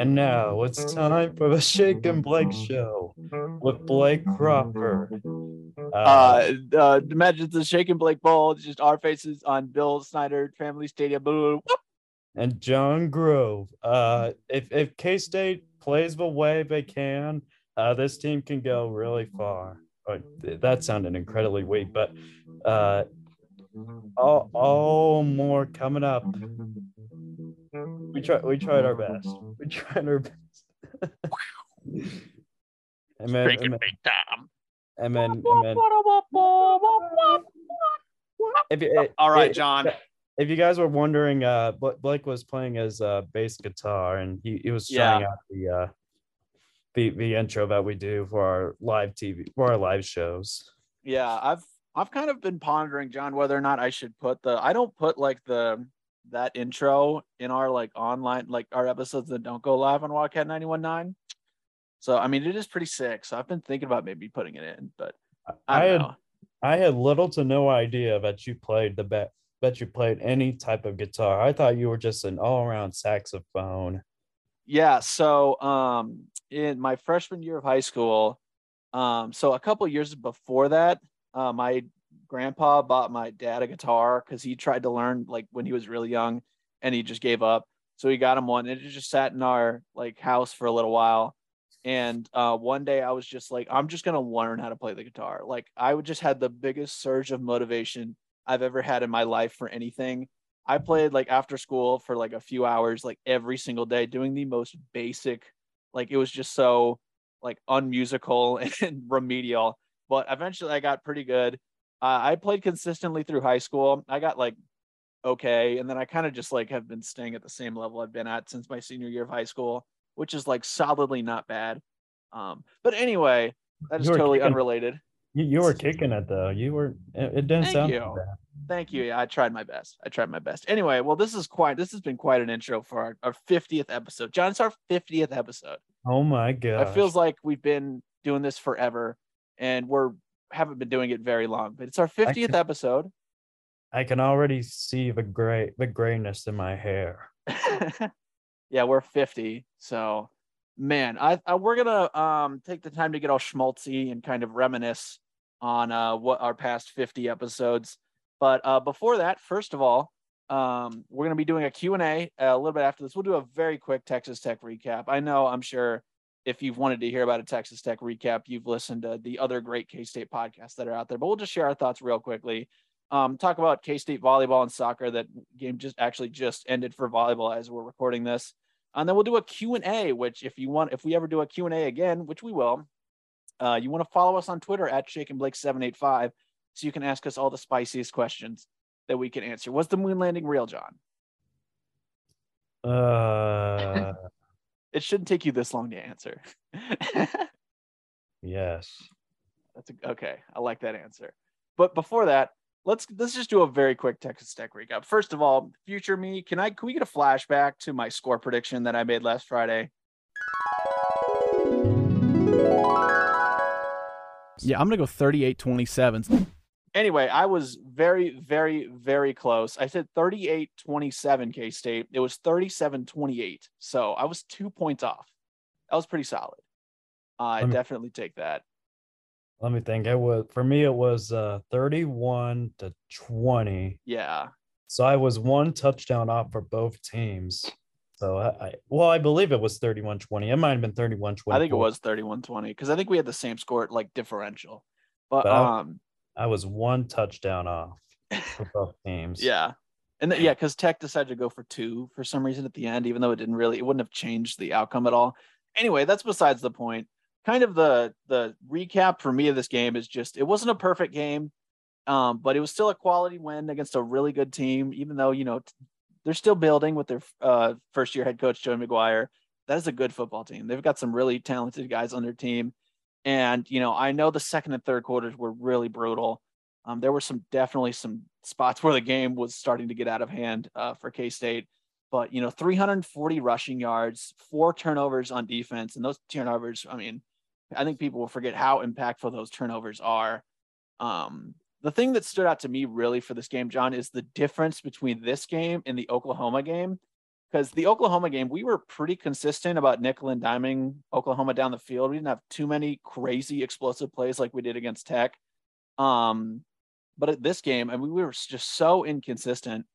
And now it's time for the Shake and Blake show with Blake Cropper. Uh, uh, imagine the Shake and Blake Bowl, it's just our faces on Bill Snyder Family Stadium. Whoop. and Jon Grove. Uh, if if K State plays the way they can, uh, this team can go really far. Oh, that sounded incredibly weak, but uh, all, all more coming up. We tried. We tried our best. We tried our best. and then, and then, and then, and then if you, All right, if- Jon. If you guys were wondering, uh, Blake was playing his uh, bass guitar, and he, he was trying out the uh, the the intro that we do for our live TV for our live shows. Yeah, I've I've kind of been pondering, Jon, whether or not I should put the I don't put like the that intro in our like online like our episodes that don't go live on Wildcat 91.9. So I mean it is pretty sick. So I've been thinking about maybe putting it in, but I I had know. I had little to no idea that you played the bet that you played any type of guitar. I thought you were just an all around saxophone. Yeah, so um in my freshman year of high school, um so a couple years before that, uh, my grandpa bought my dad a guitar cuz he tried to learn like when he was really young and he just gave up. So he got him one and it just sat in our like house for a little while. And uh one day I was just like I'm just to learn how to play the guitar. Like I would just had the biggest surge of motivation I've ever had in my life for anything. I played like after school for like a few hours, like every single day, doing the most basic, like it was just so like unmusical and remedial. But eventually I got pretty good. Uh, I played consistently through high school. I got like okay. And then I kind of just like have been staying at the same level I've been at since my senior year of high school, which is like solidly not bad. Um, but anyway, that is totally kicking- unrelated. You, you were kicking it though. You were. It, it didn't Thank sound you. bad. Thank you. Yeah, I tried my best. I tried my best. Anyway, well, this is quite this has been quite an intro for our, our 50th episode. Jon, it's our 50th episode. Oh my god! It feels like we've been doing this forever and we're haven't been doing it very long, but it's our 50th can- episode. I can already see the gray the grayness in my hair. yeah, we're 50. So man, I, I we're gonna um take the time to get all schmaltzy and kind of reminisce on uh what our past 50 episodes. But uh before that, first of all, um we're gonna be doing a Q&A uh, a little bit after this. We'll do a very quick Texas Tech recap. I know I'm sure if you've wanted to hear about a Texas Tech recap, you've listened to the other great K-State podcasts that are out there, but we'll just share our thoughts real quickly. Um, talk about K-State volleyball and soccer. That game just actually just ended for volleyball as we're recording this. And then we'll do a Q&A, which if you want, if we ever do a Q&A again, which we will, uh, you want to follow us on Twitter at Shake and Blake 785 so you can ask us all the spiciest questions that we can answer. Was the moon landing real, Jon? Uh, It shouldn't take you this long to answer. yes. That's a, okay. I like that answer. But before that, let's let's just do a very quick Texas Tech recap. First of all, future me, can I can we get a flashback to my score prediction that I made last Friday? Yeah, I'm gonna go 38-27. Anyway, I was very, very, very close. I said 38 27 K State. It was 37 28. So I was two points off. That was pretty solid. I me- definitely take that. Let me think. It was for me. It was uh, thirty-one to twenty. Yeah. So I was one touchdown off for both teams. So I, I well, I believe it was 31-20. It might have been 31-20. I think it was 31 20 because I think we had the same score, like differential. But, But um, I was one touchdown off for both teams. Yeah. And th- yeah, because Tech decided to go for two for some reason at the end, even though it didn't really, it wouldn't have changed the outcome at all. Anyway, that's besides the point. Kind of the the recap for me of this game is just it wasn't a perfect game, um, but it was still a quality win against a really good team. Even though you know t- they're still building with their uh, first year head coach Joey McGuire. That is a good football team. They've got some really talented guys on their team, and you know I know the second and third quarters were really brutal. Um, there were some definitely some spots where the game was starting to get out of hand uh, for K State. But you know, 340 rushing yards, four turnovers on defense, and those turnovers. I mean, I think people will forget how impactful those turnovers are. Um, the thing that stood out to me really for this game, Jon, is the difference between this game and the Oklahoma game. Because the Oklahoma game, we were pretty consistent about nickel and diming Oklahoma down the field. We didn't have too many crazy explosive plays like we did against Tech. Um, but at this game, I mean, we were just so inconsistent.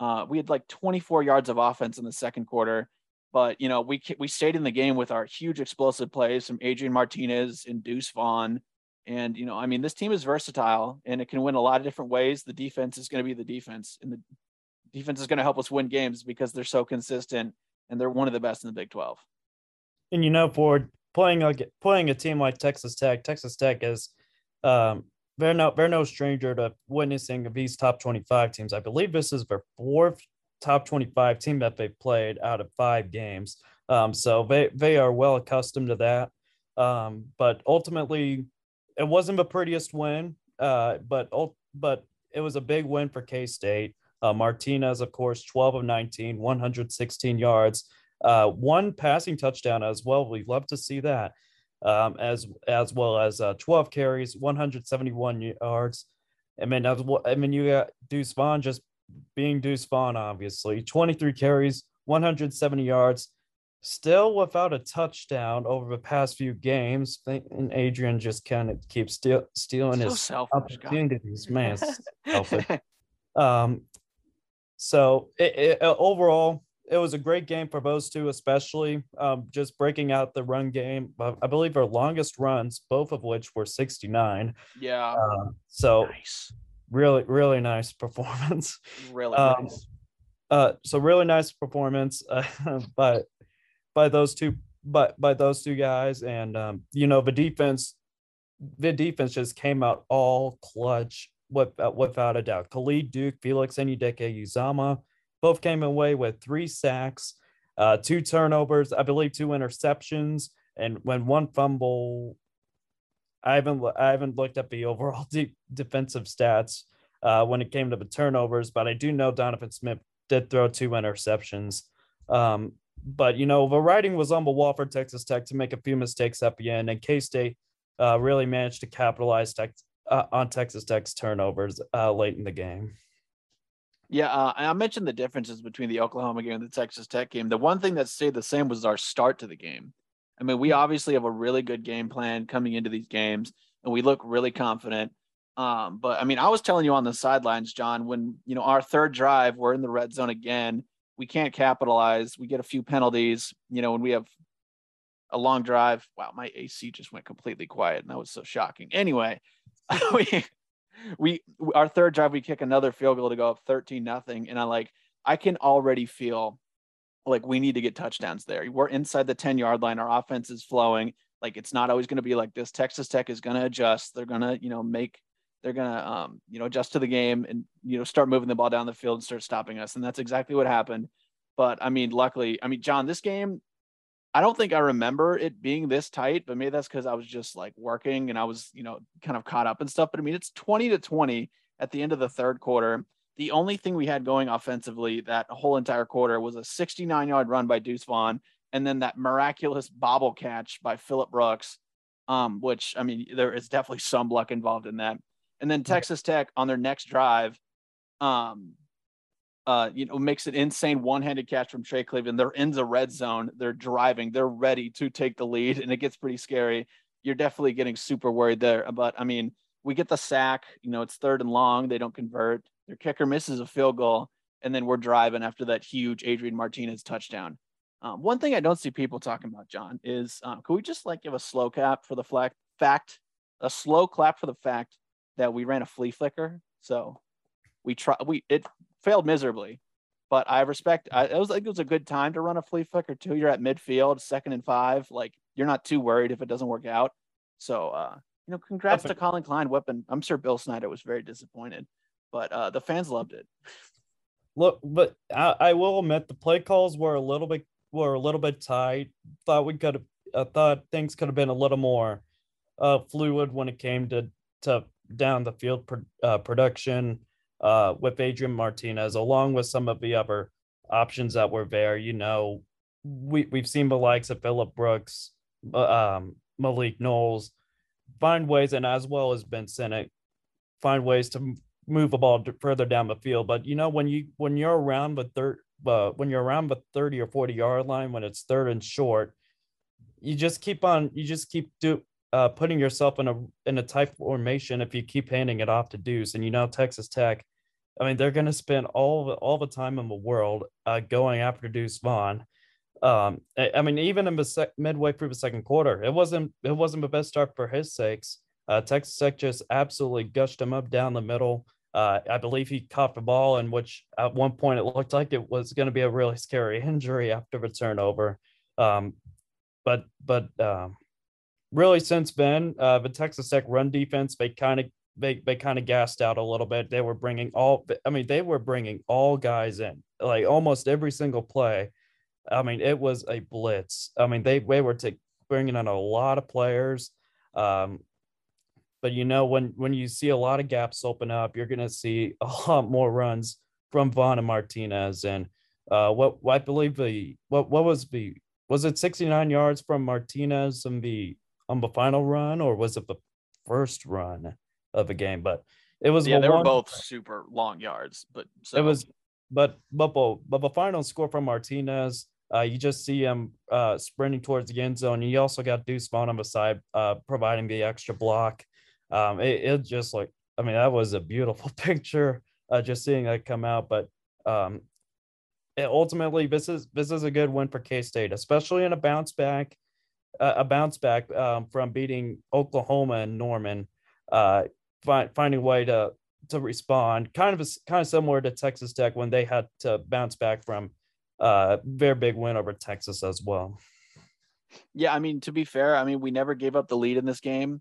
Uh, we had like 24 yards of offense in the second quarter, but you know, we we stayed in the game with our huge explosive plays from Adrian Martinez and Deuce Vaughn. And you know, I mean, this team is versatile and it can win a lot of different ways. The defense is going to be the defense, and the defense is going to help us win games because they're so consistent and they're one of the best in the Big 12. And you know, for playing a playing a team like Texas Tech, Texas Tech is um, they're no they're no stranger to witnessing these top 25 teams. I believe this is their fourth top 25 team that they've played out of five games. Um, so they they are well accustomed to that. Um, but ultimately, it wasn't the prettiest win. Uh, but but it was a big win for K State. Uh, Martinez, of course, 12 of 19, 116 yards, uh, one passing touchdown as well. We'd love to see that, um, as as well as uh, 12 carries, 171 yards. I mean, as well, I mean, you got Deuce Vaughn just being Deuce Vaughn, obviously, 23 carries, 170 yards, still without a touchdown over the past few games. And Adrian just kind of keeps steal, stealing so his selfish, opportunities. God. Man, selfish. um, so it, it, uh, overall, it was a great game for those two, especially um, just breaking out the run game. I believe our longest runs, both of which were 69. Yeah. Uh, so nice. really, really nice performance. Really um, nice. Uh, so really nice performance uh, by by those two, but by those two guys, and um, you know the defense, the defense just came out all clutch with, uh, without a doubt. Khalid Duke, Felix Anudike-Uzomah both came away with three sacks, uh, two turnovers, I believe two interceptions, and when one fumble. I haven't I haven't looked at the overall deep defensive stats uh, when it came to the turnovers, but I do know Donovan Smith did throw two interceptions. Um, but you know the writing was on the wall for Texas Tech to make a few mistakes at the end, and K State uh, really managed to capitalize tech, uh, on Texas Tech's turnovers uh, late in the game. Yeah, uh, I mentioned the differences between the Oklahoma game and the Texas Tech game. The one thing that stayed the same was our start to the game. I mean, we hmm. obviously have a really good game plan coming into these games, and we look really confident. Um, but I mean, I was telling you on the sidelines, Jon, when you know our third drive, we're in the red zone again. We can't capitalize. We get a few penalties. You know, when we have a long drive. Wow, my AC just went completely quiet, and that was so shocking. Anyway, we we our third drive we kick another field goal to go up 13 nothing and i like i can already feel like we need to get touchdowns there. We're inside the 10 yard line. Our offense is flowing. Like it's not always going to be like this. Texas tech is going to adjust. They're going to you know make they're going to um you know adjust to the game and you know start moving the ball down the field and start stopping us and that's exactly what happened. But i mean luckily i mean jon this game I don't think I remember it being this tight, but maybe that's because I was just like working and I was, you know, kind of caught up and stuff. But I mean, it's 20 to 20 at the end of the third quarter. The only thing we had going offensively that whole entire quarter was a 69 yard run by Deuce Vaughn and then that miraculous bobble catch by Phillip Brooks, um, which I mean, there is definitely some luck involved in that. And then Texas Tech on their next drive, um, uh, you know, makes an insane one-handed catch from Trey Cleveland. They're in the red zone. They're driving. They're ready to take the lead, and it gets pretty scary. You're definitely getting super worried there. But I mean, we get the sack. You know, it's third and long. They don't convert. Their kicker misses a field goal, and then we're driving after that huge Adrian Martinez touchdown. Um, one thing I don't see people talking about, Jon, is um, could we just like give a slow clap for the flag, fact, a slow clap for the fact that we ran a flea flicker. So we try we it failed miserably. But I respect. I, it was like it was a good time to run a flea flicker too. You're at midfield, second and five. Like you're not too worried if it doesn't work out. So uh, you know, congrats Perfect. to Collin Klein. Weapon. I'm sure Bill Snyder was very disappointed, but uh, the fans loved it. Look, but I, I will admit the play calls were a little bit were a little bit tight. Thought we could have. I thought things could have been a little more uh, fluid when it came to to down the field pro, uh, production uh, with Adrian Martinez, along with some of the other options that were there. You know, we we've seen the likes of Phillip Brooks, um, Malik Knowles find ways, and as well as Ben Sinnott, find ways to move the ball further down the field. But you know, when you when you're around the third uh, when you're around the 30 or 40 yard line when it's third and short, you just keep on you just keep do uh, putting yourself in a in a tight formation if you keep handing it off to Deuce. And you know Texas Tech, I mean they're going to spend all all the time in the world uh, going after Deuce Vaughn. Um, I, I mean even in the sec- midway through the second quarter, it wasn't it wasn't the best start for his sakes. Uh, Texas Tech just absolutely gushed him up down the middle. Uh, I believe he caught the ball, in which at one point it looked like it was going to be a really scary injury after the turnover. Um, but but um, really since then, uh, the Texas Tech run defense they kind of they they kind of gassed out a little bit. They were bringing all I mean they were bringing all guys in like almost every single play. I mean it was a blitz. I mean they they were to bringing in a lot of players. Um, but you know when when you see a lot of gaps open up, you're gonna see a lot more runs from Vaughn and Martinez. And uh, what, what I believe the what what was the was it 69 yards from Martinez on the on the final run, or was it the first run of the game? But it was yeah, the they were one- both super long yards, but so it was but but but the final score from Martinez, uh, you just see him uh, sprinting towards the end zone. You also got Deuce Vaughn on the side, uh, providing the extra block. Um, it, it just like I mean that was a beautiful picture, uh, just seeing that come out. But um, it, ultimately, this is this is a good win for K State, especially in a bounce back, uh, a bounce back um, from beating Oklahoma and Norman. Find, finding a way to to respond, kind of a, kind of similar to Texas Tech when they had to bounce back from uh very big win over Texas as well. Yeah, I mean, to be fair, I mean, we never gave up the lead in this game.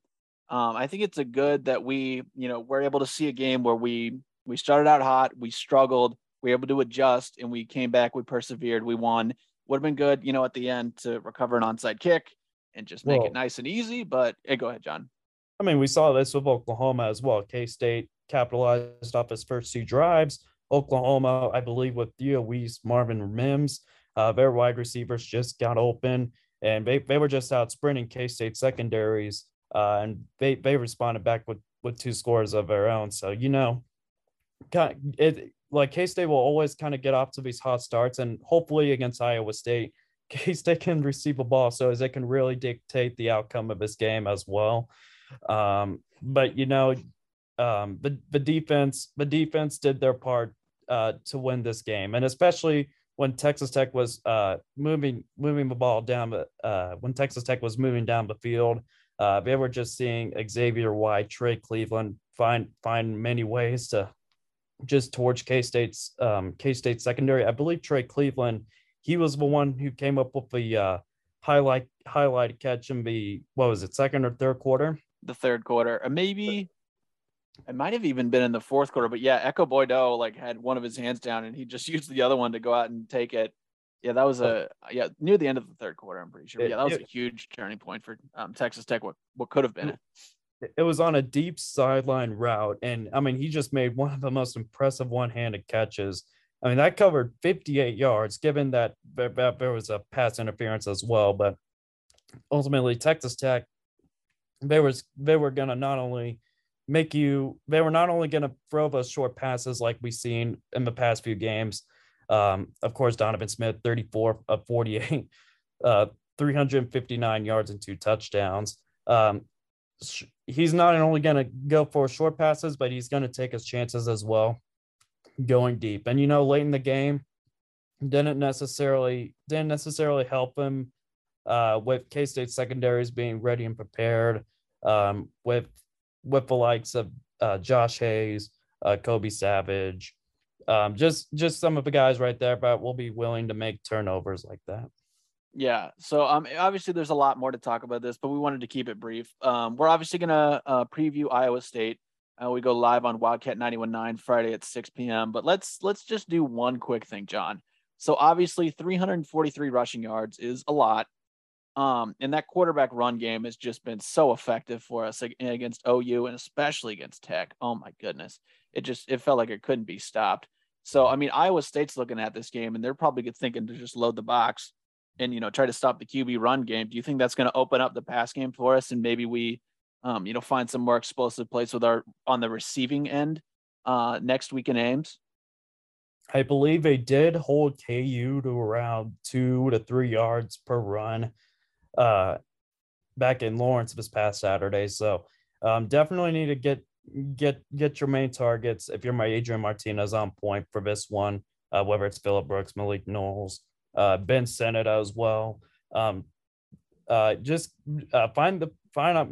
Um, I think it's a good that we, you know, we're able to see a game where we we started out hot, we struggled, we were able to adjust, and we came back, we persevered, we won. Would have been good, you know, at the end to recover an onside kick and just make it nice and easy. But hey, go ahead, Jon. I mean, we saw this with Oklahoma as well. K State capitalized off his first two drives. Oklahoma, I believe, with Theo Wease, Marvin Mims, uh, their wide receivers just got open and they, they were just out sprinting K State secondaries. Uh, and they, they responded back with, with two scores of their own. So, you know, kind it like K State will always kind of get off to these hot starts, and hopefully against Iowa State, K State can receive a ball so as they can really dictate the outcome of this game as well. Um, but you know, um, the the defense the defense did their part uh, to win this game, and especially when Texas Tech was uh, moving moving the ball down uh, when Texas Tech was moving down the field. Uh, they were just seeing Xavier White, Trey Cleveland find find many ways to just torch K State's um, K State secondary. I believe Trey Cleveland, he was the one who came up with the uh, highlight highlight catch in the what was it second or third quarter. The third quarter, and maybe it might have even been in the fourth quarter. But yeah, Ekow Boye-Doe like had one of his hands down, and he just used the other one to go out and take it. Yeah, that was a yeah near the end of the third quarter. I'm pretty sure. It- yeah, that was a huge turning point for um, Texas Tech. What what could have been it? it was on a deep sideline route and i mean he just made one of the most impressive one-handed catches i mean that covered 58 yards given that there was a pass interference as well but ultimately texas tech they was they were to not only make you they were not only to throw those short passes like we've seen in the past few games um of course donovan smith 34 of 48 uh 359 yards and two touchdowns um sh- he's not only going to go for short passes, but he's going to take his chances as well, going deep. And you know, late in the game, didn't necessarily didn't necessarily help him uh, with K State secondaries being ready and prepared. Um, with with the likes of uh, Josh Hayes, uh, Kobe Savage, um, just just some of the guys right there, but we'll be willing to make turnovers like that. Yeah. So um obviously there's a lot more to talk about this, but we wanted to keep it brief. Um we're obviously gonna uh, preview Iowa State. Uh, we go live on Wildcat 91.9 Friday at 6 p.m. But let's let's just do one quick thing, Jon. So obviously 343 rushing yards is a lot. Um, and that quarterback run game has just been so effective for us against OU and especially against Tech. Oh my goodness. It just it felt like it couldn't be stopped. So I mean Iowa State's looking at this game and they're probably thinking to just load the box and you know try to stop the QB run game. Do you think that's going to open up the pass game for us, and maybe we, um, you know, find some more explosive plays with our on the receiving end uh, next week in Ames? I believe they did hold KU to around two to three yards per run uh, back in Lawrence this past Saturday. So um, definitely need to get get get your main targets. If you're my Adrian Martinez on point for this one, uh, whether it's Phillip Brooks, Malik Knowles, uh, Ben Sinnott as well. Um, uh, just uh, find the find up.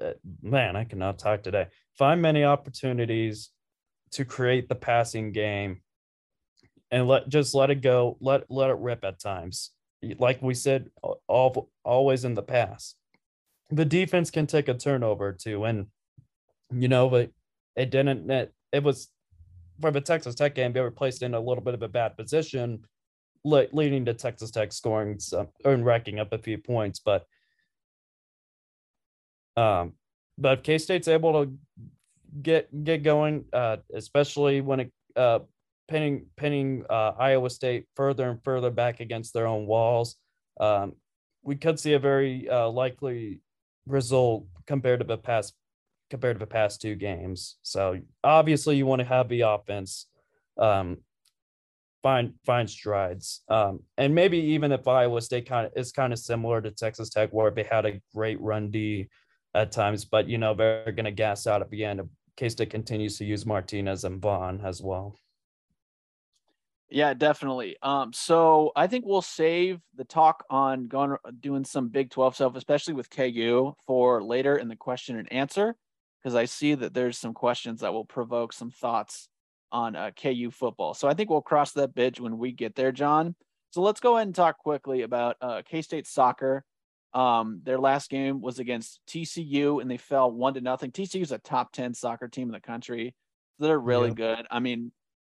Uh, man, I cannot talk today. Find many opportunities to create the passing game and let just let it go let let it rip at times like we said all, always in the past. The defense can take a turnover too and you know but it didn't it, it was for the texas tech game they were placed in a little bit of a bad position leading to texas tech scoring some and racking up a few points but um but if k-state's able to get get going uh especially when it uh pinning pinning uh, Iowa State further and further back against their own walls. Um, we could see a very uh, likely result compared to the past compared to the past two games. So obviously, you want to have the offense um, find find strides, um, and maybe even if Iowa State kind of is kind of similar to Texas Tech, where they had a great run D at times, but you know they're going to gas out at the end. K State continues to use Martinez and Vaughn as well. Yeah, definitely. Um, so I think we'll save the talk on going doing some Big 12 stuff, especially with KU, for later in the question and answer, because I see that there's some questions that will provoke some thoughts on uh, KU football. So I think we'll cross that bridge when we get there, Jon. So let's go ahead and talk quickly about uh, K State soccer. Um, their last game was against TCU, and they fell one to nothing. TCU is a top 10 soccer team in the country. They're really yeah. good. I mean,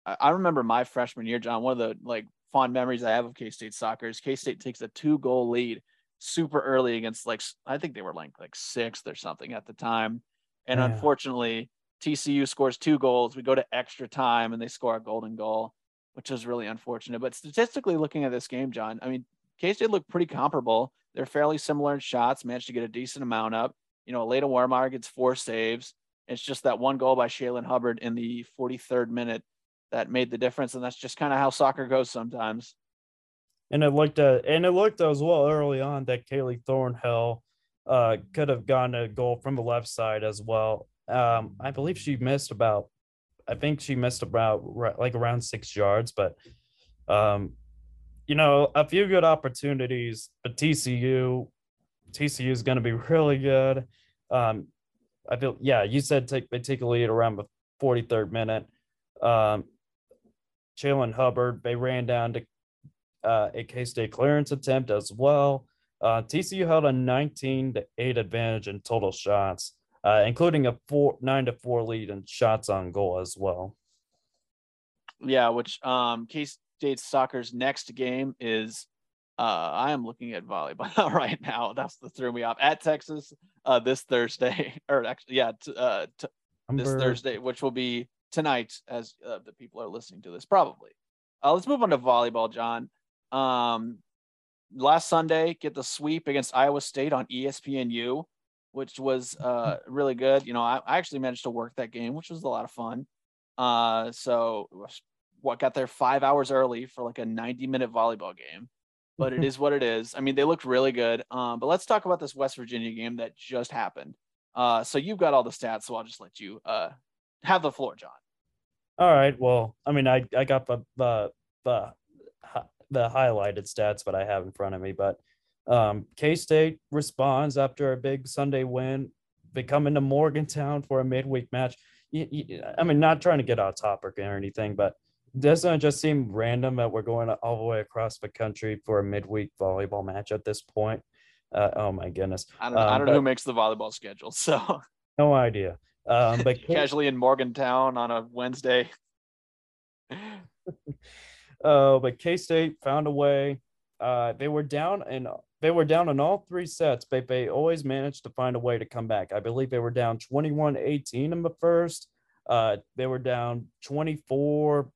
I remember my freshman year, Jon. One of the like fond memories I have of K State soccer is K State takes a two goal lead super early against like I think they were like like sixth or something at the time, and yeah. unfortunately TCU scores two goals. We go to extra time and they score a golden goal, which is really unfortunate. But statistically, looking at this game, Jon, I mean K State looked pretty comparable. They're fairly similar in shots, managed to get a decent amount up. You know, Aleyda Wermayer gets four saves. It's just that one goal by Shaylin Hubbard in the 43rd minute that made the difference. And that's just kind of how soccer goes sometimes. And it looked uh, and it looked as well early on that Kaylee Thornhill uh, could have gotten a goal from the left side as well. Um, I believe she missed about, I think she missed about like around six yards, but um, you know, a few good opportunities. But TCU, TCU is going to be really good. Um, I feel, yeah, you said take they take a lead around the 43rd minute. Um, Jalen Hubbard. They ran down to uh, a K State clearance attempt as well. Uh, TCU held a 19 to 8 advantage in total shots, uh, including a four nine to four lead in shots on goal as well. Yeah, which um, K State soccer's next game is. Uh, I am looking at volleyball right now. That's the threw me off at Texas uh, this Thursday, or actually, yeah, t- uh, t- this Thursday, which will be tonight as uh, the people are listening to this probably. Uh, let's move on to volleyball, Jon. Um, last Sunday, get the sweep against Iowa State on ESPNU, which was uh, really good. You know, I, I, actually managed to work that game, which was a lot of fun. Uh, so what got there five hours early for like a 90 minute volleyball game, but it is what it is. I mean, they looked really good. Um, but let's talk about this West Virginia game that just happened. Uh, so you've got all the stats, so I'll just let you uh, have the floor, Jon. All right. Well, I mean, I I got the the the the highlighted stats, but I have in front of me. But um, K State responds after a big Sunday win. They come into Morgantown for a midweek match. I mean, not trying to get off topic or anything, but doesn't it just seem random that we're going all the way across the country for a midweek volleyball match at this point? Uh, oh my goodness! I don't know. Um, I don't know who makes the volleyball schedule, so no idea. Um, but casually in Morgantown on a Wednesday. uh, but K State found a way. Uh, they were down and they were down in all three sets, but they always managed to find a way to come back. I believe they were down 21 18 in the first. Uh, they were down 24.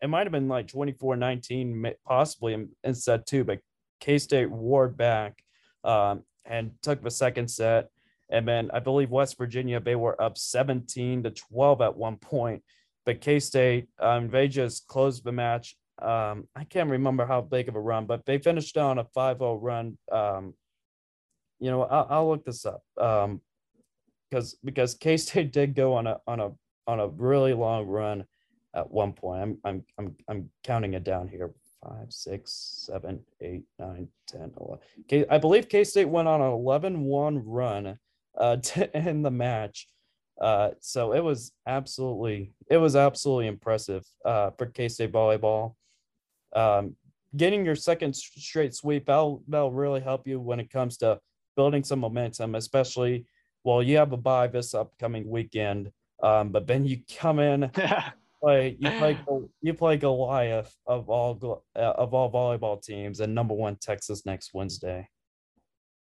It might have been like 24 19, possibly in, in set two, but K State wore back um, and took the second set. And then I believe West Virginia, they were up 17 to 12 at one point. but K State, um, they just closed the match. Um, I can't remember how big of a run, but they finished on a 5 0 run. Um, you know, I'll, I'll look this up um, because because K State did go on a on a on a really long run at one point. I'm I'm I'm I'm counting it down here. Five, six, seven, eight, nine, 10, 11. K, I believe K State went on an 11 1 run uh, to end the match. Uh, so it was absolutely it was absolutely impressive uh, for K State volleyball. Um, getting your second straight sweep that'll, that'll really help you when it comes to building some momentum, especially well you have a bye this upcoming weekend. Um, but then you come in play you play you play Goliath of all uh, of all volleyball teams and number one Texas next Wednesday.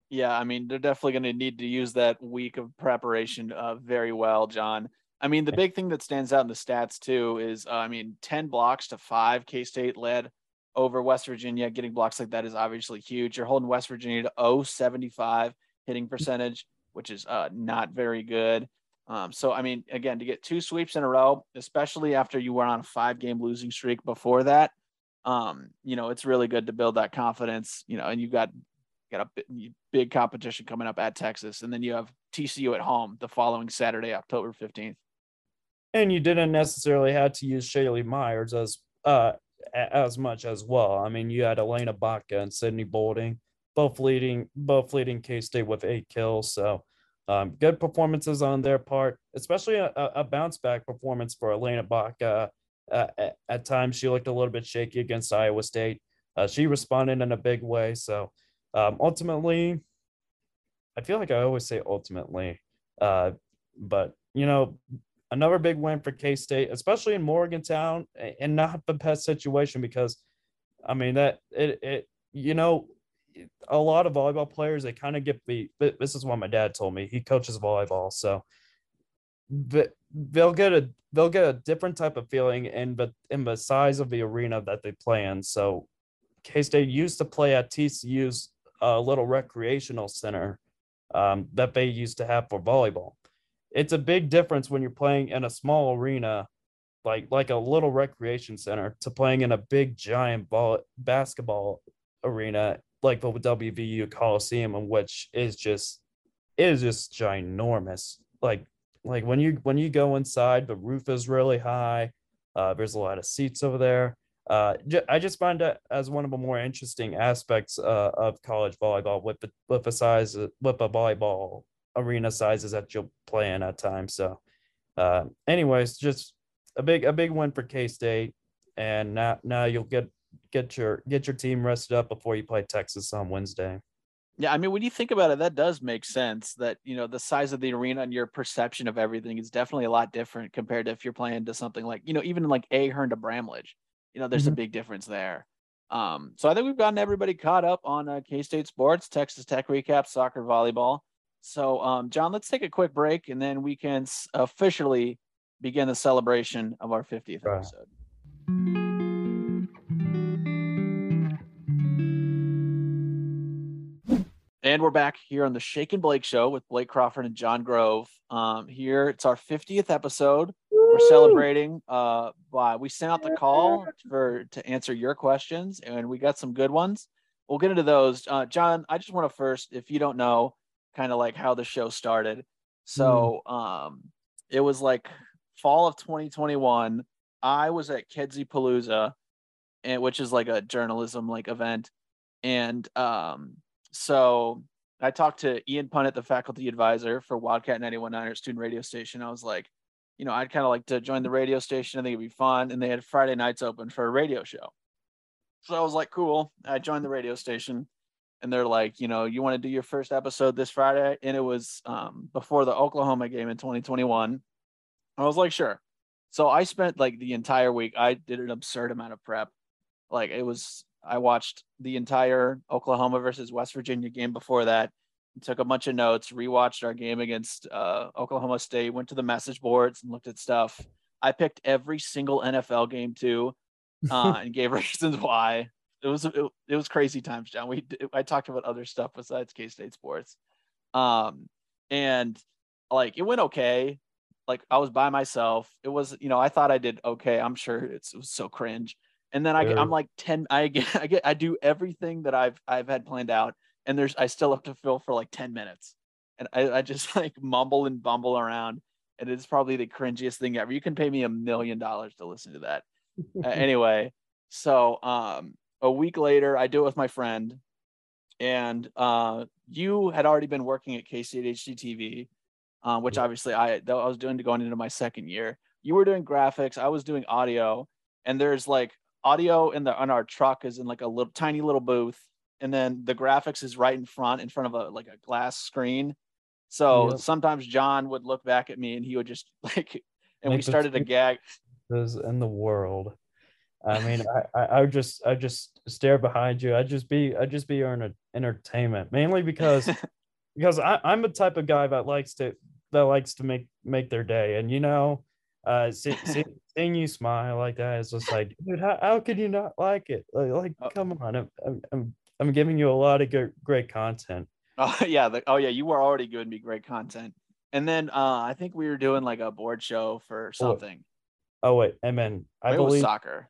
Yeah, I mean, they're definitely going to need to use that week of preparation uh, very well, Jon. I mean, the big thing that stands out in the stats too is, uh, I mean, 10 blocks to five K State led over West Virginia. Getting blocks like that is obviously huge. You're holding West Virginia to 075 hitting percentage, which is uh, not very good. Um, so, I mean, again, to get two sweeps in a row, especially after you were on a five game losing streak before that, um, you know, it's really good to build that confidence, you know, and you got got a big competition coming up at Texas, and then you have TCU at home the following Saturday, October fifteenth. And you didn't necessarily have to use Shaylee Myers as uh as much as well. I mean, you had Elena Baca and Sydney Bolding, both leading both leading K State with eight kills. So um, good performances on their part, especially a, a bounce back performance for Elena Baca. Uh, at, at, times, she looked a little bit shaky against Iowa State. Uh, she responded in a big way. So um, ultimately, I feel like I always say ultimately, uh, but you know, another big win for K State, especially in Morgantown, and not the best situation because, I mean that it it you know, a lot of volleyball players they kind of get beat. This is what my dad told me. He coaches volleyball, so but they'll get a they'll get a different type of feeling in the in the size of the arena that they play in. So K State used to play at TCU's a little recreational center um, that they used to have for volleyball. It's a big difference when you're playing in a small arena, like like a little recreation center, to playing in a big giant ball basketball arena like the WVU Coliseum, which is just is just ginormous. Like like when you when you go inside, the roof is really high. Uh, there's a lot of seats over there uh, I just find that as one of the more interesting aspects uh, of college volleyball with the with the size with the volleyball arena sizes that you'll play in at times. So, uh, anyways, just a big a big win for K State, and now now you'll get get your get your team rested up before you play Texas on Wednesday. Yeah, I mean, when you think about it, that does make sense. That you know the size of the arena and your perception of everything is definitely a lot different compared to if you're playing to something like you know even like Ahearn to Bramlage you know, there's mm-hmm. a big difference there. Um, so I think we've gotten everybody caught up on uh, K State sports, Texas Tech recap, soccer, volleyball. So, um, Jon, let's take a quick break and then we can officially begin the celebration of our 50th right. episode. And we're back here on the Shake and Blake show with Blake Crawford and Jon Grove. Um, here it's our 50th episode we're celebrating uh by we sent out the call for to answer your questions and we got some good ones. We'll get into those. Uh jon i just want to first if you don't know kind of like how the show started. So mm. um it was like fall of 2021 i was at kedzie palooza and which is like a journalism like event. And um so i talked to ian punnett the faculty advisor for wildcat 919 student radio station. I was like you know, I'd kind of like to join the radio station. I think it'd be fun. And they had Friday nights open for a radio show. So I was like, cool. I joined the radio station and they're like, you know, you want to do your first episode this Friday? And it was um, before the Oklahoma game in 2021. I was like, sure. So I spent like the entire week, I did an absurd amount of prep. Like it was, I watched the entire Oklahoma versus West Virginia game before that took a bunch of notes, rewatched our game against uh, Oklahoma State, went to the message boards and looked at stuff. I picked every single NFL game too, uh, and gave reasons why. It was it, it, was crazy times, John. We I talked about other stuff besides K State sports, um, and like it went okay. like I was by myself. It was, you know, I thought I did okay. I'm sure it's, it was so cringe. And then I get, I'm like 10, I get, I get, I do everything that I've, I've had planned out. And there's, I still have to fill for like 10 minutes. And I, I just like mumble and bumble around. And it's probably the cringiest thing ever. You can pay me a million dollars to listen to that. uh, anyway, so um, a week later, I do it with my friend. And uh, you had already been working at K State HDTV um, which obviously I I was doing to going into my second year. You were doing graphics, I was doing audio, and there's like audio in the on our truck is in like a little tiny little booth, and then the graphics is right in front in front of a like a glass screen. So sometimes Jon would look back at me and he would just like, and Make we started a gag. In the world. I mean, I, I, I would just I just stare behind you. I'd just be I'd just be your entertainment, mainly because because I, I'm the type of guy that likes to that likes to make make their day, and you know, uh, see, see, seeing you smile like that is just like, dude, how, how could you not like it? Like, like oh. come on, I'm, I'm I'm giving you a lot of good, great content. Oh yeah, the, oh yeah, you were already giving me great content, and then uh, I think we were doing like a board show for something. Oh, oh wait, and then I Maybe believe soccer.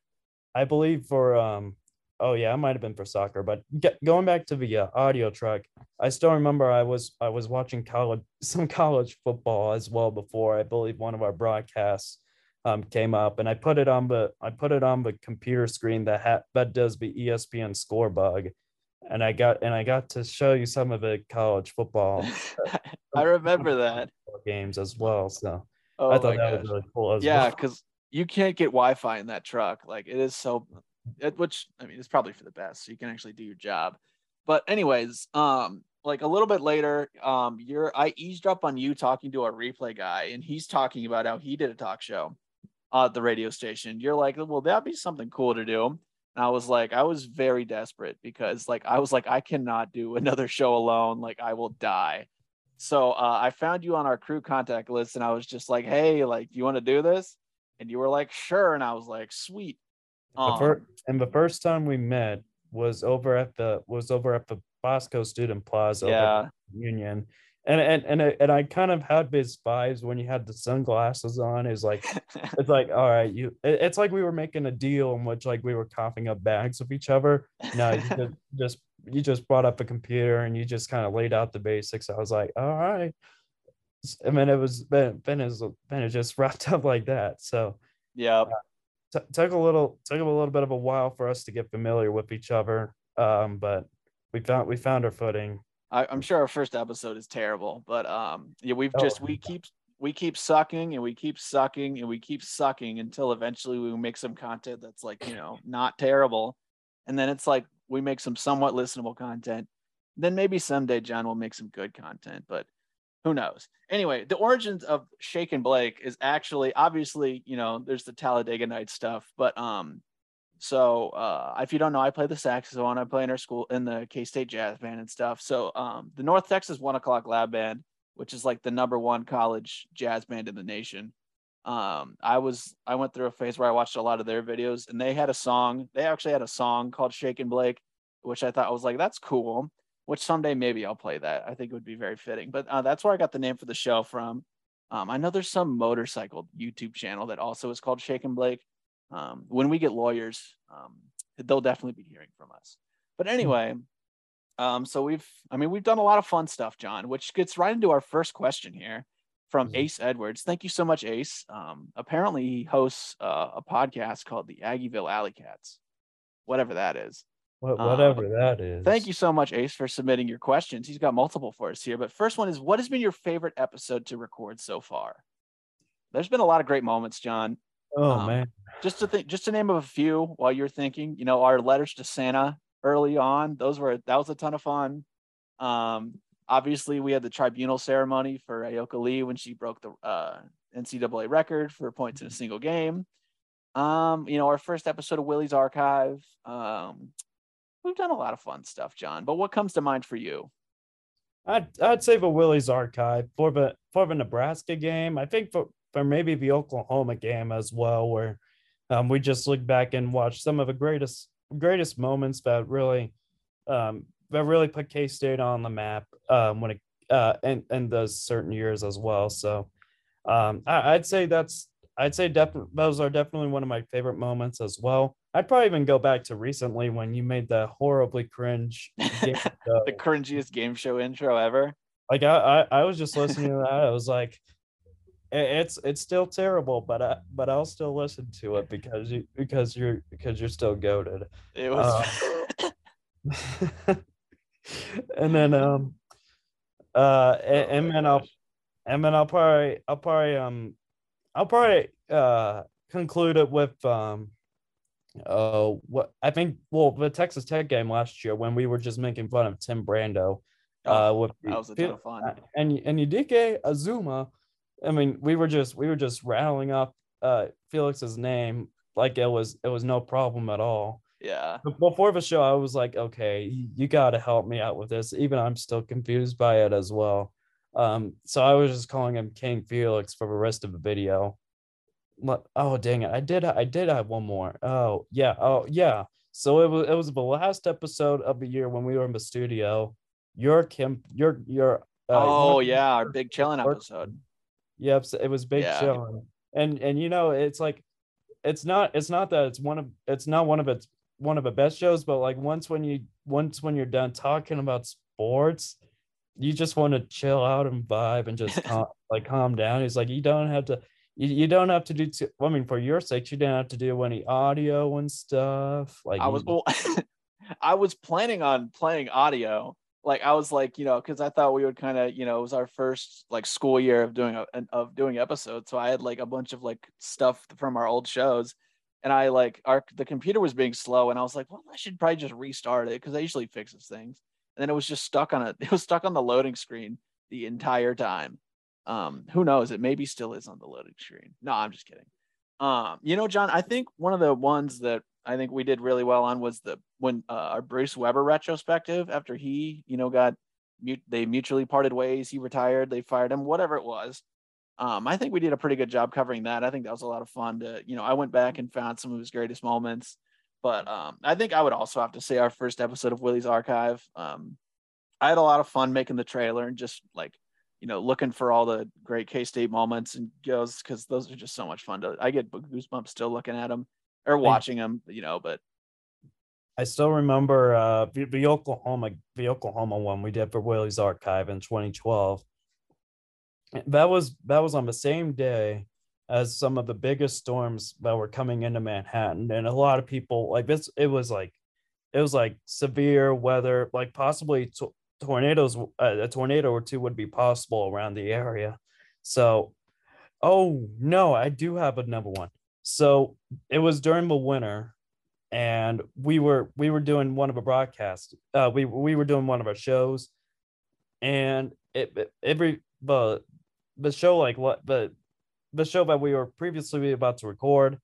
I believe for um oh yeah, it might have been for soccer. But get, going back to the uh, audio truck, I still remember I was I was watching college some college football as well before. I believe one of our broadcasts um, came up, and I put it on the I put it on the computer screen that ha- that does the ESPN score bug. And I got and I got to show you some of the college football. I remember that games as well. So oh I thought that gosh. was really cool. yeah, because well. you can't get Wi-Fi in that truck. Like it is so which I mean, it's probably for the best. So you can actually do your job. But anyways, um, like a little bit later, um, you're I eavesdrop on you talking to a replay guy, and he's talking about how he did a talk show at the radio station. You're like, well, that'd be something cool to do. And I was like, I was very desperate because like I was like, I cannot do another show alone. Like I will die. So uh, I found you on our crew contact list, and I was just like, hey, like, you want to do this? And you were like, sure. And I was like, sweet. Um, the first, and the first time we met was over at the was over at the Bosco Student Plaza yeah. Union. And and and I, and I kind of had these vibes when you had the sunglasses on. Is like it's like all right, you. It's like we were making a deal in which like we were coughing up bags of each other. No, you just, just you just brought up a computer and you just kind of laid out the basics. I was like, all right. I mean, it was Ben. Ben is Ben is just wrapped up like that. So yeah, uh, t- took a little took a little bit of a while for us to get familiar with each other, um, but we found we found our footing. I, am sure our first episode is terrible, but um, yeah, we've oh. just we keep we keep sucking and we keep sucking and we keep sucking until eventually we make some content that's like you know not terrible, and then it's like we make some somewhat listenable content. Then maybe someday Jon will make some good content, but who knows? Anyway, the origins of Shake and Blake is actually obviously, you know, there's the Talladega Night stuff, but um, so uh, if you don't know, I play the saxophone. I play in our school in the K State Jazz Band and stuff. So um, the North Texas One O'clock Lab Band, which is like the number one college jazz band in the nation. Um, I was I went through a phase where I watched a lot of their videos, and they had a song. They actually had a song called Shake and Blake, which I thought was like that's cool which someday maybe I'll play that. I think it would be very fitting. But uh, that's where I got the name for the show from. Um, I know there's some motorcycle YouTube channel that also is called Shake and Blake. Um, when we get lawyers, um, they'll definitely be hearing from us. But hmm. anyway, um, so we've, I mean, we've done a lot of fun stuff, Jon, which gets right into our first question here from mm-hmm. Ace Edwards. Thank you so much, Ace. Um, apparently, he hosts uh, a podcast called the Aggieville Alley Cats, whatever that is. Whatever um, that is. Thank you so much, Ace, for submitting your questions. He's got multiple for us here. But first one is what has been your favorite episode to record so far? There's been a lot of great moments, Jon. Oh um, man. Just to think just to name of a few while you're thinking, you know, our letters to Santa early on, those were that was a ton of fun. Um, obviously we had the tribunal ceremony for Ayoka Lee when she broke the uh, NCAA record for points in a single game. Um, you know, our first episode of Willie's Archive. Um, we've done a lot of fun stuff, Jon. But what comes to mind for you? I'd I'd say for Willie's archive for the for the Nebraska game. I think for for maybe the Oklahoma game as well, where um, we just look back and watch some of the greatest greatest moments that really um, that really put K State on the map um, when it uh, and and those certain years as well. So Um, I, would say that's I'd say definitely those are definitely one of my favorite moments as well. I'd probably even go back to recently when you made the horribly cringe the cringiest game show intro ever. Like I, I, I was just listening to that. I was like, it's it's still terrible, but I but I'll still listen to it because you because you're because you're still goaded. It was. Uh, and then um, uh, and, and then I'll and then I'll probably I'll probably um I'll probably uh conclude it with um uh what I think well the Texas Tech game last year when we were just making fun of Tim Brando. Uh, with that was a ton of fun. And and Udike Uzomah I mean, we were just we were just rattling up uh Felix's name like it was it was no problem at all. Yeah. Before the show, I was like, okay, you got to help me out with this. Even I'm still confused by it as well. Um, so I was just calling him King Felix for the rest of the video. Oh dang it! I did I did have one more. Oh yeah. Oh yeah. So it was it was the last episode of the year when we were in the studio. Your Kim, your your. Uh, oh yeah, our big chilling episode. Yep, it was Big yeah. Show, and and you know it's like, it's not it's not that it's one of it's not one of its one of the best shows, but like once when you once when you're done talking about sports, you just want to chill out and vibe and just calm, like calm down. He's like, you don't have to. You, you don't have to do. Too, I mean, for your sake, you don't have to do any audio and stuff. Like I was, well, I was planning on playing audio, like I was like, you know, because I thought we would kind of, you know, it was our first like school year of doing a, of doing episodes, so I had like a bunch of like stuff from our old shows, and I like our the computer was being slow, and I was like, well, I should probably just restart it because I usually fixes things, and then it was just stuck on a it was stuck on the loading screen the entire time. Um, who knows? It maybe still is on the loading screen. No, I'm just kidding. Um, you know, John, I think one of the ones that I think we did really well on was the when uh, our Bruce Weber retrospective after he, you know, got they mutually parted ways. He retired, they fired him, whatever it was. Um, I think we did a pretty good job covering that. I think that was a lot of fun to, you know, I went back and found some of his greatest moments. But um, I think I would also have to say our first episode of Willie's Archive. Um, I had a lot of fun making the trailer and just like, you know, looking for all the great K State moments and goes because those are just so much fun to. I get goosebumps still looking at them or watching them, you know, but I still remember uh, the, Oklahoma the Oklahoma one we did for Willie's Archive in 2012. That was that was on the same day as some of the biggest storms that were coming into Manhattan, and a lot of people like this. It was like it was like severe weather, like possibly t- tornadoes. Uh, a tornado or two would be possible around the area. So, oh no, I do have a number one. So it was during the winter, and we were we were doing one of a broadcast. Uh, we we were doing one of our shows, and it, every the the show like what the the show that we were previously about to record,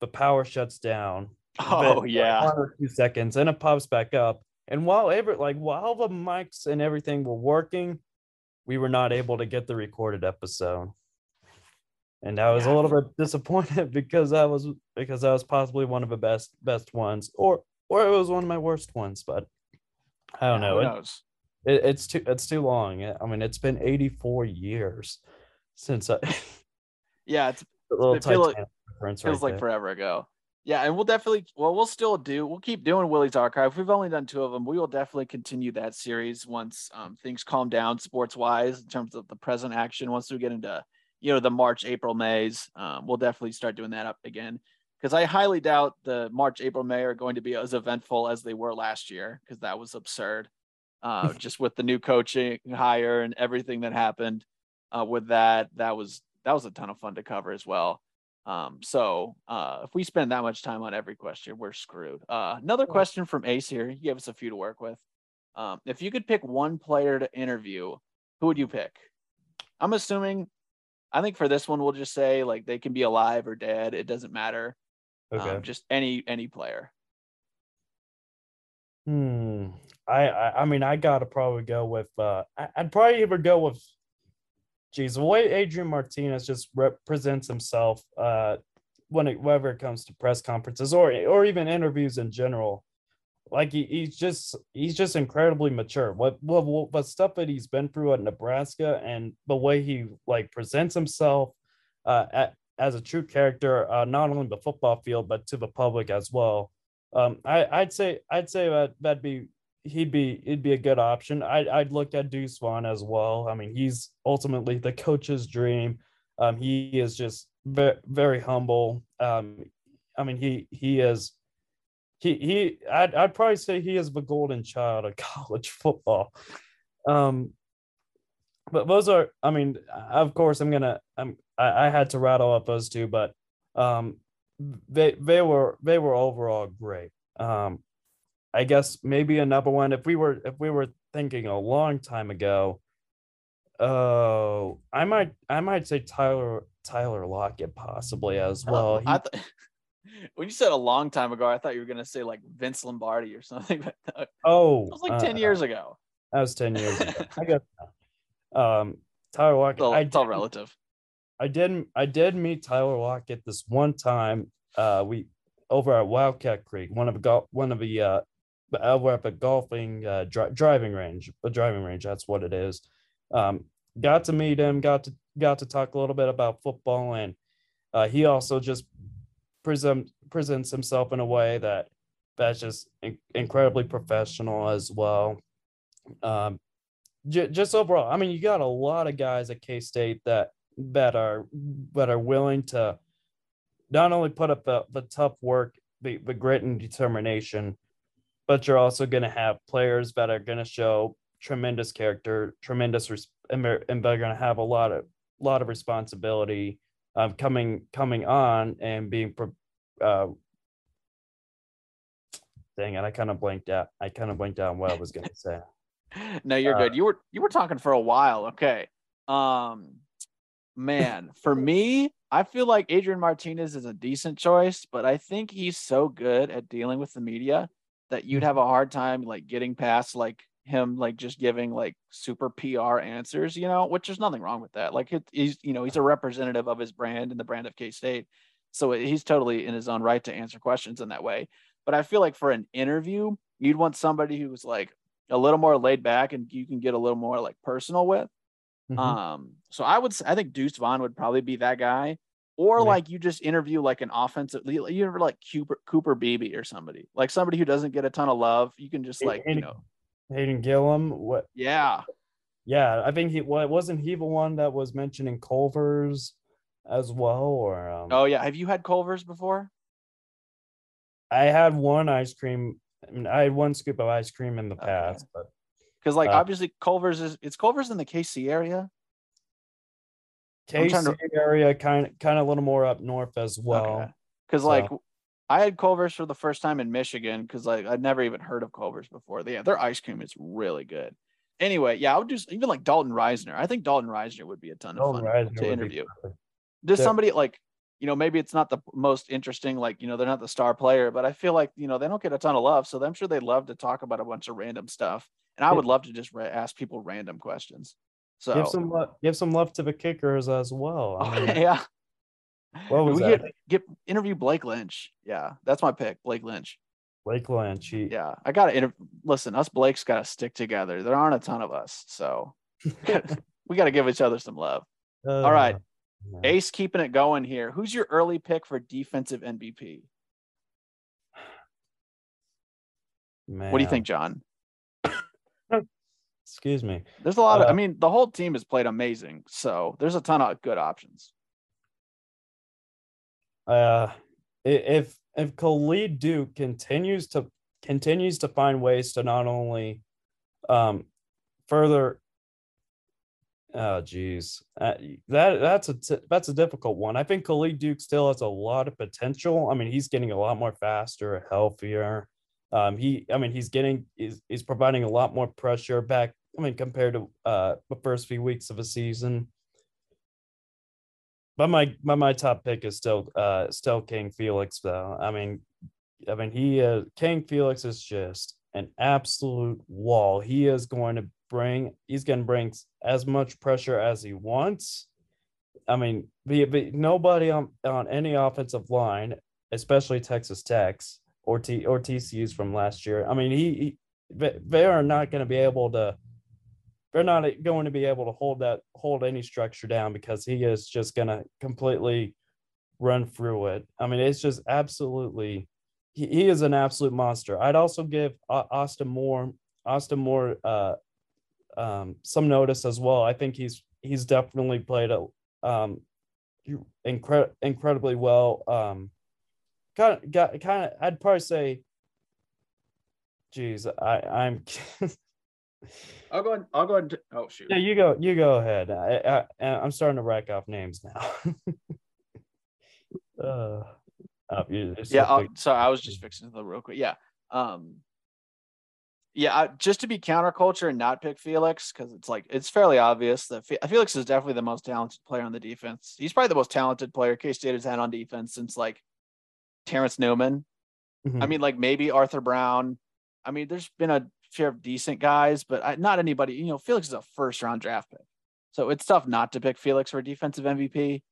the power shuts down. Oh yeah, one or two seconds, and it pops back up. And while every like while the mics and everything were working, we were not able to get the recorded episode and I was yeah. a little bit disappointed because I was because I was possibly one of the best best ones, or or it was one of my worst ones. But I don't yeah, know. It, it, it's too it's too long. I mean, it's been 84 years since I. yeah, it's a little it feel like, feels right like there. forever ago. Yeah, and we'll definitely well we'll still do we'll keep doing Willie's Archive. We've only done two of them. We will definitely continue that series once um, things calm down sports wise in terms of the present action. Once we get into you know the March, April, Mays. Um, we'll definitely start doing that up again because I highly doubt the March, April, May are going to be as eventful as they were last year because that was absurd. Uh, just with the new coaching hire and everything that happened uh, with that, that was that was a ton of fun to cover as well. Um, so uh, if we spend that much time on every question, we're screwed. Uh, another question from Ace here. He gave us a few to work with. Um, if you could pick one player to interview, who would you pick? I'm assuming I think for this one, we'll just say like they can be alive or dead. It doesn't matter. Okay. Um, just any any player. Hmm. I, I I mean I gotta probably go with uh I, would probably either go with geez the way Adrian Martinez just represents himself uh when it whenever it comes to press conferences or or even interviews in general like he, he's just he's just incredibly mature. What what what stuff that he's been through at Nebraska and the way he like presents himself, uh, as a true character, uh, not only the football field but to the public as well. Um, I, I'd say I'd say that that'd be he'd be it'd be a good option. I'd I'd look at Deuce Vaughn as well. I mean, he's ultimately the coach's dream. Um, he is just very very humble. Um, I mean, he he is he he I'd, I'd probably say he is the golden child of college football. Um, but those are I mean, of course, I'm gonna I'm I, I had to rattle up those two, but um, they they were they were overall great. Um, I guess maybe another one if we were if we were thinking a long time ago. Oh, I might I might say Tyler Tyler Lockett possibly as well. I th- when you said a long time ago, I thought you were gonna say like Vince Lombardi or something. oh, it was like ten uh, years ago. That was ten years ago. I guess. Um, Tyler Lockett. It's all, it's all relative. I didn't. I did meet Tyler Lockett this one time. Uh, we over at Wildcat Creek, one of the one of the uh, over at the golfing uh, dri- driving range, a driving range. That's what it is. Um, got to meet him. Got to got to talk a little bit about football, and uh, he also just present presents himself in a way that that's just in- incredibly professional as well. Um, j- just overall, I mean, you got a lot of guys at K State that that are that are willing to not only put up the, the tough work, the, the grit and determination, but you're also going to have players that are going to show tremendous character, tremendous, res- and they're, going to have a lot of lot of responsibility um, coming coming on and being. Uh, dang it! I kind of blanked out. I kind of blanked out on what I was going to say. no, you're uh, good. You were you were talking for a while. Okay. Um, man, for me, I feel like Adrian Martinez is a decent choice, but I think he's so good at dealing with the media that you'd have a hard time like getting past like him like just giving like super PR answers, you know, which there's nothing wrong with that. Like it, he's you know he's a representative of his brand and the brand of K State, so he's totally in his own right to answer questions in that way. But I feel like for an interview, you'd want somebody who's like a little more laid back and you can get a little more like personal with. Mm-hmm. Um, so I would, I think Deuce Vaughn would probably be that guy, or yeah. like you just interview like an offensive, you ever like Cooper Cooper Beebe or somebody, like somebody who doesn't get a ton of love. You can just like Hayden, you know, Hayden Gillum. What? Yeah, yeah. I think he what wasn't he the one that was mentioning Culver's as well, or um... oh yeah. Have you had Culver's before? I had one ice cream. I mean, I had one scoop of ice cream in the past, okay. but because like uh, obviously Culver's is it's Culver's in the KC area. KC to... area, kind of kind of a little more up north as well. Because okay. so. like I had Culver's for the first time in Michigan because like I'd never even heard of Culver's before. Yeah, their ice cream is really good. Anyway, yeah, I would do even like Dalton Risner. I think Dalton Risner would be a ton of Dalton fun Risner to interview. Just somebody like you know, maybe it's not the most interesting, like, you know, they're not the star player, but I feel like, you know, they don't get a ton of love. So I'm sure they'd love to talk about a bunch of random stuff. And I would love to just ask people random questions. So give some love, give some love to the kickers as well. I mean, yeah. What was we that? Get, get interview Blake Lynch. Yeah, that's my pick, Blake Lynch. Blake Lynch. He... Yeah, I got to inter- listen. Us Blakes got to stick together. There aren't a ton of us, so we got to give each other some love. Uh, All right, Ace, keeping it going here. Who's your early pick for defensive MVP? Man. What do you think, John? Excuse me. There's a lot of, I uh, mean, the whole team has played amazing. So there's a ton of good options. Uh, if if Khalid Duke continues to continues to find ways to not only um further oh geez uh, that that's a t- that's a difficult one i think khalid duke still has a lot of potential i mean he's getting a lot more faster healthier um he i mean he's getting he's, he's providing a lot more pressure back I mean, compared to uh, the first few weeks of a season. But my my, my top pick is still uh still King Felix though. I mean, I mean he uh, King Felix is just an absolute wall. He is going to bring he's to bring as much pressure as he wants. I mean, be, be, nobody on on any offensive line, especially Texas Tech's or T or TCU's from last year. I mean, he, he they are not going to be able to they're not going to be able to hold that hold any structure down because he is just going to completely run through it. I mean, it's just absolutely he, is an absolute monster. I'd also give Austin Moore Austin Moore uh, um, some notice as well. I think he's he's definitely played a um, incre- incredibly well. Um, kind of got kind of I'd probably say, geez, I I'm. I'll go. Ahead, I'll go. Ahead. Oh shoot. Yeah, you go. You go ahead. I, I I'm starting to rack off names now. uh, oh, yeah. So I was just fixing the real quick. Yeah. Um. Yeah, I, just to be counterculture and not pick Felix because it's like it's fairly obvious that Felix is definitely the most talented player on the defense. He's probably the most talented player K State has had on defense since like Terrence Newman. Mm-hmm. I mean, like maybe Arthur Brown. I mean, there's been a share of decent guys, but I, not anybody. You know, Felix is a first round draft pick, so it's tough not to pick Felix for defensive MVP.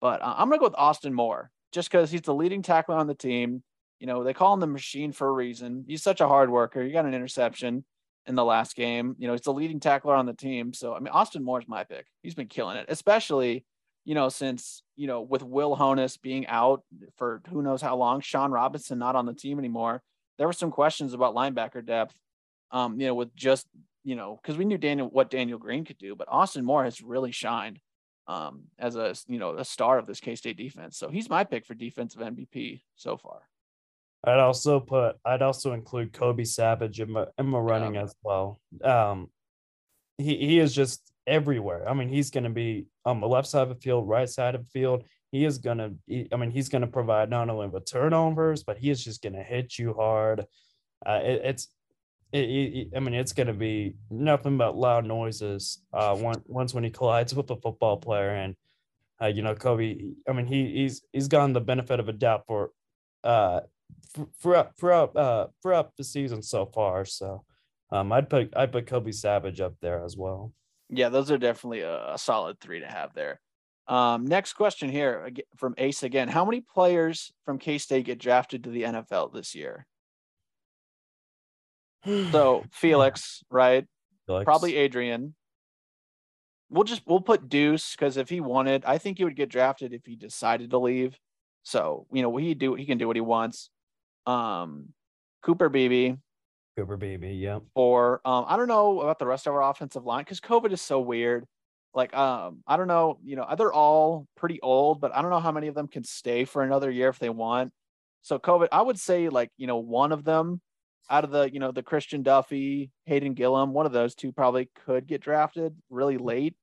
But uh, I'm gonna go with Austin Moore just because he's the leading tackler on the team. You know, they call him the machine for a reason. He's such a hard worker. He got an interception in the last game. You know, he's the leading tackler on the team. So I mean, Austin Moore's my pick. He's been killing it, especially you know, since, you know, with Will Honas being out for who knows how long, Sean Robinson not on the team anymore, there were some questions about linebacker depth, um, you know, with just, you know, because we knew Daniel what Daniel Green could do, but Austin Moore has really shined um, as a, you know, a star of this K State defense. So he's my pick for defensive MVP so far. I'd also put, I'd also include Kobe Savage in my, in my running yeah. as well. Um, he, he is just everywhere. I mean, he's going to be on the left side of the field, right side of the field. He is going to, I mean, he's going to provide not only the turnovers, but he is just going to hit you hard. Uh, it, it's, it, it, I mean, it's going to be nothing but loud noises uh, once, once when he collides with a football player. And, uh, you know, Kobe, I mean, he, he's he's gotten the benefit of a doubt for uh, throughout throughout uh, throughout the season so far. So um, I'd put I'd put Kobe Savage up there as well. Yeah, those are definitely a, a solid three to have there. Um, next question here from Ace again. How many players from K State get drafted to the NFL this year? so Felix, right? Felix. Probably Adrian. We'll just we'll put Deuce because if he wanted, I think he would get drafted if he decided to leave. So you know he do he can do what he wants. Um, Cooper Beebe, Cooper Beebe, yeah. Or um, I don't know about the rest of our offensive line because COVID is so weird. Like, um, I don't know, you know, they're all pretty old, but I don't know how many of them can stay for another year if they want. So COVID, I would say like, you know, one of them out of the, you know, the Christian Duffie, Hayden Gillum, one of those two probably could get drafted really late.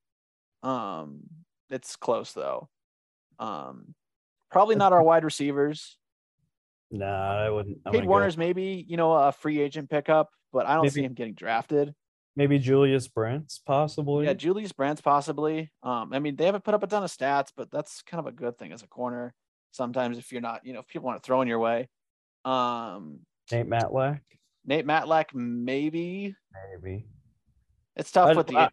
Um, it's close though. Um, probably not our wide receivers. No, I wouldn't. I Cade Warner's go. maybe you know a free agent pickup, but I don't maybe, see him getting drafted. Maybe Julius Brents, possibly. Yeah, Julius Brents, possibly. Um, I mean, they haven't put up a ton of stats, but that's kind of a good thing as a corner. Sometimes, if you're not, you know, if people want to throw in your way. Um, Nate Matlack. Nate Matlack, maybe. Maybe. It's tough I'd, with the. I,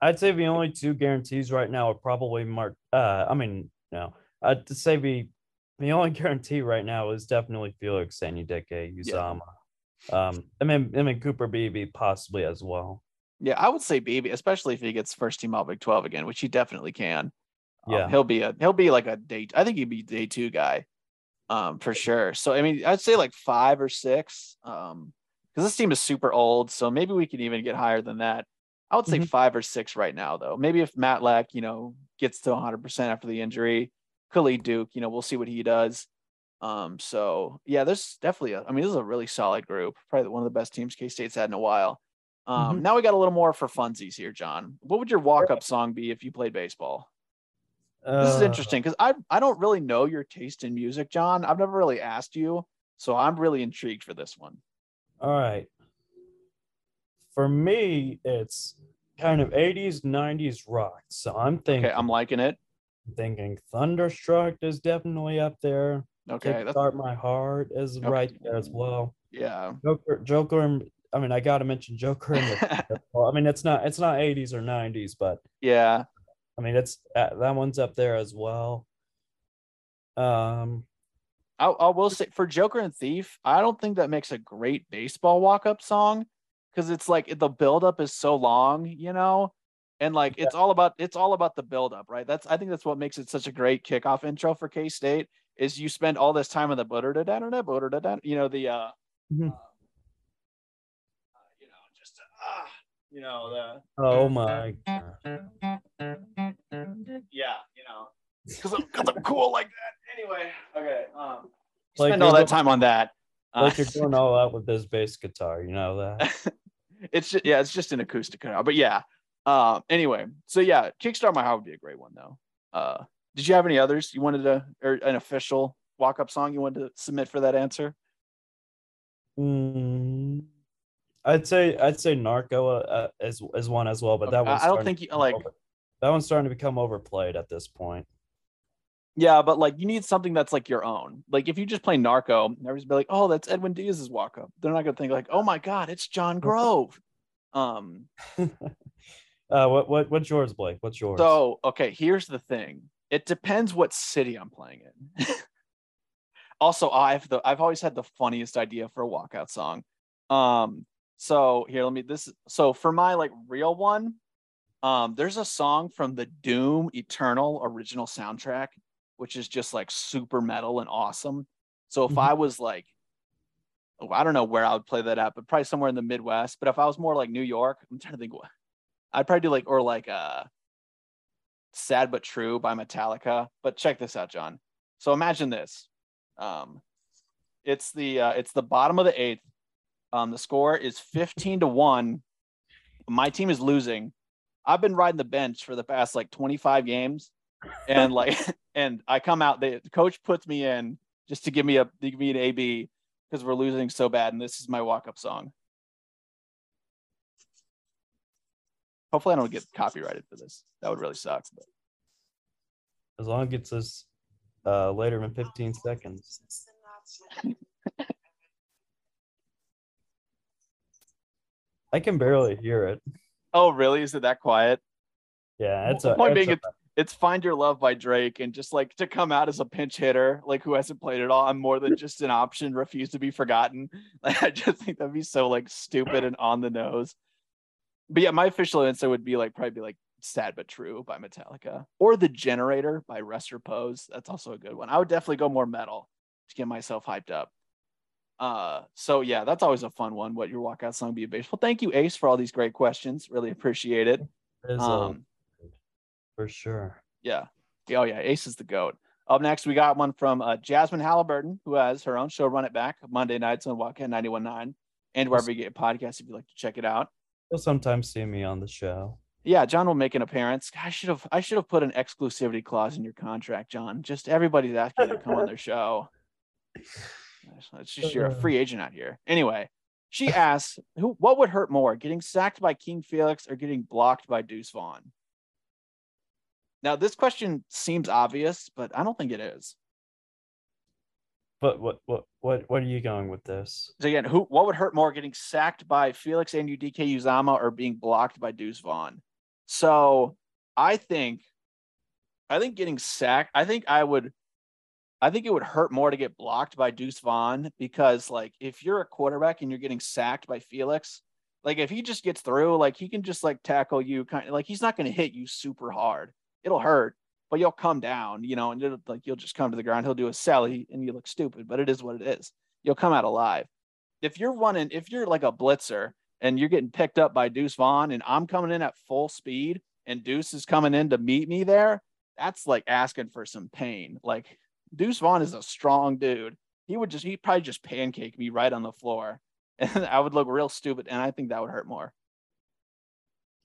I'd say the only two guarantees right now are probably Mark. Uh, I mean, no, I'd say the the only guarantee right now is definitely Felix Anudike Uzomah. Yeah. Um, I mean, I mean Cooper Beebe possibly as well. Yeah, I would say Beebe, especially if he gets first team All Big Twelve again, which he definitely can. Um, yeah, he'll be a he'll be like a day. I think he'd be day two guy, um, for sure. So I mean, I'd say like five or six, um, because this team is super old. So maybe we can even get higher than that. I would say mm-hmm. five or six right now, though. Maybe if Matlack, you know, gets to 100 percent after the injury, Khalid Duke, you know, we'll see what he does. Um, so yeah, there's definitely a, I mean, this is a really solid group, probably one of the best teams K State's had in a while. Um, mm-hmm. now we got a little more for funsies here, John. What would your walk up song be if you played baseball? Uh, this is uh. interesting because I I don't really know your taste in music, John. I've never really asked you, so I'm really intrigued for this one. All right. For me, it's kind of 80s, 90s rock. So I'm thinking. Okay, I'm liking it thinking Thunderstruck is definitely up there. Okay, start my heart is okay. right there as well. Yeah, Joker, Joker. I mean, I got to mention Joker. The, I mean, it's not it's not 80s or 90s, but yeah, I mean, it's uh, that one's up there as well. Um, I, I will say for Joker and Thief, I don't think that makes a great baseball walk up song. because it's like the buildup is so long, you know, and like it's all about it's all about the buildup, right? That's I think that's what makes it such a great kickoff intro for K State is you spend all this time on the butter da da da butter da da, you know the uh, Mhm. uh, you know just uh, ah, you know the Oh my god. yeah, you know, because I'm, cause I'm cool like that. Anyway, okay. Um, Like spend all that time on that. Uh, Like you're going all out with this bass guitar, you know that. it's just yeah, it's just an acoustic guitar. But yeah. Um. Anyway, so yeah, Kickstart My Heart would be a great one though. Uh, did you have any others you wanted to or an official walk up song you wanted to submit for that answer? Mm, I'd say I'd say Narco uh, uh, as as one as well, but that Okay, one's I don't starting think to you- become like- over- that one's starting to become overplayed at this point. Yeah, but like you need something that's like your own. Like if you just play Narco, everybody's be like, "Oh, that's Edwin Diaz's walk up." They're not gonna think like, "Oh my God, it's John Grove." Um. Uh, what what what's yours, Blake? What's yours? So, okay, here's the thing. It depends what city I'm playing in. also, I've the I've always had the funniest idea for a walkout song. Um, so here, let me this so for my like real one, um, there's a song from the Doom Eternal original soundtrack, which is just like super metal and awesome. So if Mhm. I was like oh, I don't know where I would play that at, but probably somewhere in the Midwest. But if I was more like New York, I'm trying to think what I'd probably do like or like uh Sad but True by Metallica. But check this out, John. So imagine this. Um it's the uh it's the bottom of the eighth. Um the score is 15 to 1. My team is losing. I've been riding the bench for the past like 25 games. And like and I come out, the coach puts me in just to give me a give me an AB because we're losing so bad. And this is my walk-up song. Hopefully I don't get copyrighted for this. That would really suck. But As long as it gets us uh, later than 15 seconds. I can barely hear it. oh really? Is it that quiet? Yeah, it's a, point it's being, a- it's, it's "Find Your Love" by Drake, and just like to come out as a pinch hitter, like who hasn't played at all. I'm more than just an option. Refuse to be forgotten. Like I just think that'd be so like stupid and on the nose. But yeah, my official answer would be like probably be like "Sad but True" by Metallica, or "The Generator" by Rester Pose. That's also a good one. I would definitely go more metal to get myself hyped up. Uh, so yeah, that's always a fun one. What your walkout song be based? Well, thank you, Ace, for all these great questions. Really appreciate it. a- Um, for sure. yeah. Oh yeah, Ace is the goat. Up next, we got one from uh, Jasmine Halliburton, who has her own show, Run It Back, Monday nights on Wildcat 91.9 and wherever you get podcasts if you'd like to check it out. You'll sometimes see me on the show. Yeah, John will make an appearance. I should have I should have put an exclusivity clause in your contract, John. Just everybody's asking you to come on their show. It's just you're a uh. free agent out here. Anyway, she asks, "Who? What would hurt more, getting sacked by King Felix or getting blocked by Deuce Vaughn?" Now, this question seems obvious, but I don't think it is. But what what what what are you going with this? So again, who? What would hurt more, getting sacked by Felix Anudike Uzomah or being blocked by Deuce Vaughn? So I think, I think getting sacked. I think I would. I think it would hurt more to get blocked by Deuce Vaughn because, like, if you're a quarterback and you're getting sacked by Felix, like if he just gets through, like he can just like tackle you, kind of like he's not to hit you super hard. It'll hurt, but you'll come down, you know, and it'll, like you'll just come to the ground. He'll do a sally and you look stupid, but it is what it is. You'll come out alive. If you're running, if you're like a blitzer and you're getting picked up by Deuce Vaughn and I'm coming in at full speed and Deuce is coming in to meet me there, that's like asking for some pain. Like Deuce Vaughn is a strong dude. He would just, he'd probably just pancake me right on the floor. And I would look real stupid. And I think that would hurt more.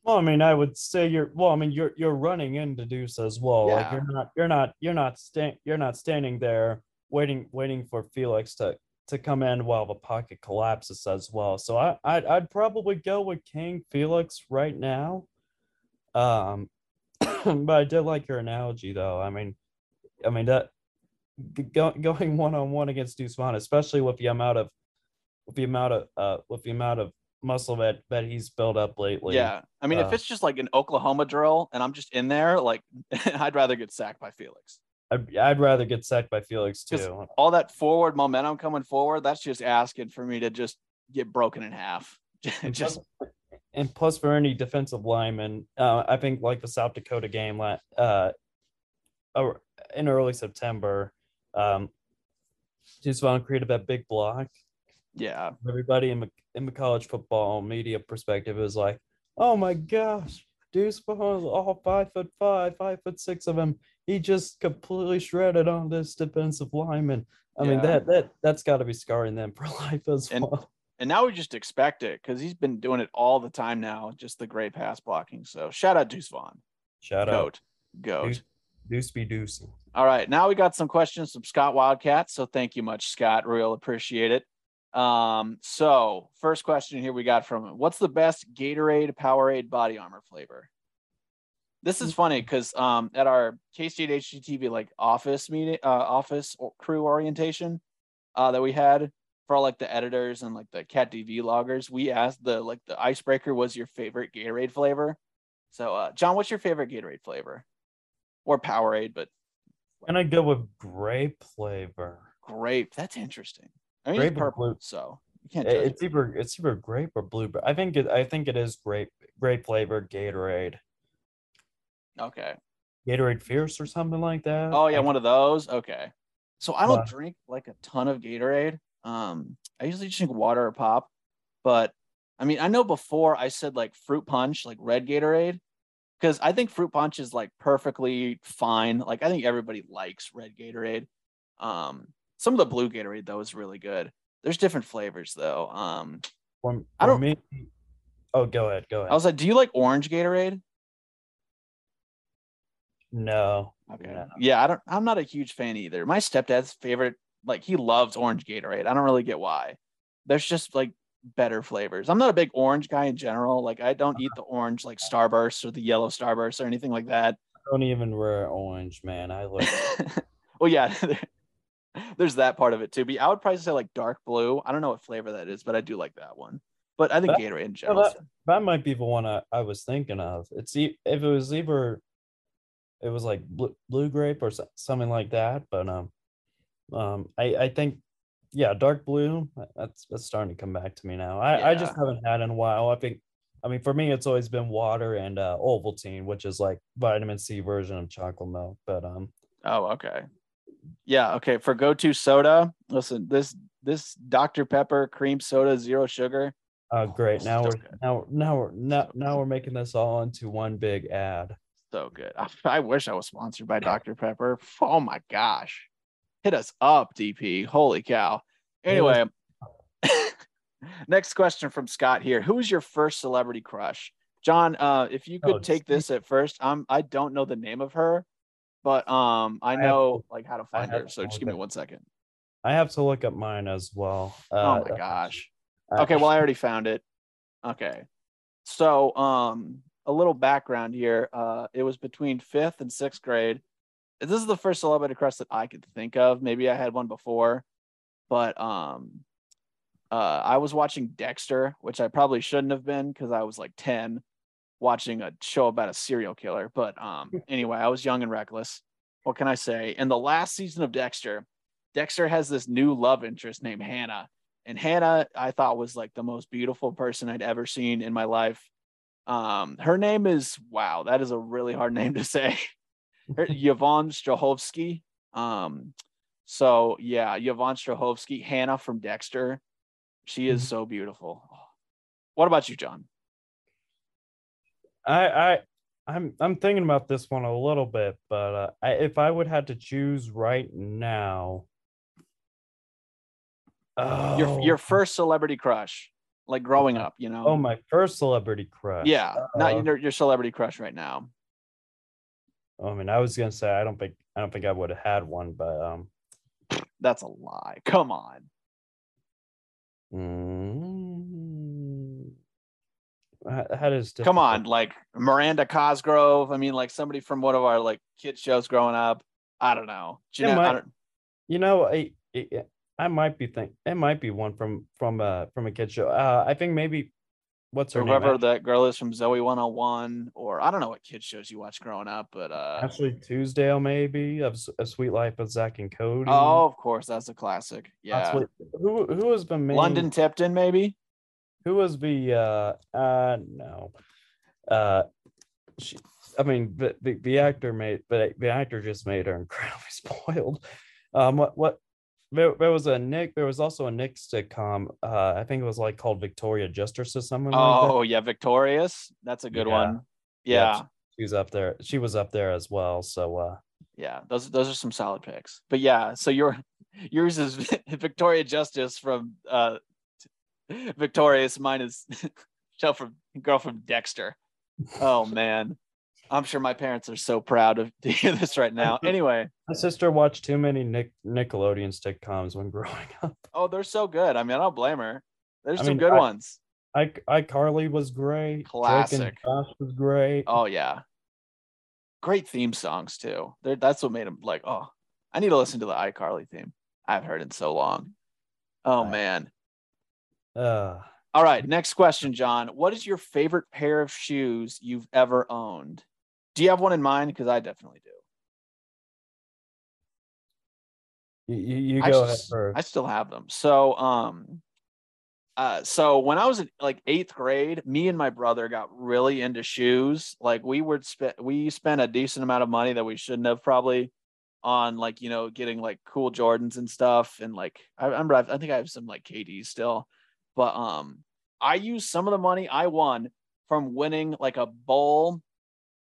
Well, I mean, I would say you're well. I mean, you're you're running into Deuce as well. Like Yeah. you're not you're not you're not sta- you're not standing there waiting waiting for Felix to to come in while the pocket collapses as well. So I I'd, I'd probably go with King Felix right now. Um, but I did like your analogy though. I mean, I mean that go, going one on one against Deuce Vaughn, especially with the amount of with the amount of uh with the amount of muscle that that he's built up lately. yeah. I mean, if uh, it's just like an Oklahoma drill and I'm just in there, like I'd rather get sacked by Felix. I'd, I'd rather get sacked by Felix too. all that forward momentum coming forward, that's just asking for me to just get broken in half. And just plus, and plus for any defensive lineman, uh, I think like the South Dakota game, uh, in early September, um, Deuce Vaughn created that big block. Yeah. Everybody in the in the college football media perspective is like, oh my gosh, Deuce Vaughn, all five foot five, five foot six of him, he just completely shredded on this defensive lineman. I mean that that that's got to be scarring them for life as And- well. And now we just expect it because he's been doing it all the time now. Just the great pass blocking. So shout out Deuce Vaughn. Shout out, Goat. Goat. Deuce, Deuce be Deuce. All right. Now we got some questions from Scott Wildcat. So thank you much, Scott. Real appreciate it. Um, so first question here we got from what's the best Gatorade Powerade body armor flavor? This is funny because um at our K State HDTV like office meeting uh office or crew orientation uh that we had for all like the editors and like the CatDV loggers, we asked the like the icebreaker was your favorite Gatorade flavor. So uh John, what's your favorite Gatorade flavor? Or Powerade, but And I go with grape flavor. grape. That's interesting. I mean, Grape purple, blue? so you can't. It- It's either it's either grape or blueberry. I think it I think it is grape grape flavor Gatorade. Okay. Gatorade Fierce or something like that. Oh yeah, I- one of those. Okay. So I don't Wow. drink like a ton of Gatorade. Um, I usually just drink water or pop. But I mean, I know before I said like fruit punch, like red Gatorade, because I think fruit punch is like perfectly fine. Like I think everybody likes red Gatorade. Um, some of the blue Gatorade though is really good. There's different flavors though. Um, for, I don't- me. Oh, go ahead, go ahead. I was like, do you like orange Gatorade? no. Okay. No. Yeah, I don't. I'm not a huge fan either. My stepdad's favorite, like he loves orange Gatorade. I don't really get why. There's just like better flavors. I'm not a big orange guy in general. Like I don't eat the orange like Starburst or the yellow Starburst or anything like that. I don't even wear orange, man. I look well, yeah, there's that part of it too. But I would probably say like dark blue. I don't know what flavor that is, but I do like that one. But I think That- Gatorade in general. that, that might be the one I, I was thinking of. It's e- if it was either it was like blue, blue grape or so- something like that, but um um I I think yeah, dark blue that's that's starting to come back to me now. I I just haven't had in a while. I think I mean for me it's always been water and uh Ovaltine, which is like vitamin C version of chocolate milk, but um Oh, okay. Yeah, okay. For go-to soda, listen, this this Dr. Pepper cream soda, zero sugar. Oh, great. Now so we're good. now now we're now, now we're making this all into one big ad. So good. I, I wish I was sponsored by Dr. Pepper. Oh my gosh. Hit us up, DP. Holy cow. Anyway, next question from Scott here. Who was your first celebrity crush? John, uh, if you could Oh, take this at first, I'm I don't know the name of her, but um I have know to- like how to find her. So just give me one second. I have to look up mine as well. Oh Uh, my gosh. uh, Okay, well, I already found it. Okay. So, um, a little background here. Uh, it was between fifth and sixth grade. This is the first celebrity crush that I could think of. Maybe I had one before, but um, uh, I was watching Dexter, which I probably shouldn't have been because I was like 10 watching a show about a serial killer. But um, anyway, I was young and reckless. What can I say? In the last season of Dexter, Dexter has this new love interest named Hannah. And Hannah, I thought was like the most beautiful person I'd ever seen in my life. Um, her name is wow, that is a really hard name to say. Her- Yvonne Strahovski. Um, so yeah, Yvonne Strahovski, Hannah from Dexter. She is Mhm. so beautiful. What about you, John? I I I'm I'm thinking about this one a little bit, but uh, I, if I would have to choose right now, oh, Your your first celebrity crush, like growing up, you know? oh my first celebrity crush. yeah, not Uh, your, your celebrity crush right now. I mean, I was gonna say I don't think I don't think I would have had one, but um, That's a lie. Come on. mm, that is Come on, like Miranda Cosgrove. I mean, like somebody from one of our like kid shows growing up. I don't know. Jennette, might- I don't, You know, I, I might be think it might be one from from uh from a kid show. Uh, I think maybe what's her or name? whoever that girl is from Zoe 101, or I don't know what kid shows you watch growing up, but uh Ashley Tisdale, maybe of a Suite Life of Zack and Cody. oh, of course, that's a classic. Yeah. Possibly- who who has been main, London Tipton, maybe. Who was the uh uh no uh she i mean the, the, the actor made but the actor just made her incredibly spoiled um what what there, there was a nick there was also a nick sitcom uh i think it was like called victoria justice or something like Oh yeah, Victorious. That's a good Yeah. one. Yeah, she, she was up there she was up there as well so uh yeah. Those those are some solid picks. But yeah, so your yours is Victoria Justice from uh Victorious. Mine is show from girl from Dexter. Oh man. I'm sure my parents are so proud of to hear this right now. Anyway, my sister watched too many nick nickelodeon sitcoms when growing up oh, they're so good. I mean, I don't blame her. There's I some mean, good I- ones. I iCarly was great. Classic. Josh was great. Oh yeah. Great theme songs too. They're, that's what made them like, oh, I need to listen to the iCarly theme. I've heard it in so long. Oh man. Uh, All right, next question, John. What is your favorite pair of shoes you've ever owned? Do you have one in mind? Because I definitely do. you, you you I, go ahead s- first. I still have them. So, um, uh, so when I was in like eighth grade, me and my brother got really into shoes. Like we would spend, we spent a decent amount of money that we shouldn't have probably on like you know getting like cool Jordans and stuff. And like I remember, I've, I think I have some like KDs still, but um, I used some of the money I won from winning like a bowl,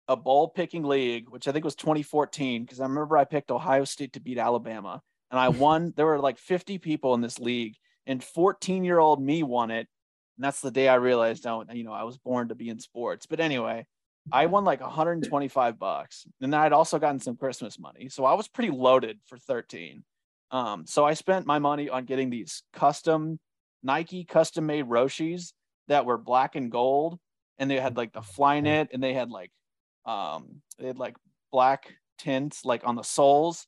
a bowl picking league, which I think was 2014. Because I remember I picked Ohio State to beat Alabama and I won. there were like 50 people in this league, and 14 year old me won it. And that's the day I realized, oh, you know, I was born to be in sports. But anyway, I won like 125 bucks, and I'd also gotten some Christmas money, so I was pretty loaded for 13. Um, so I spent my money on getting these custom Nike custom made Roshes that were black and gold, and they had like the Flyknit, and they had like um, they had like black tints like on the soles.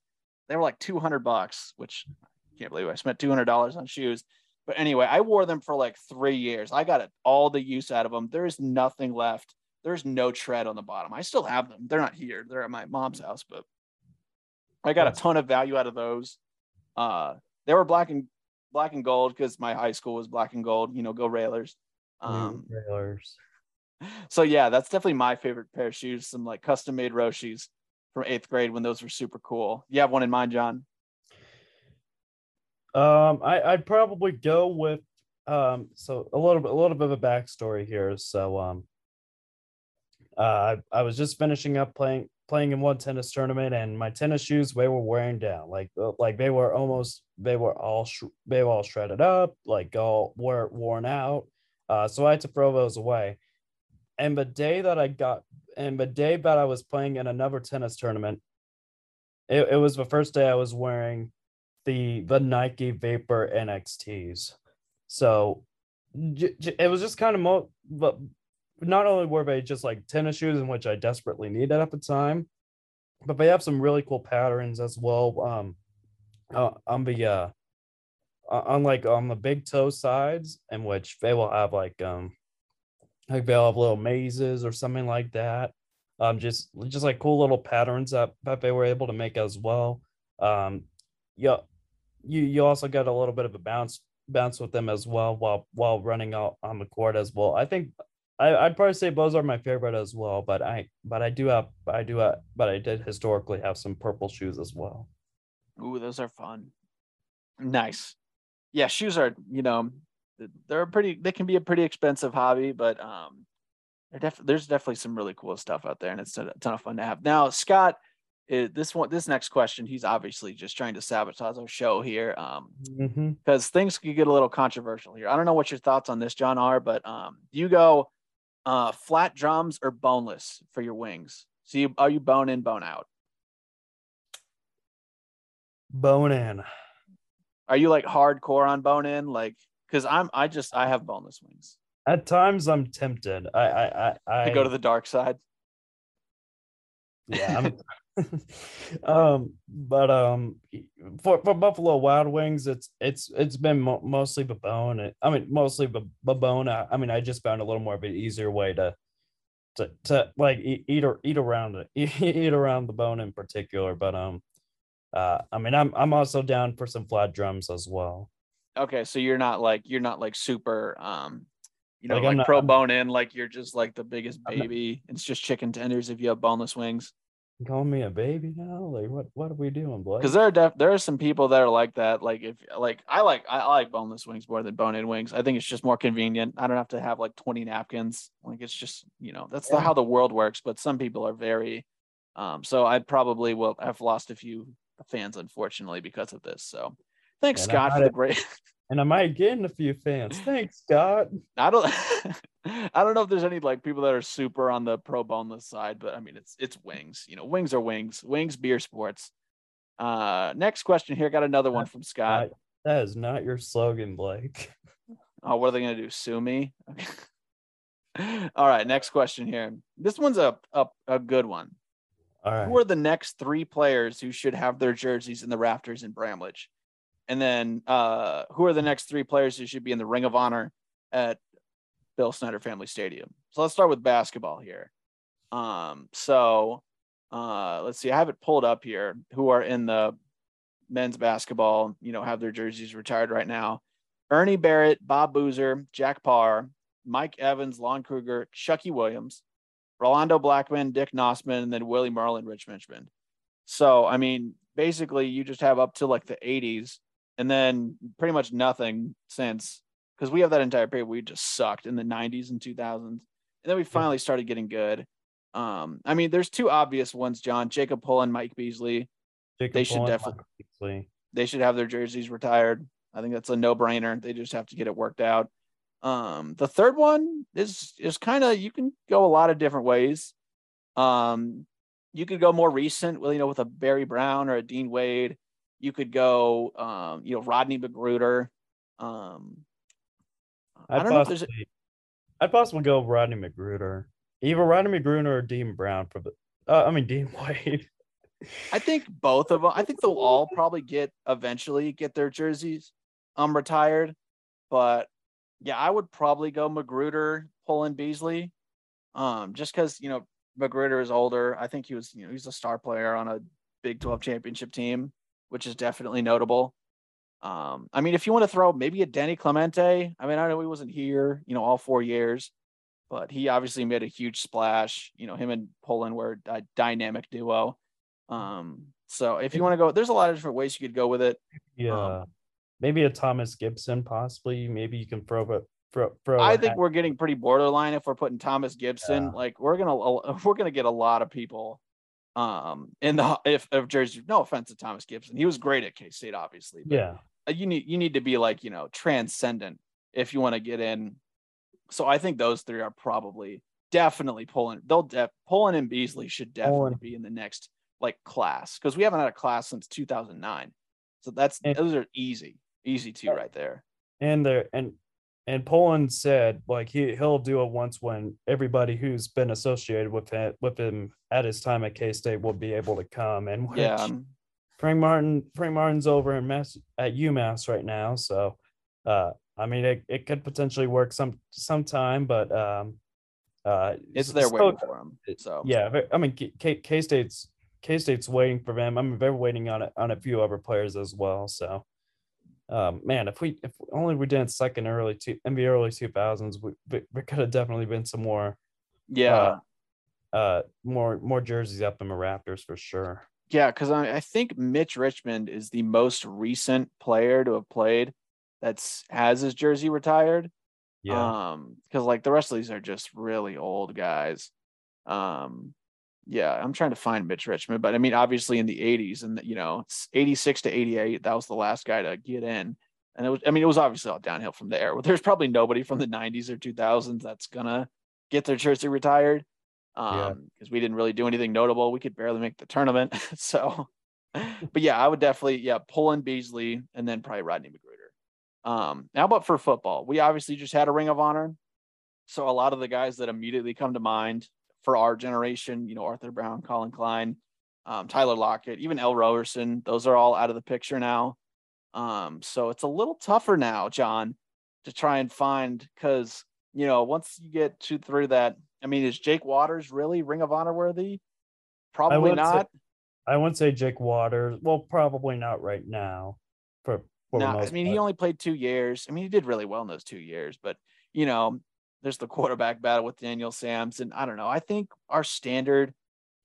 They were like 200 bucks which I can't believe i spent $200 on shoes. But anyway i wore them for like three years. I got all the use out of them there's nothing left. There's no tread on the bottom. I still have them. They're not here. They're at my mom's house but i got a ton of value out of those. Uh they were black and black and gold because my high school was black and gold you know go railers um Trailers. so yeah, that's definitely my favorite pair of shoes. Some like custom made Roshes from eighth grade when those were super cool. You have one in mind, John? Um, I, I'd probably go with um. So a little bit, a little bit of a backstory here. So um, uh, I, I was just finishing up playing playing in one tennis tournament, and my tennis shoes they were wearing down. Like like they were almost they were all sh- they were all shredded up, like all were worn out. Uh, so I had to throw those away. And the day that I got, and the day that I was playing in another tennis tournament, it, it was the first day I was wearing the the Nike Vapor NXTs. So it was just kind of mo, but not only were they just like tennis shoes in which I desperately needed at the time, but they have some really cool patterns as well. Um, uh, on the uh, on like on the big toe sides, in which they will have like um, like they'll have little mazes or something like that. Um, just just like cool little patterns that that they were able to make as well. Um, yeah, you you also get a little bit of a bounce bounce with them as well while while running out on the court as well. I think I, I'd probably say those are my favorite as well, but I but I do have I do have, but I did historically have some purple shoes as well. Ooh, those are fun. Nice. Yeah, shoes are, you know, they're a pretty they can be a pretty expensive hobby, but um they're def- there's definitely some really cool stuff out there and it's a ton of fun to have. Now, Scott, eh, this one this next question, he's obviously just trying to sabotage our show here. Um Mm-hmm. because things could get a little controversial here. I don't know what your thoughts on this, John, are, but um, you go uh, flat drums or boneless for your wings? So you are you bone in, bone out? Bone in. Are you like hardcore on bone in? Like, because I'm I just I have boneless wings. At times I'm tempted. I I I, I I go to the dark side. yeah I'm, um but um for, for buffalo wild wings it's it's it's been mo- mostly the bone i mean mostly the, the bone I, I mean i just found a little more of an easier way to to, to like eat eat, or, eat around it eat around the bone in particular but um uh i mean i'm i'm also down for some flat drums as well Okay, so you're not like you're not like super um You know, Like, like, not- pro bone in, like you're just like the biggest I'm not- baby. It's just chicken tenders if you have boneless wings. Calling me a baby now? Like what? What are we doing, Blake? Because there are def- there are some people that are like that. Like if like I like I, like boneless wings more than bone in wings. I think it's just more convenient. I don't have to have like 20 napkins. Like it's just you know that's the, how the world works. But some people are very. Um, so I probably will have lost a few fans unfortunately because of this. So thanks And Scott for the great. and I might get in a few fans. Thanks, Scott. I don't I don't know if there's any like people that are super on the pro boneless side, but I mean it's it's wings. You know, wings are wings. Wings beer sports. Uh next question here. Got another one from Scott. That is not your slogan, Blake. Oh, what are they gonna do? Sue me? Okay. All right, next question here. This one's a, a a good one. All right. Who are the next three players who should have their jerseys in the rafters in Bramlage? And then uh who are the next three players who should be in the Ring of Honor at Bill Snyder Family Stadium? So let's start with basketball here. Um, so uh let's see, I have it pulled up here who are in the men's basketball, you know, have their jerseys retired right now. Ernie Barrett, Bob Boozer, Jack Parr, Mike Evans, Lon Kruger, Chuckie Williams, Rolando Blackman, Dick Knostman, and then Willie Murrell, Mitch Richmond. So, I mean, basically, you just have up to like the 80s and then pretty much nothing since because we have that entire period we just sucked in the 90s and 2000s. And then we finally started getting good. Um, I mean, there's two obvious ones, John Jacob Pull and Mike Beasley. Jacob they should Pullen, definitely- They should have their jerseys retired. I think that's a no brainer. They just have to get it worked out. Um, the third one is is kind of you can go a lot of different ways. Um, you could go more recent, well, you know, with a Barry Brown or a Dean Wade. You could go, um, you know, Rodney McGruder. Um, I I'd don't know if there's. possibly, I'd possibly go Rodney McGruder, either Rodney McGruder or Dean Brown for the. Uh, I mean Dean Wade. I think both of them. I think they'll all probably get eventually get their jerseys um retired, but yeah, I would probably go McGruder, Pullen, Beasley, um, just because you know McGruder is older. I think he was you know he's a star player on a Big Twelve championship team, which is definitely notable. Um, I mean, if you want to throw maybe a Denis Clemente, I mean, I know he wasn't here, you know, all four years, but he obviously made a huge splash. You know, him and Pullen were a dynamic duo. Um, so if you want to go, there's a lot of different ways you could go with it. Yeah, Um, maybe a Thomas Gibson, possibly. Maybe you can throw a throw. throw I think we're getting pretty borderline if we're putting Thomas Gibson. Yeah. Like we're gonna we're gonna get a lot of people um in the if if Jersey. No offense to Thomas Gibson, he was great at K State, obviously. But Yeah, you need you need to be like you know transcendent if you want to get in. So I think those three are probably definitely Pullen. They'll def, Pullen and Beasley should definitely Pullen. be in the next like class because we haven't had a class since 2009. So that's And- those are easy, easy two right there. and there and and Pullen said like he he'll do it once when everybody who's been associated with it with him at his time at K State will be able to come. And which Yeah, um, Frank Martin Frank Martin's over in Mass at UMass right now, so uh I mean it, it could potentially work some sometime, but um uh it's there still- waiting for him. So yeah, I mean K K State's K State's waiting for them. I mean they're waiting on it on a few other players as well. So, um, man, if we if only we didn't suck in early two in the early two thousands, we we we could have definitely been some more yeah. uh, uh more more jerseys up in the Raptors for sure. Yeah, because I, I think Mitch Richmond is the most recent player to have played that's has his jersey retired. Yeah, Um, because like the rest of these are just really old guys. Um, yeah, I'm trying to find Mitch Richmond, but I mean, obviously in the 80s and you know, it's 86 to 88, that was the last guy to get in. And it was, I mean, it was obviously all downhill from there. There's probably nobody from the 90s or 2000s that's gonna get their jersey retired. Yeah. Um, because we didn't really do anything notable. We could barely make the tournament. so, but yeah, I would definitely, yeah, Pullen Beasley and then probably Rodney McGruder. Um, how about for football? We obviously just had a Ring of Honor. So a lot of the guys that immediately come to mind for our generation, you know, Arthur Brown, Collin Klein, um, Tyler Lockett, even Ell Roberson, those are all out of the picture now. Um, so it's a little tougher now, John, to try and find because you know once you get to through that, I mean, is Jake Waters really Ring of Honor worthy? Probably say- not. I wouldn't say Jake Waters. Well, probably not right now. For, for No, I mean he only played two years. I mean he did really well in those two years, but you know, there's the quarterback battle with Daniel Sams, and I don't know. I think our standard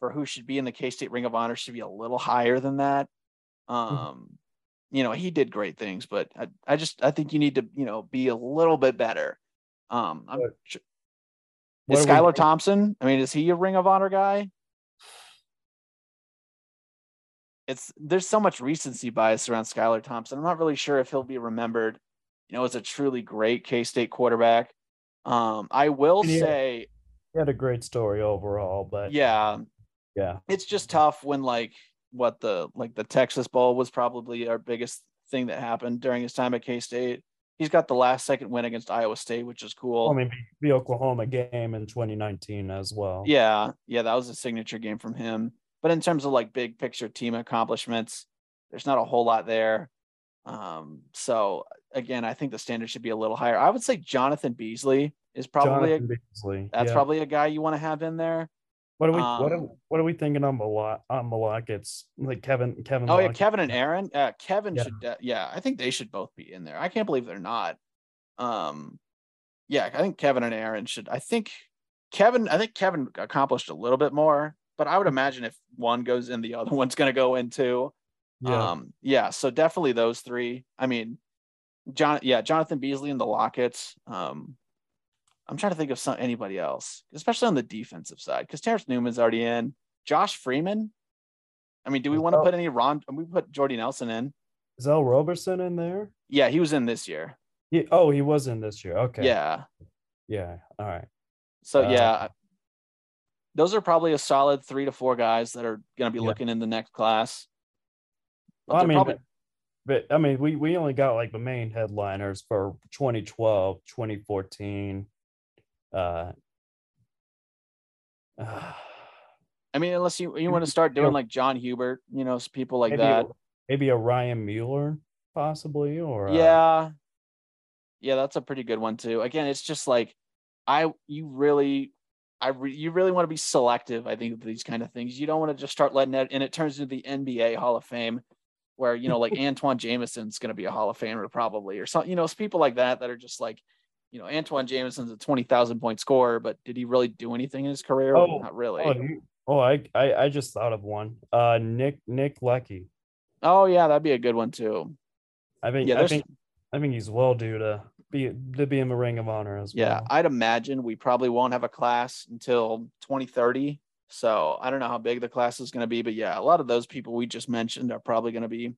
for who should be in the K State Ring of Honor should be a little higher than that. Hmm. Um, you know, he did great things, but I, I just I think you need to you know be a little bit better. Um, I'm, What- is are we- Skylar Thompson? I mean, is he a Ring of Honor guy? It's there's so much recency bias around Skylar Thompson. I'm not really sure if he'll be remembered, you know, as a truly great K State quarterback. Um, I will Yeah. say, He had a great story overall, but yeah, yeah, it's just tough when like what the like the Texas Bowl was probably our biggest thing that happened during his time at K State. He's got the last second win against Iowa State, which is cool. I mean, the Oklahoma game in 2019 as well. Yeah, yeah, that was a signature game from him. But in terms of like big picture team accomplishments, there's not a whole lot there. Um, so again, I think the standard should be a little higher. I would say Jonathan Beasley is probably a, Jonathan Beasley. that's yeah. probably a guy you want to have in there. What are we? what, are, um, what are we thinking on Malak? On Malak, it's like Kevin. Kevin. Oh yeah, Kevin and Aaron. Uh, Kevin Yeah. should. de- yeah, I think they should both be in there. I can't believe they're not. Um, yeah, I think Kevin and Aaron should. I think Kevin. I think Kevin accomplished a little bit more, but I would imagine if one goes in, the other one's going to go in too. Yeah. Um, yeah, so definitely those three. I mean, John, yeah, Jonathan Beasley and the Locketts. Um, I'm trying to think of some anybody else, especially on the defensive side, because Terrence Newman's already in. Josh Freeman. I mean, do we want to put any Ron? We put Jordy Nelson in. Is Ell Roberson in there? Yeah, he was in this year. He, oh, he was in this year. Okay. Yeah. Yeah. All right. So Uh, yeah, those are probably a solid three to four guys that are going to be Yeah. looking in the next class. But Well, I mean, probably- but I mean, we we only got like the main headliners for 2012, 2014. Uh, I mean, unless you you want to start doing like John Hubert, you know, people like maybe that. Maybe a Ryan Mueller, possibly, or uh, yeah. Yeah that's a pretty good one too. Again it's just like i you really i re, you really want to be selective i think with these kind of things. You don't want to just start letting it, and it turns into the nba hall of fame where you know like antawn jamison's going to be a hall of famer probably or something you know it's people like that that are just like you know antawn jamison's a 20000 point scorer but did he really do anything in his career Oh, not really Oh, oh, I, I I just thought of one. Uh, Nick Nick Leckey. oh yeah that'd be a good one too I think yeah I think I think he's well due to be to be in the Ring of Honor as Yeah, well. Yeah. I'd imagine we probably won't have a class until 2030. So I don't know how big the class is going to be, but yeah, a lot of those people we just mentioned are probably going to be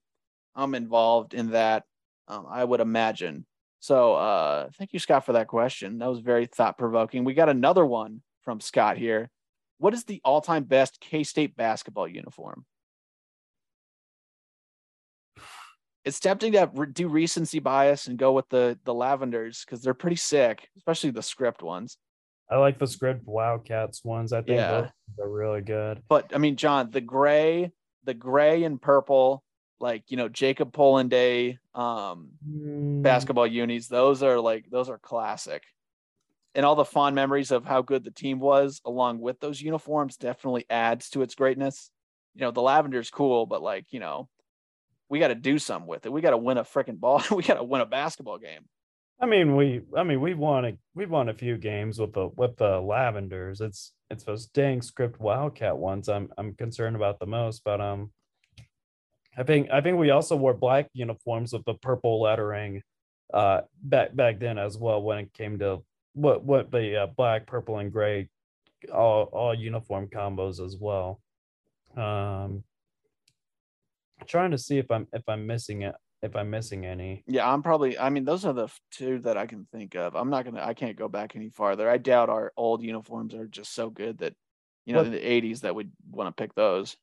um involved in that. Um, I would imagine. So uh, thank you, Scott, for that question. That was very thought provoking. We got another one from Scott here. What is the all-time best K-State basketball uniform? It's tempting to re- do recency bias and go with the the lavenders because they're pretty sick, especially the script ones. I like the script Wildcats ones. I think Yeah. those are really good. But I mean, John, the gray, the gray and purple, like you know, Jacob Pullen Day um Mm, basketball unis, those are like those are classic. And all the fond memories of how good the team was, along with those uniforms, definitely adds to its greatness. You know, the lavender's cool, but like, you know, we got to do something with it. We got to win a freaking ball. we got to win a basketball game. I mean, we I mean we won a we won a few games with the with the Lavenders. It's it's those dang script Wildcat ones I'm I'm concerned about the most. But um, I think I think we also wore black uniforms with the purple lettering, uh, back back then as well when it came to what what the uh, black, purple, and gray, all all uniform combos as well. Um, trying to see if I'm if I'm missing it if I'm missing any. Yeah, I'm probably. I mean, those are the two that I can think of. I'm not gonna. I can't go back any farther. I doubt our old uniforms are just so good that, you know, in the '80s that we'd want to pick those.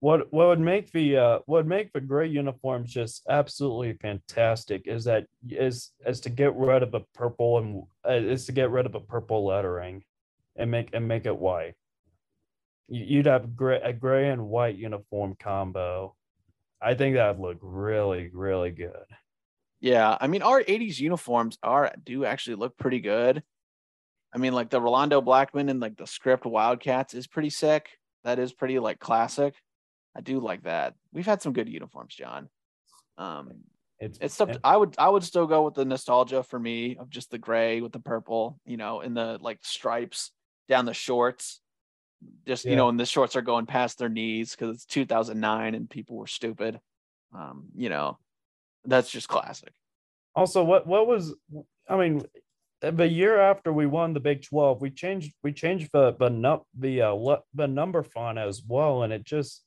What what would make the uh what would make the gray uniforms just absolutely fantastic is that is is to get rid of the purple and uh, is to get rid of the purple lettering and make and make it white You- you'd have gray a gray and white uniform combo i think that'd look really really good Yeah, I mean, our '80s uniforms are do actually look pretty good. I mean, like the Rolando Blackman and like the script Wildcats is pretty sick. That is pretty like classic. I do like that. We've had some good uniforms, John. Um, It's It's tough. to- I would I would still go with the nostalgia for me of just the gray with the purple, you know, and the like stripes down the shorts. Just you know, and the shorts are going past their knees because it's 2009 and people were stupid. Um, you know, that's just classic. Also, what what was I mean, the year after we won the Big Twelve, we changed we changed the the the uh, the number font as well, and it just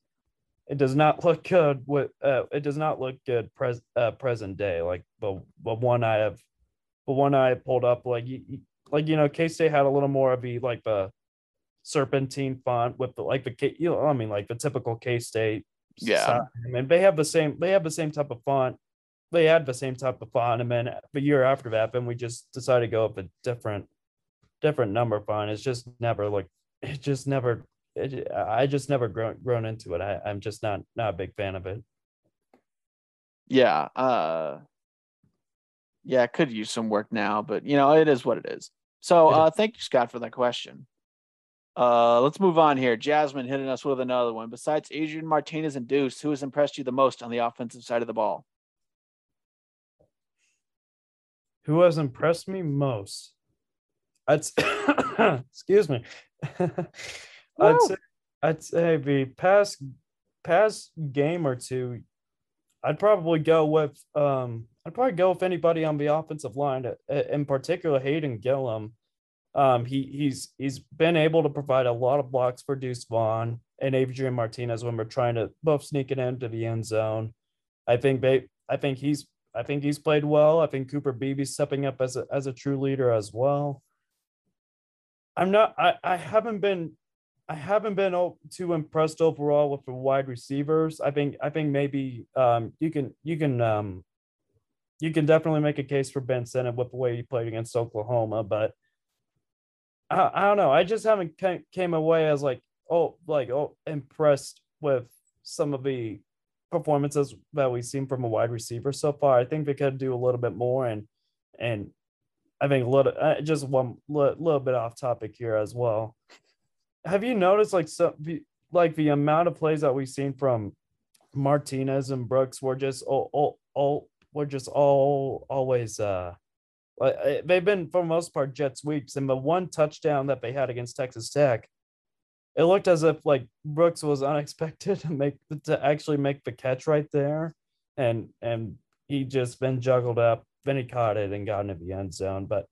it does not look good with uh, it does not look good pres uh, present day like the the one I have the one I pulled up like you, like you know K State had a little more of the like the serpentine font with the like the K you know I mean like the typical K State Yeah. I mean they have the same they have the same type of font they had the same type of font and then the year after that then we just decided to go with a different different number font it's just never like it just never it, i just never grown grown into it I, i'm just not not a big fan of it Yeah. Uh yeah, it could use some work now, but you know, it is what it is. So uh thank you, Scott, for that question. Uh let's move on here. Jasmine hitting us with another one. Besides Adrian Martinez and Deuce, who has impressed you the most on the offensive side of the ball? who has impressed me most i'd excuse me i'd say i'd say the past past game or two i'd probably go with um i'd probably go with anybody on the offensive line uh, in particular hayden gillum um he he's he's been able to provide a lot of blocks for deuce vaughn and adrian martinez when we're trying to both sneak it into the end zone i think they i think he's I think he's played well. I think Cooper Beebe's stepping up as a as a true leader as well. I'm not. I I haven't been. I haven't been too impressed overall with the wide receivers. I think. I think maybe um you can you can um you can definitely make a case for Ben Sinnott with the way he played against Oklahoma, but I, I don't know. I just haven't ca- came away as like oh like oh impressed with some of the performances that we've seen from a wide receiver so far. I think they could do a little bit more, and and I think a little uh, just one little bit off topic here as well. Have you noticed like so like the amount of plays that we've seen from Martinez and Brooks were just all all, all were just all always uh they've been for the most part jet sweeps and the one touchdown that they had against Texas Tech it looked as if like Brooks was unexpected to make to actually make the catch right there, and and he just been juggled up. Then he caught it and got into the end zone. But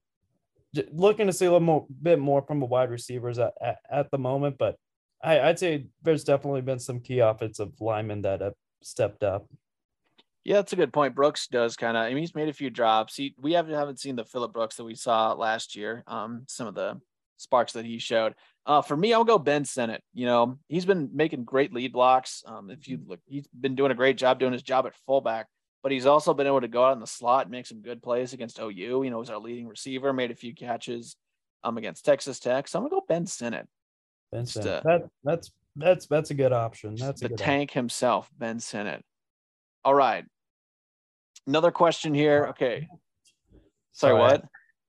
looking to see a little more bit more from the wide receivers at, at, at the moment. But I, I'd say there's definitely been some key offensive linemen that have stepped up. Yeah, that's a good point. Brooks does kind of. I mean, he's made a few drops. He we haven't haven't seen the Phillip Brooks that we saw last year. Um, some of the sparks that he showed. Uh, for me, I'll go Ben Sinnott. You know, he's been making great lead blocks. Um, if you look, he's been doing a great job doing his job at fullback, but he's also been able to go out in the slot and make some good plays against OU. You know, he's our leading receiver, made a few catches um against Texas Tech. So I'm gonna go Ben Sinnott, Vincent, uh, that that's that's that's a good option. That's a the tank himself, Ben Sinnott. All right. Another question here. Okay. Sorry, Sorry, what?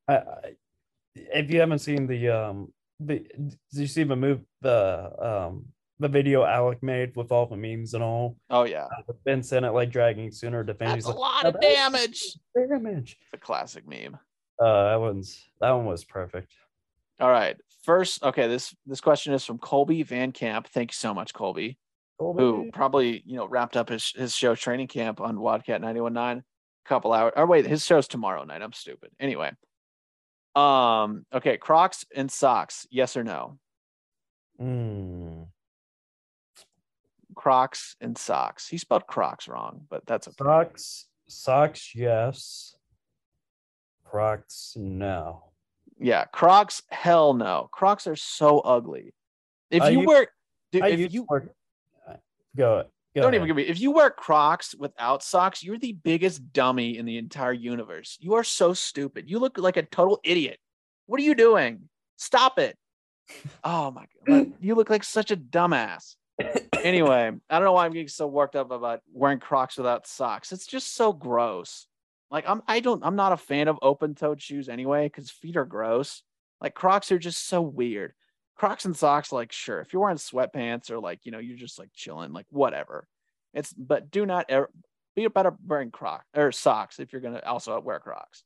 I, I, if you haven't seen the um the did you see the move the um the video Alec made with all the memes and all Oh yeah. with Ben Sinnott like dragging Sooner defend. That's He's a like, lot of damage. damage. The classic meme. Uh, that one's that one was perfect. All right. First, okay, this this question is from Colby Van Camp. Thank you so much, Colby, who probably, you know, wrapped up his his show training camp on Wildcat 919 a couple hours. Or wait, his show's tomorrow night. I'm stupid. Anyway. Um, okay, Crocs and socks, yes or no? Mm. Crocs and socks. He spelled Crocs wrong, but that's okay. Socks, socks, yes. Crocs, no. Yeah, Crocs, hell no. Crocs are so ugly. If I you wear, dude, if you work. Uh, go. go don't ahead. even give me. If you wear Crocs without socks, you're the biggest dummy in the entire universe. You are so stupid. You look like a total idiot. What are you doing? Stop it. Oh my god, you look like such a dumbass. Anyway, I don't know why I'm getting so worked up about wearing Crocs without socks. It's just so gross. Like I'm, I don't, I'm not a fan of open-toed shoes anyway because feet are gross. Like Crocs are just so weird. Crocs and socks, like sure, if you're wearing sweatpants or like you know you're just like chilling, like whatever. It's but do not ever be better wearing Crocs or socks if you're gonna also wear Crocs.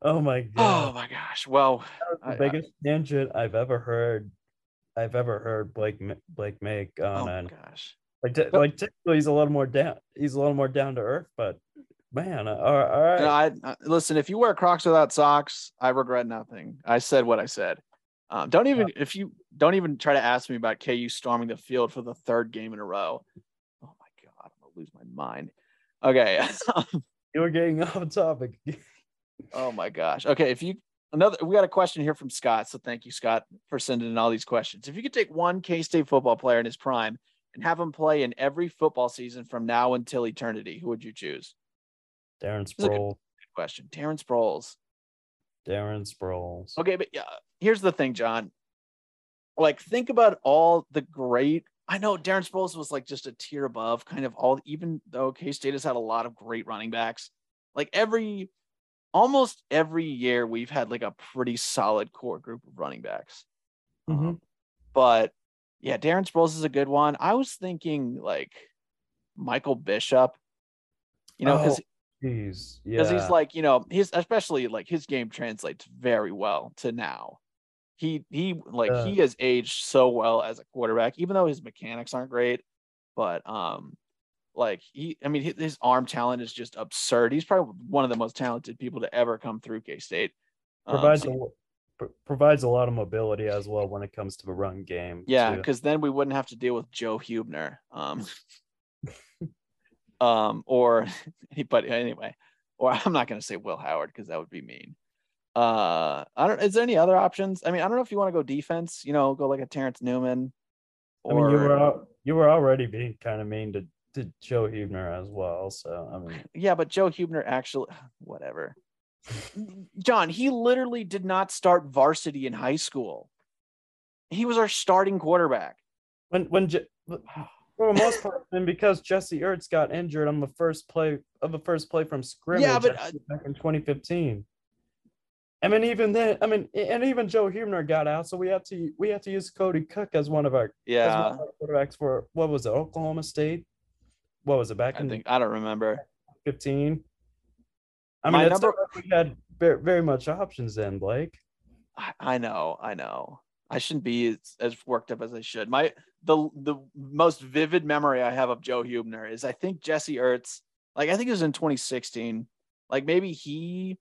Oh my oh god. Oh my gosh. Well, the I- biggest tangent I've ever heard. I've ever heard Blake Blake make oh on my an gosh. like t- like typically he's a little more down he's a little more down to earth, but man, uh, all right, all right. No, I, I listen. If you wear Crocs without socks, I regret nothing. I said what I said. Um, don't even if you don't even try to ask me about KU storming the field for the third game in a row. Oh my god, I'm gonna lose my mind. Okay. you were getting off topic. oh my gosh. Okay, if you another we got a question here from Scott. So thank you, Scott, for sending in all these questions. If you could take one K-State football player in his prime and have him play in every football season from now until eternity, who would you choose? Darren Sproles. Good question. Terrence Sproles. Darren Sproles. Okay, but yeah, here's the thing, John. Like, think about all the great. I know Darren Sproles was like just a tier above, kind of all. Even though K State has had a lot of great running backs, like every, almost every year we've had like a pretty solid core group of running backs. Mhm. Um, but yeah, Darren Sproles is a good one. I was thinking like Michael Bishop, you know, because Jeez. because Yeah. he's like you know he's especially like his game translates very well to now he he like Yeah. he has aged so well as a quarterback even though his mechanics aren't great but um like he i mean his, arm talent is just absurd he's probably one of the most talented people to ever come through k-state Um, provides so- a provides a lot of mobility as well when it comes to the run game. Yeah, because then we wouldn't have to deal with Joe Hubener. Um, um, or but anyway, or I'm not gonna say Will Howard because that would be mean. Uh, I don't. Is there any other options? I mean, I don't know if you want to go defense. You know, go like a Terrence Newman. I mean, you were you were already being kind of mean to to Joe Hubener as well. So I mean, yeah, but Joe Hubener actually, whatever. John, he literally did not start varsity in high school. He was our starting quarterback. when when Je- for the most part, and because Jesse Ertz got injured on the first play of the first play from scrimmage but, actually uh, back in 2015. I mean, even then, I mean, and even Joe Hubener got out, so we had to we had to use Kody Cook as one of our as one Yeah, of our quarterbacks for what was it, Oklahoma State? What was it back I in think I don't remember. 15? I My mean, it's number- like we had very, very much options then, Blake. I, I know, I know. I shouldn't be as, as worked up as I should. My the the most vivid memory I have of Joe Hubener is I think Jesse Ertz, like I think it was in 2016, like maybe he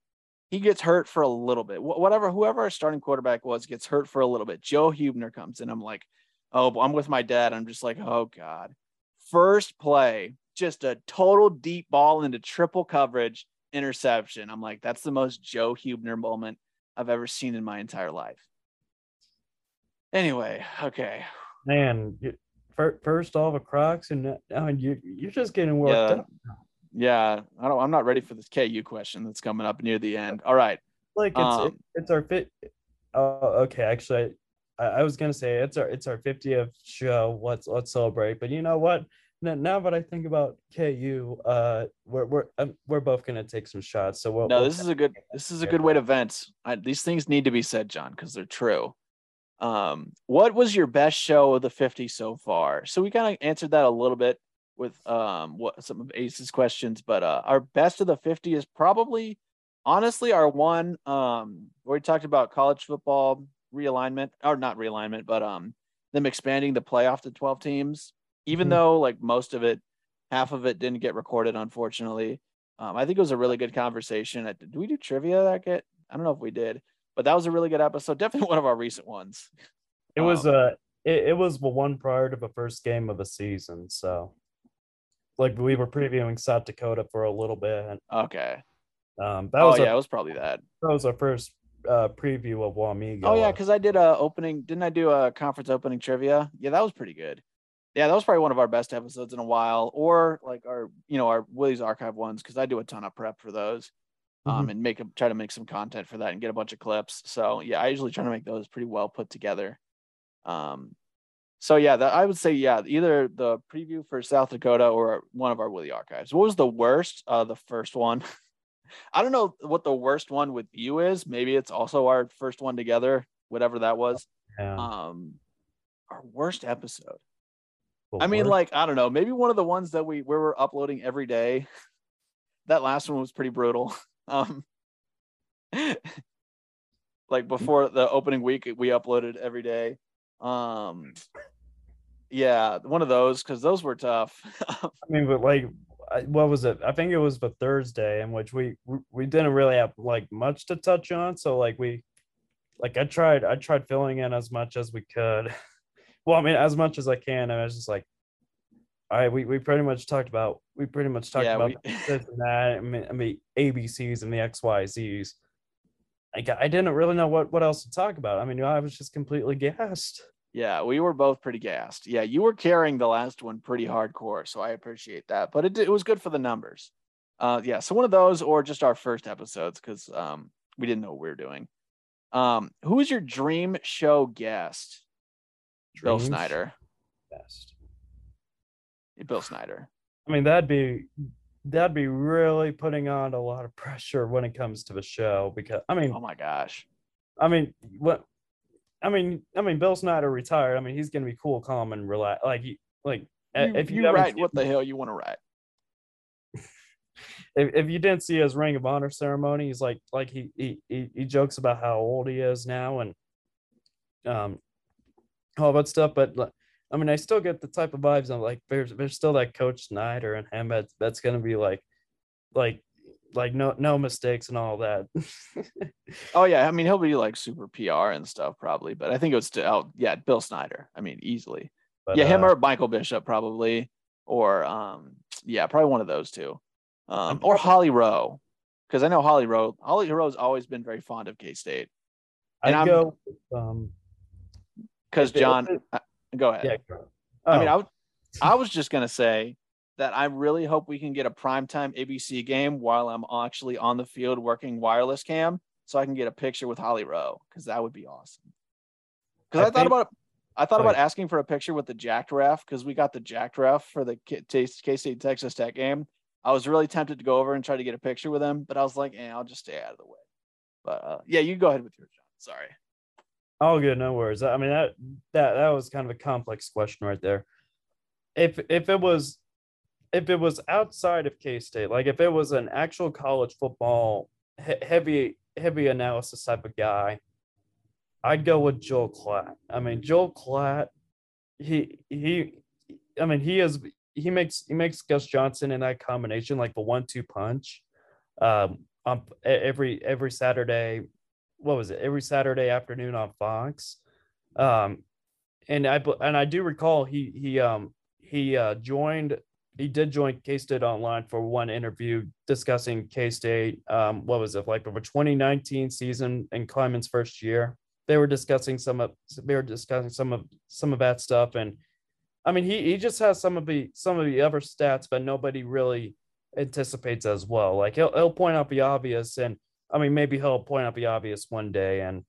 he gets hurt for a little bit. Wh- Whatever, whoever our starting quarterback was gets hurt for a little bit. Joe Hubener comes in. I'm like, oh, I'm with my dad. I'm just like, oh god. First play, just a total deep ball into triple coverage interception. I'm like, that's the most Joe Hubener moment I've ever seen in my entire life. Anyway, okay. Man, first off, a Crocs, and now- you you're just getting worked Yeah. up. Yeah, I don't I'm not ready for this KU question that's coming up near the end. All right. Like it's Um, it- it's our fit. Oh, okay. Actually, I, I was gonna say it's our it's our 50th show. Let's let's celebrate. But you know what? Now, now that I think about KU, uh, we're we're um, we're both gonna take some shots. So we'll, No, we'll this is a good this is a good way to vent. I, these things need to be said, John, because they're true. Um, what was your best show of the 50 so far? So we kind of answered that a little bit with um what some of Ace's questions, but uh our best of the 50 is probably honestly our one um where we talked about college football realignment or not realignment, but um them expanding the playoff to 12 teams, even Mhm. though like most of it, half of it didn't get recorded, unfortunately. Um, I think it was a really good conversation. Did we do trivia that get? I don't know if we did, but that was a really good episode. Definitely one of our recent ones. It was um, uh it, it was the one prior to the first game of the season. So like we were previewing South Dakota for a little bit. Okay. Um, that Oh was yeah, our, it was probably that. that was our first uh preview of Wamigo. Oh yeah, because I did a opening. Didn't I do a conference opening trivia? Yeah, that was pretty good. Yeah, that was probably one of our best episodes in a while, or like our you know our Willie's archive ones because I do a ton of prep for those. Um, and make try to make some content for that and get a bunch of clips. So yeah, I usually try to make those pretty well put together. Um, so yeah, that I would say yeah, either the preview for South Dakota or one of our Willie archives. What was the worst? Uh, the first one. I don't know what the worst one with you is. Maybe it's also our first one together, whatever that was. yeah. Um, our worst episode. I mean, we're- like I don't know, maybe one of the ones that we where we're uploading every day. That last one was pretty brutal. Um, like before the opening week, we uploaded every day. Um, yeah, one of those because those were tough. I mean, but like, what was it? I think it was the Thursday in which we we- didn't really have like much to touch on. So like we, like I tried I tried filling in as much as we could. Well, I mean, as much as I can. And I was just like, all right, we, we pretty much talked about we pretty much talked Yeah, about we- this and that. I mean, I mean ABCs and the XYZs. Like I didn't really know what what else to talk about. I mean, I was just completely gassed. Yeah, we were both pretty gassed. Yeah, you were carrying the last one pretty hardcore, so I appreciate that. But it it was good for the numbers. Uh, yeah, so one of those or just our first episodes because um we didn't know what we were doing. Um, who is your dream show guest? Bill Snyder. best. Bill Snyder. I mean, that'd be that'd be really putting on a lot of pressure when it comes to the show because I mean, Oh my gosh. I mean, what? I mean, I mean, Bill Snyder retired. I mean, he's gonna be cool, calm, and relax. Like, like You, if you, you write what the hell you want to write. if, if you didn't see his Ring of Honor ceremony, he's like, like he he he, he jokes about how old he is now and um all that stuff. But like, I mean, I still get the type of vibes. I'm like, there's there's still that Coach Snyder and him. That's that's gonna be like, like, like no no mistakes and all that. Oh yeah, I mean he'll be like super PR and stuff probably, but I think it was still oh, yeah, Bill Snyder. I mean easily. But, yeah, him uh, or Michael Bishop probably, or um yeah, probably one of those two, um or Holly Rowe, because I know Holly Rowe. Holly Rowe's always been very fond of K State I'd and I'm- go. Um, because John. it- uh, go ahead. yeah. go. I mean, Oh, I, I was just gonna say that I really hope we can get a primetime ABC game while I'm actually on the field working wireless cam, so I can get a picture with Holly Rowe because that would be awesome. Because I, I thought think- about I thought Oh, about asking for a picture with the jacked ref because we got the jacked ref for the K State Texas Tech game. I was really tempted to go over and try to get a picture with him, but I was like, eh, I'll just stay out of the way. But uh, yeah, you go ahead with your John. Sorry. Oh, good, no worries. I mean that that that was kind of a complex question right there. If if it was if it was outside of K State, like if it was an actual college football he- heavy heavy analysis type of guy, I'd go with Joel Klatt. I mean Joel Klatt, he he, I mean he is he makes he makes Gus Johnson in that combination like the one-two punch. Um, on every every Saturday what was it every Saturday afternoon on Fox. Um, and I and I do recall he he um he uh joined he did join K State online for one interview discussing K State. Um, what was it like over 2019 season and Klieman's first year? They were discussing some of they were discussing some of some of that stuff, and I mean he he just has some of the some of the other stats, but nobody really anticipates as well. Like he'll he'll point out the obvious, and I mean maybe he'll point out the obvious one day, and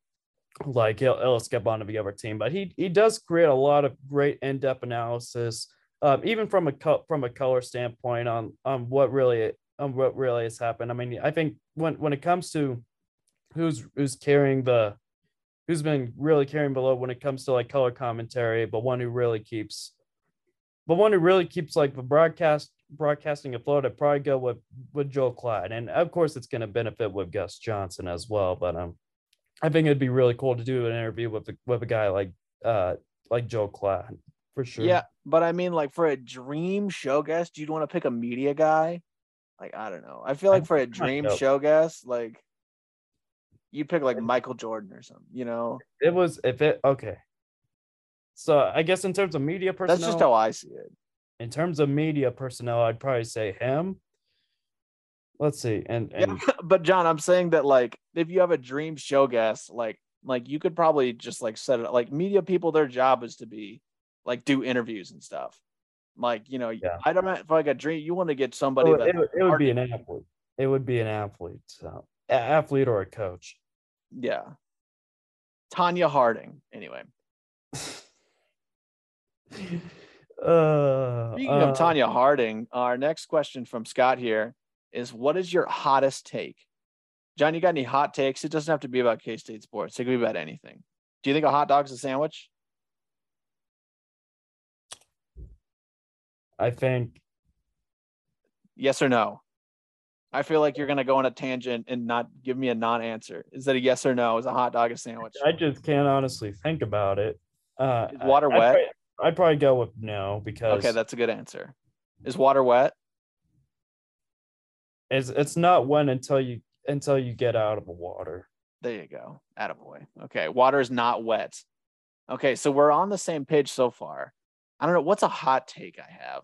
like he'll, he'll skip onto the other team. But he he does create a lot of great in depth analysis, um, even from a co- from a color standpoint on on what really on what really has happened. I mean, I think when when it comes to who's who's carrying the who's been really carrying below when it comes to like color commentary, but one who really keeps but one who really keeps like the broadcast broadcasting afloat, I'd probably go with with Joel Klatt. And of course it's gonna benefit with Gus Johnson as well. But um I think it'd be really cool to do an interview with a, with a guy like uh like Joel Klatt for sure. Yeah, but I mean, like for a dream show guest, you'd want to pick a media guy. Like I don't know. I feel like for a dream show guest, like you'd pick like Michael Jordan or something. You know, it was if it okay. So I guess in terms of media personnel, that's just how I see it. in terms of media personnel, I'd probably say him. Let's see, and Yeah, and but John, I'm saying that like if you have a dream show guest, like like you could probably just like set it up. Like media people, their job is to be like do interviews and stuff. Like you know, Yeah. I don't know if I a dream. You want to get somebody it, that it, would- it would be an athlete. It would be an athlete, so a- athlete or a coach. yeah. Tonya Harding. Anyway, Uh, Speaking uh, of Tonya Harding, our next question from Scott here is what is your hottest take? John, you got any hot takes? It doesn't have to be about K State sports, it could be about anything. Do you think a hot dog's a sandwich? I think Yes or no? I feel like you're gonna go on a tangent and not give me a non-answer. Is that a yes or no? Is a hot dog a sandwich? I just can't honestly think about it. Uh, Is water I- I'd wet? probably- I'd probably go with no because Okay, that's a good answer. Is water wet? it's it's not one until you until you get out of the water. There you go. Attaboy. Okay, water is not wet. Okay, so we're on the same page so far. I don't know what's a hot take I have.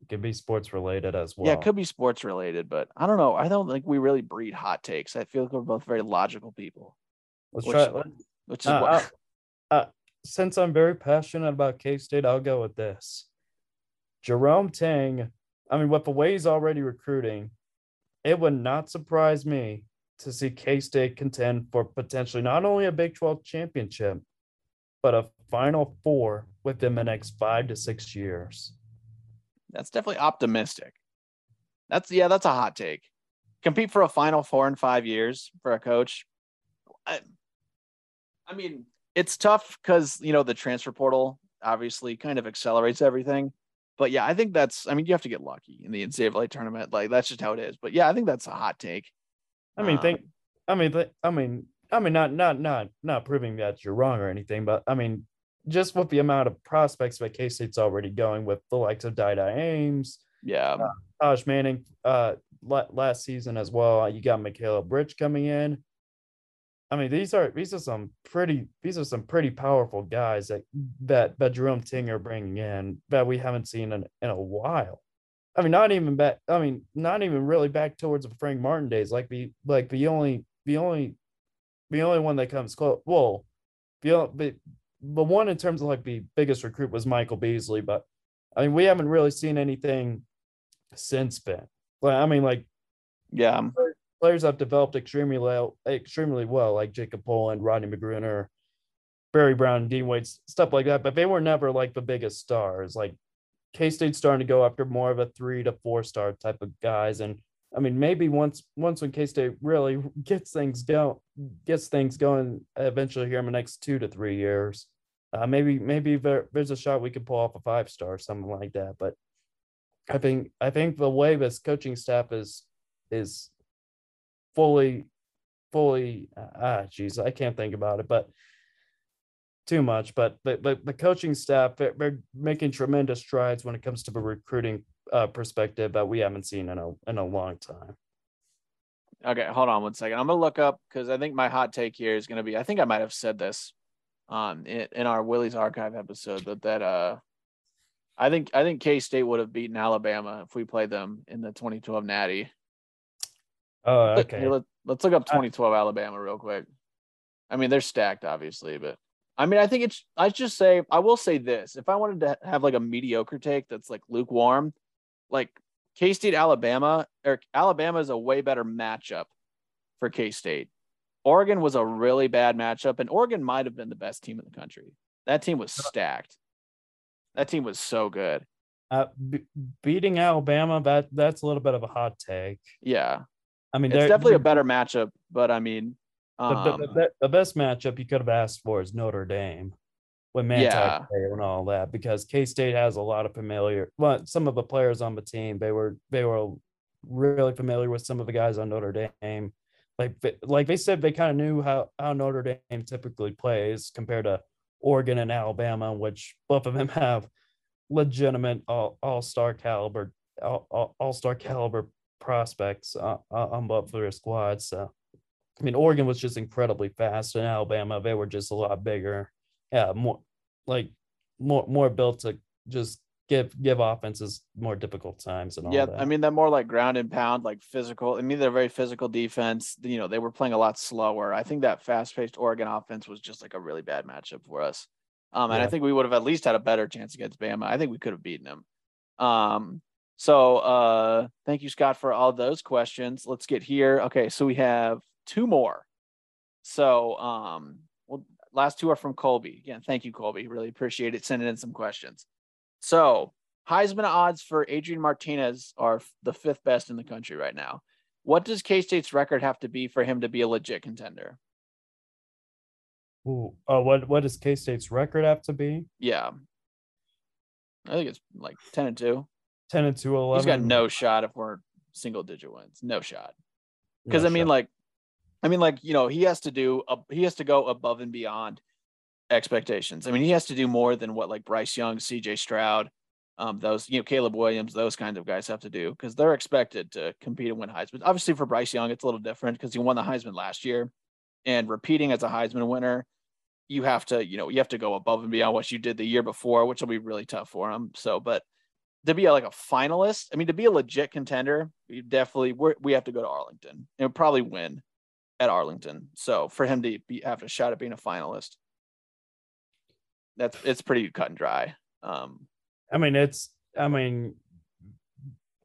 It could be sports related as well. Yeah, it could be sports related, but I don't know. I don't think we really breed hot takes. I feel like we're both very logical people, Let's which- try. Which is uh, what. uh, uh, since I'm very passionate about K State, I'll go with this. Jerome Tang. I mean, with the way he's already recruiting, it would not surprise me to see K State contend for potentially not only a Big 12 championship, but a Final Four within the next five to six years. That's definitely optimistic. That's yeah, that's a hot take. Compete for a final four in five years for a coach. I, I mean, it's tough because you know the transfer portal obviously kind of accelerates everything. But yeah, I think that's. I mean, you have to get lucky in the NCAA tournament. Like that's just how it is. But yeah, I think that's a hot take. I mean, Um, think. I mean, th- I mean, I mean, not not not not proving that you're wrong or anything, but I mean, just with the amount of prospects that K State's already going with the likes of Dai Dai Ames, Yeah, Taj Manning, uh, last season as well. You got Michaela Bridge coming in. I mean, these are these are some pretty these are some pretty powerful guys that that that Jerome Tang are bringing in that we haven't seen in, in a while. I mean, not even back. I mean, not even really back towards the Frank Martin days. Like the like the only the only the only one that comes close. Well, the o- the one in terms of like the biggest recruit was Michael Beasley, but I mean, we haven't really seen anything since then. Like, I mean, like yeah, players have developed extremely well, extremely well, like Jacob Pullen, Rodney McGruder, Barry Brown, Dean Wade, stuff like that. But they were never like the biggest stars. Like K State's starting to go after more of a three to four star type of guys. And I mean, maybe once once when K State really gets things go gets things going eventually here in the next two to three years, uh, maybe maybe there, there's a shot we could pull off a five star, or something like that. But I think I think the way this coaching staff is is fully fully ah jeez i can't think about it but too much but the, the, the coaching staff they're, they're making tremendous strides when it comes to the recruiting uh, perspective that we haven't seen in a in a long time Okay, hold on one second. I'm gonna look up because I think my hot take here is gonna be. I think I might have said this, um, in, in our Willie's Archive episode, but that uh, I think I think K State would have beaten Alabama if we played them in the 2012 Natty. oh okay here, let, let's look up 2012 Alabama real quick. I mean, they're stacked, obviously, but I mean, I think it's. I just say I will say this: if I wanted to have like a mediocre take that's like lukewarm, like K State Alabama or Alabama is a way better matchup for K State. Oregon was a really bad matchup, and Oregon might have been the best team in the country. That team was stacked. That team was so good. uh, be- beating alabama that that's a little bit of a hot take Yeah, i mean it's definitely a better matchup, but I mean, the, um, the, the, the best matchup you could have asked for is Notre Dame with Manti Yeah. And all that because K State has a lot of familiar. Well, some of the players on the team they were they were really familiar with some of the guys on Notre Dame. Like they- like they said, they kind of knew how how Notre Dame typically plays compared to Oregon and Alabama, which both of them have legitimate all all star caliber all, star caliber prospects uh, uh, on both of their squads. So. I mean, Oregon was just incredibly fast, and Alabama they were just a lot bigger, yeah, more like more more built to just give give offenses more difficult times and all yeah, that. I mean, they're more like ground and pound, like physical. I mean, they're very physical defense. You know, they were playing a lot slower. I think that fast paced Oregon offense was just like a really bad matchup for us. Um, and I think we would have at least had a better chance against Bama. I think we could have beaten them. Um, so uh, thank you, Scott, for all those questions. Let's get here. Okay, so we have two more. So um, last two are from Colby. Again, thank you, Colby. Really appreciate it. Sending in some questions. So Heisman odds for Adrian Martinez are the fifth best in the country right now. What does K State's record have to be for him to be a legit contender? Ooh, oh, what what does K State's record have to be? Yeah. I think it's like 10 and 2. 10 and 2 11. He's got no shot if we're single digit wins. No shot. No Because I mean, shot. like, I mean, like, you know, he has to do, a, he has to go above and beyond expectations. I mean, he has to do more than what like Bryce Young, CJ Stroud, um, those, you know, Caleb Williams, those kind of guys have to do because they're expected to compete and win Heisman. Obviously, for Bryce Young, it's a little different because he won the Heisman last year and repeating as a Heisman winner, you have to, you know, you have to go above and beyond what you did the year before, which will be really tough for him. So, but to be a, like a finalist, I mean, to be a legit contender, we definitely we're, we have to go to Arlington and probably win at Arlington. So for him to be have a shot at being a finalist, that's it's pretty cut and dry. Um, I mean, it's, I mean,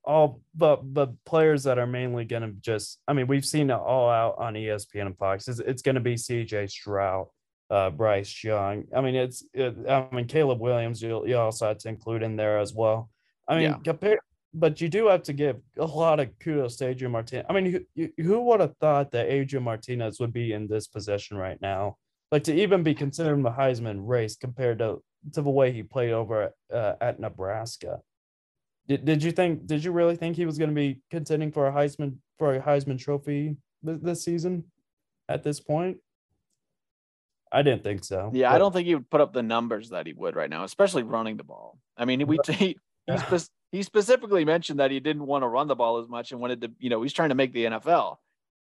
all but but players that are mainly going to just, I mean, we've seen it all out on ESPN and Fox. It's, it's going to be CJ Stroud, uh, Bryce Young. I mean, it's, it, I mean, Caleb Williams, you, you also had to include in there as well. I mean, Yeah. compare, but you do have to give a lot of kudos to Adrian Martinez. I mean, who, who would have thought that Adrian Martinez would be in this position right now? Like to even be considered in the Heisman race compared to to the way he played over uh, at Nebraska. Did, did you think? Did you really think he was going to be contending for a Heisman for a Heisman Trophy this, this season? At this point, I didn't think so. yeah, I don't think he would put up the numbers that he would right now, especially running the ball. I mean, we he, he, Yeah. spec- he specifically mentioned that he didn't want to run the ball as much and wanted to, you know, he's trying to make the NFL.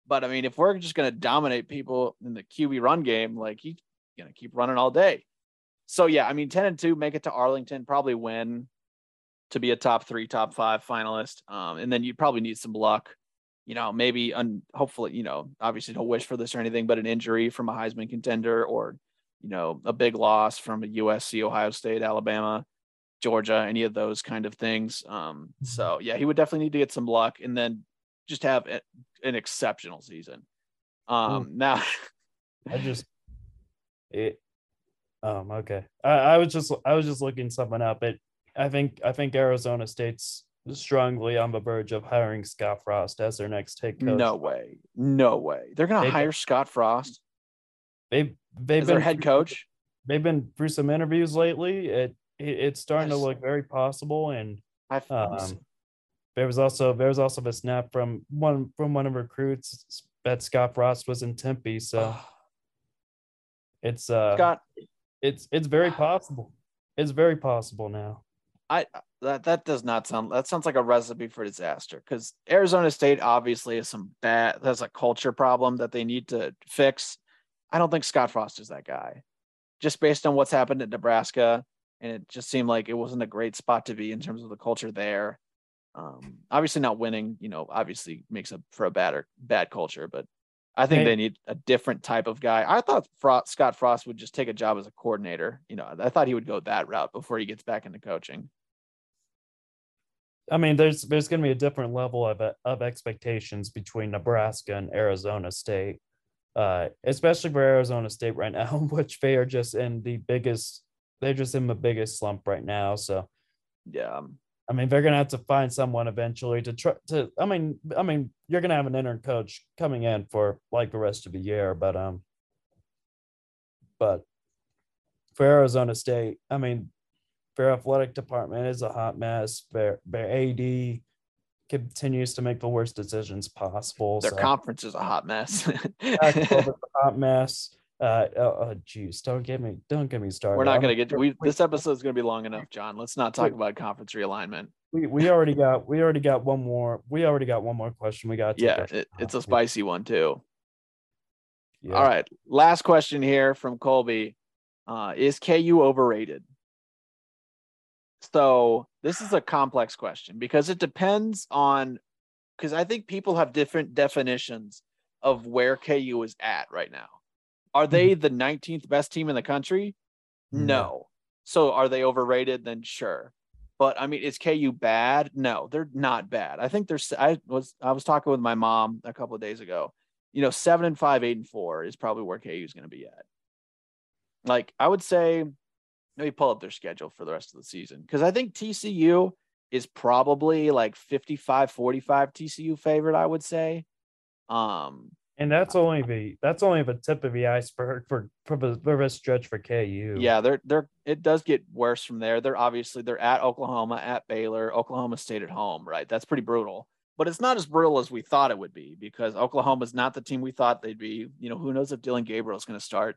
But I mean, if we're just going to dominate people in the QB run game, like he's going to keep running all day. So yeah, I mean, ten and two, make it to Arlington, probably win to be a top three, top five finalist. Um, and then you probably need some luck. You know, maybe un- hopefully, you know, obviously don't wish for this or anything, but an injury from a Heisman contender or, you know, a big loss from a USC, Ohio State, Alabama, Georgia, any of those kind of things. Um, so yeah, he would definitely need to get some luck and then just have a- an exceptional season. Um, now I just it. Um. Okay. I, I was just I was just looking something up. It. I think I think Arizona State's strongly on the verge of hiring Scott Frost as their next head coach. no way, no way. They're gonna They- hire Scott Frost They they've their been head coach. They've been through some interviews lately. It, it it's starting to look very possible. And I um, there was also there was also a snap from one from one of recruits that Scott Frost was in Tempe. So it's uh Scott, it's it's very possible. It's very possible now. I that that does not sound that sounds like a recipe for disaster because Arizona State obviously has some bad there's a culture problem that they need to fix. I don't think Scott Frost is that guy. Just based on what's happened at Nebraska, and it just seemed like it wasn't a great spot to be in terms of the culture there. Um, obviously not winning, you know, obviously makes up for a bad bad culture, but I think Hey. they need a different type of guy. I thought Frost, Scott Frost would just take a job as a coordinator. You know, I thought he would go that route before he gets back into coaching. I mean, there's there's going to be a different level of of expectations between Nebraska and Arizona State, uh, especially for Arizona State right now, which they are just in the biggest. They're just in the biggest slump right now. So Yeah. I mean, they're gonna have to find someone eventually to try to. I mean, I mean, you're gonna have an interim coach coming in for like the rest of the year, but um, but for Arizona State, I mean, their athletic department is a hot mess. Their their AD continues to make the worst decisions possible. Their so- conference is a hot mess. Pac-12 is a hot mess. Uh, oh, oh, don't get me, don't get me started. We're not going to get we we- this episode is going to be long enough, John. Let's not talk about conference realignment. We, we already got we already got one more we already got one more question we got Yeah, it, it's a spicy one too. yeah. All right, last question here from Colby. Uh, is KU overrated? So this is a complex question because it depends on because I think people have different definitions of where KU is at right now. Are they the 19th best team in the country? No. So are they overrated? Then sure. But I mean, is KU bad? No, they're not bad. I think they're. I was I was talking with my mom a couple of days ago. You know, seven and five, eight and four is probably where KU is going to be at. Like I would say, let me pull up their schedule for the rest of the season because I think TCU is probably like 55 45 TCU favorite, I would say. Um, And that's only the that's only the tip of the iceberg for for the, stretch for KU. Yeah, they're they're it does get worse from there. They're obviously they're at Oklahoma, at Baylor, Oklahoma State at home, right? That's pretty brutal. But it's not as brutal as we thought it would be because Oklahoma's not the team we thought they'd be. You know, who knows if Dillon Gabriel is going to start.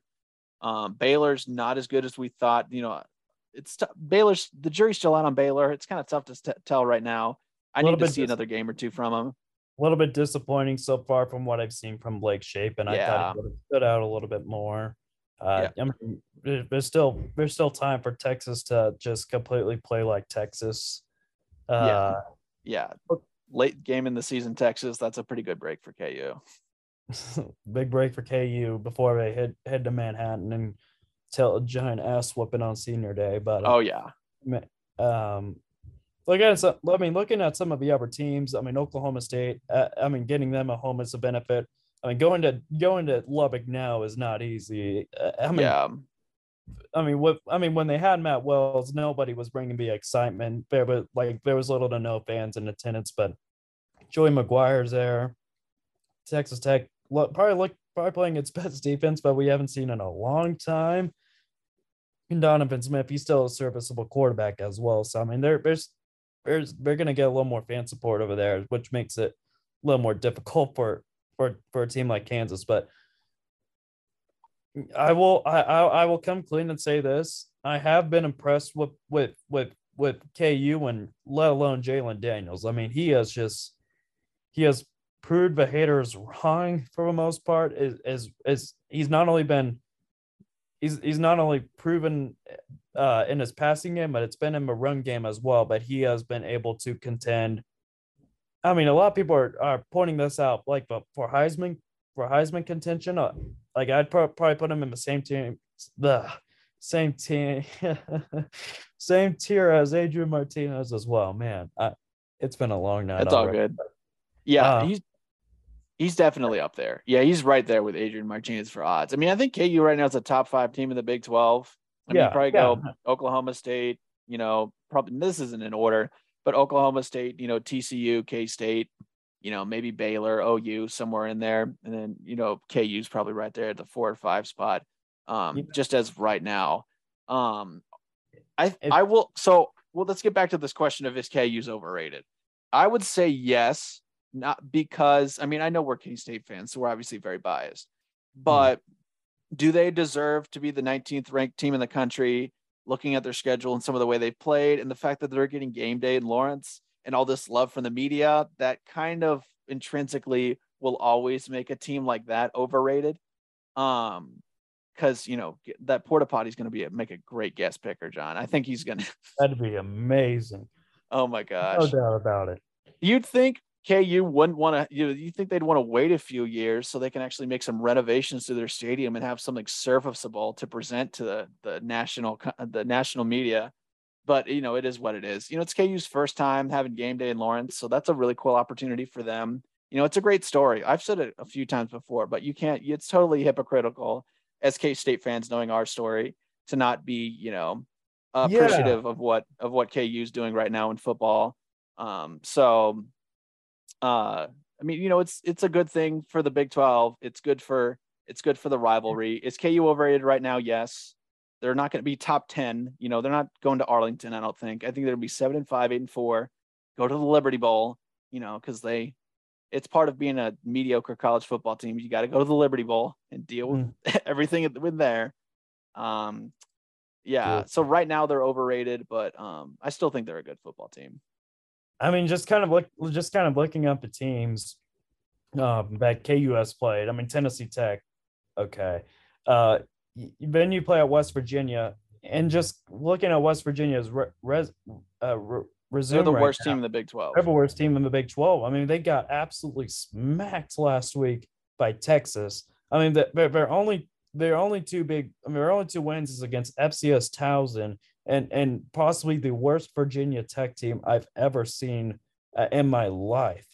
Um, Baylor's not as good as we thought. You know, it's t- Baylor's the jury's still out on Baylor. It's kind of tough to tell right now. I need to see dis- another game or two from them. A little bit disappointing so far from what I've seen from Blake Shapen. I yeah. thought it would have stood out a little bit more. Uh, yeah. I mean, there's still there's still time for Texas to just completely play like Texas. Uh, yeah, yeah. Late game in the season, Texas. That's a pretty good break for KU. Big break for KU before they head head to Manhattan and tell a giant ass whooping on senior day. But oh yeah, um, look at some. I mean, looking at some of the other teams. I mean, Oklahoma State. Uh, I mean, getting them a home is a benefit. I mean, going to going to Lubbock now is not easy. Uh, I mean, yeah. I mean, what I mean when they had Matt Wells, nobody was bringing the excitement. There was like there was little to no fans in attendance, but Joey McGuire's there. Texas Tech probably look probably playing its best defense, but we haven't seen in a long time. And Donovan Smith, he's still a serviceable quarterback as well. So I mean, there, there's there's they're gonna get a little more fan support over there, which makes it a little more difficult for for for a team like Kansas. But I will I I, I will come clean and say this: I have been impressed with with with with KU and let alone Jalon Daniels. I mean, he has just he has proved the haters wrong for the most part. Is is is he's not only been he's he's not only proven uh, in his passing game, but it's been in the run game as well. But he has been able to contend. I mean, a lot of people are, are pointing this out, like for Heisman for Heisman contention. Uh, like I'd probably put him in the same team, the same team, same tier as Adrian Martinez as well. Man, I, it's been a long night. It's all good. Yeah, uh, he's he's definitely up there. Yeah, he's right there with Adrian Martinez for odds. I mean, I think KU right now is a top five team in the Big Twelve. I yeah, mean, probably yeah. go Oklahoma State. You know, probably this isn't in order, but Oklahoma State, you know, TCU, K State, you know, maybe Baylor, OU, somewhere in there, and then you know, KU's probably right there at the four or five spot. Um, yeah. just as right now. Um, I if, I will. So, well, let's get back to this question of is KU's overrated. I would say yes, not because I mean I know we're K State fans, so we're obviously very biased, hmm. but mm. Do they deserve to be the 19th ranked team in the country? Looking at their schedule and some of the way they've played, and the fact that they're getting game day in Lawrence and all this love from the media, that kind of intrinsically will always make a team like that overrated. Um, because you know that porta potty is going to be a, make a great guest picker, John. I think he's going to. That'd be amazing. Oh my gosh, no doubt about it. You'd think KU wouldn't want to, you you think they'd want to wait a few years so they can actually make some renovations to their stadium and have something serviceable to present to the, the national, the national media. But, you know, it is what it is. You know, it's KU's first time having game day in Lawrence. So that's a really cool opportunity for them. You know, it's a great story. I've said it a few times before, but you can't, it's totally hypocritical as K State fans knowing our story to not be, you know, appreciative yeah. of what, of what KU's doing right now in football. Um, so uh I mean, you know, it's it's a good thing for the Big 12. It's good for it's good for the rivalry. Is KU overrated right now? Yes. They're not going to be top 10. You know, they're not going to Arlington, I don't think. I think they'll be seven and five, eight and four, go to the Liberty Bowl, you know, because they it's part of being a mediocre college football team. You got to go to the Liberty Bowl and deal with mm. everything with there. Um, yeah. So right now they're overrated, but um, I still think they're a good football team. I mean, just kind of look, just kind of looking up the teams um, that KUS played. I mean, Tennessee Tech, okay. Uh, then you play at West Virginia, and just looking at West Virginia's re, res, uh, re, resume. They're the worst team in the Big Twelve. They're the worst team in the Big Twelve. I mean, they got absolutely smacked last week by Texas. I mean, they're, they're only they're only two big. I mean, their only two wins is against FCS Towson and and possibly the worst Virginia Tech team I've ever seen uh, in my life.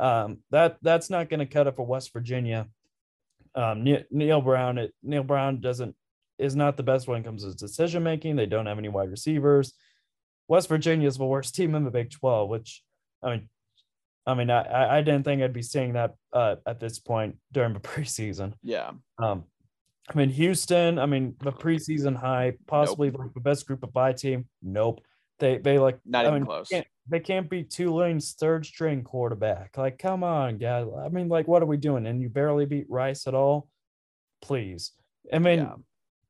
Um, that that's not going to cut it for West Virginia. Um, Neal Brown, it, Neal Brown doesn't is not the best when it comes to decision making. They don't have any wide receivers. West Virginia is the worst team in the Big 12, which I mean, I mean, I I didn't think I'd be seeing that uh, at this point during the preseason. Yeah. Um, I mean, Houston. I mean, the preseason high, possibly nope. like the best group of bye team. Nope. They they like not I even mean, close. Can't, they can't beat Tulane's third string quarterback. Like, come on, guys. I mean, like, what are we doing? And you barely beat Rice at all. Please. I mean, yeah.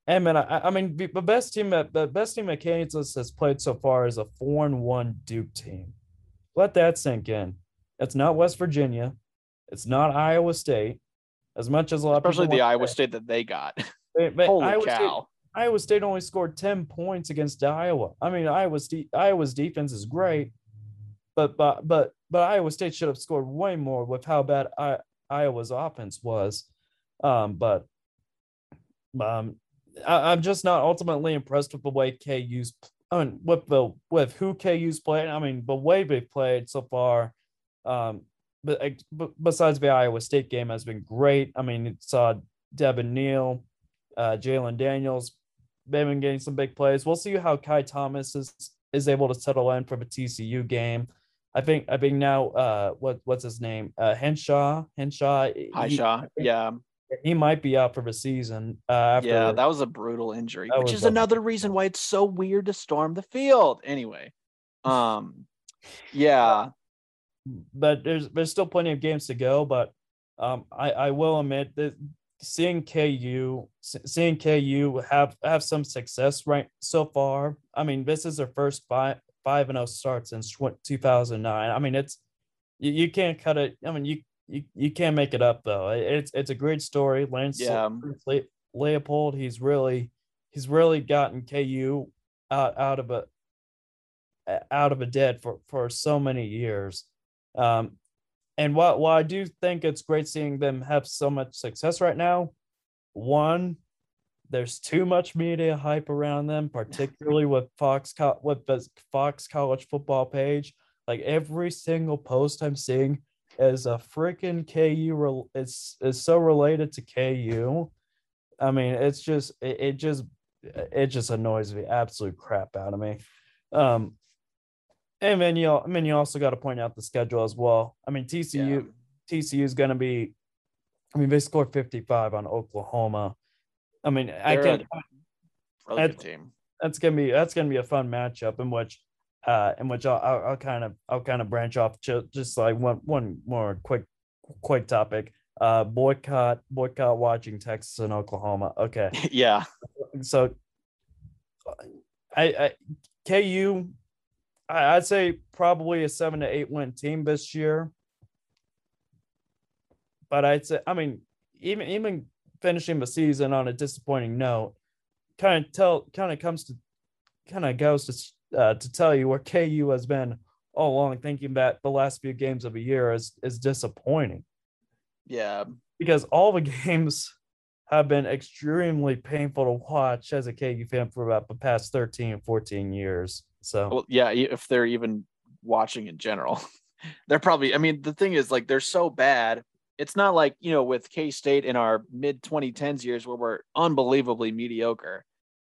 I mean, I, I mean, the best team at the best team at Kansas has played so far is a four and one Duke team. Let that sink in. It's not West Virginia. It's not Iowa State. As much as a lot especially the Iowa. State that they got. But, but Holy Iowa cow! State, Iowa State only scored ten points against Iowa. I mean, Iowa's de- Iowa's defense is great, but but but but Iowa State should have scored way more with how bad I, Iowa's offense was. Um, but um, I, am just not ultimately impressed with the way KU's. I mean, with the with who KU's played. I mean, the way they've played so far. Um, but, but besides the Iowa State game has been great. I mean, it saw Devin Neal, uh, Jalon Daniels. They've been getting some big plays. We'll see how Kai Thomas is is able to settle in for the TCU game. I think I think now uh what what's his name? Uh Henshaw. Henshaw. Hishaw. Yeah he might be out for the season. Uh, after, yeah, that was a brutal injury, which is another reason why it's so weird to storm the field. Anyway, um, yeah, but there's there's still plenty of games to go. But um, I I will admit that seeing KU seeing KU have have some success right so far. I mean, this is their first five five and zero oh start since 2009. I mean, it's you, you can't cut it. I mean, you you, you can't make it up though. It's it's a great story. Lance yeah. Le- Leipold, he's really he's really gotten KU out out of a out of a dead for for so many years. Um, and while while I do think it's great seeing them have so much success right now, one there's too much media hype around them, particularly with Fox with the Fox College Football page. Like every single post I'm seeing is a freaking KU. It's is so related to KU. I mean, it's just it, it just it just annoys the absolute crap out of me. Um, and then you I mean you also got to point out the schedule as well. I mean TCU yeah. TCU is going to be. I mean they scored 55 on Oklahoma. I mean They're I can. Really good team. That's gonna be that's gonna be a fun matchup in which uh, in which I'll, I'll, I'll, kind of I'll kind of branch off to just like one one more quick quick topic. Uh, boycott boycott watching Texas and Oklahoma. Okay. yeah. So, I, I KU, I, I'd say probably a seven to eight win team this year. But I'd say I mean even even finishing the season on a disappointing note, kind of tell kind of comes to kind of goes to uh, to tell you where KU has been all along, thinking that the last few games of a year is is disappointing. Yeah, because all the games have been extremely painful to watch as a KU fan for about the past 13 14 years. So, well, yeah, if they're even watching in general, they're probably, I mean, the thing is, like, they're so bad. It's not like, you know, with K State in our mid 2010s years where we're unbelievably mediocre.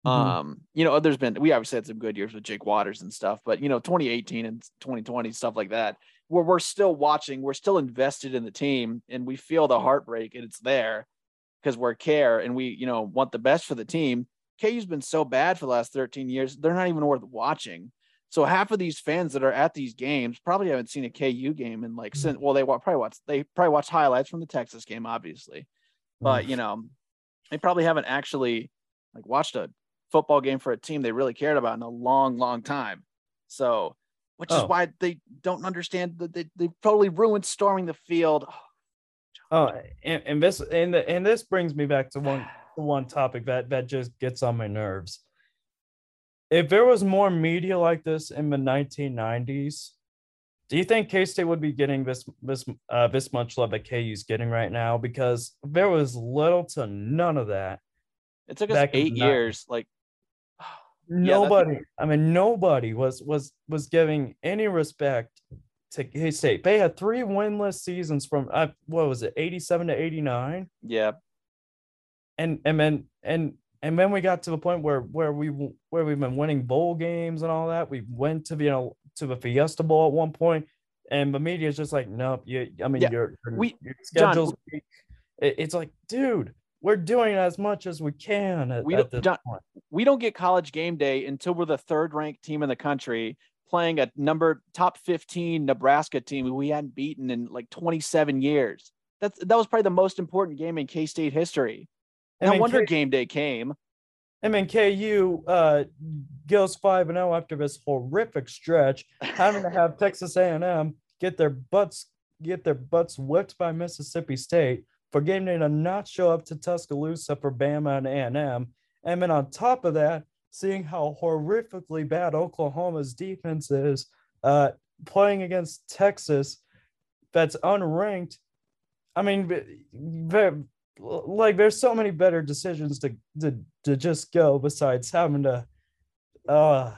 Mm-hmm. Um, you know, there's been we obviously had some good years with Jake Waters and stuff, but you know, 2018 and 2020 stuff like that, where we're still watching, we're still invested in the team, and we feel the heartbreak, and it's there because we're care and we, you know, want the best for the team. KU's been so bad for the last 13 years, they're not even worth watching. So half of these fans that are at these games probably haven't seen a KU game in like mm. since well, they probably watch they probably watch highlights from the Texas game, obviously, but mm. you know, they probably haven't actually like watched a football game for a team they really cared about in a long, long time. So, which oh. is why they don't understand that they, they totally ruined storming the field. Oh, and, and this and the, and this brings me back to one one topic that that just gets on my nerves. If there was more media like this in the 1990s, do you think K State would be getting this this uh, this much love that KU's getting right now? Because there was little to none of that. It took us eight years. Like nobody. Yeah, I mean, nobody was was was giving any respect to K State. They had three winless seasons from uh, what was it, eighty seven to eighty nine. Yeah. And and then and and then we got to the point where where we where we've been winning bowl games and all that. We went to the you know, to the Fiesta Bowl at one and the media is just like, nope. You, I mean, Yeah, your your, we- your John, schedule's weak. It- it's like, dude, we're doing as much as we can. At, We at don't- this John- point. we don't get college game day until we're the third ranked team in the country playing a number top 15 Nebraska team who we hadn't beaten in like 27 years. That's that was probably the most important game in K-State history. And I No wonder K- game day came. I mean, KU uh, goes five and zero after this horrific stretch, having to have Texas A&M get their butts get their butts whipped by Mississippi State for game day to not show up to Tuscaloosa for Bama and A&M, and then on top of that, seeing how horrifically bad Oklahoma's defense is, uh, playing against Texas, that's unranked. I mean, like there's so many better decisions to to to just go besides having to. Uh,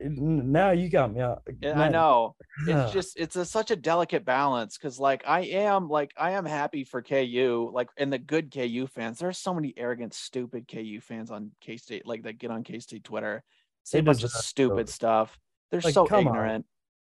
now you got me. Uh, Yeah, I know. uh, It's just it's a, such a delicate balance because like I am like I am happy for KU like and the good KU fans. There's so many arrogant, stupid KU fans on K State like that get on K State Twitter, say a bunch of stupid stuff. They're Like, so come on. ignorant.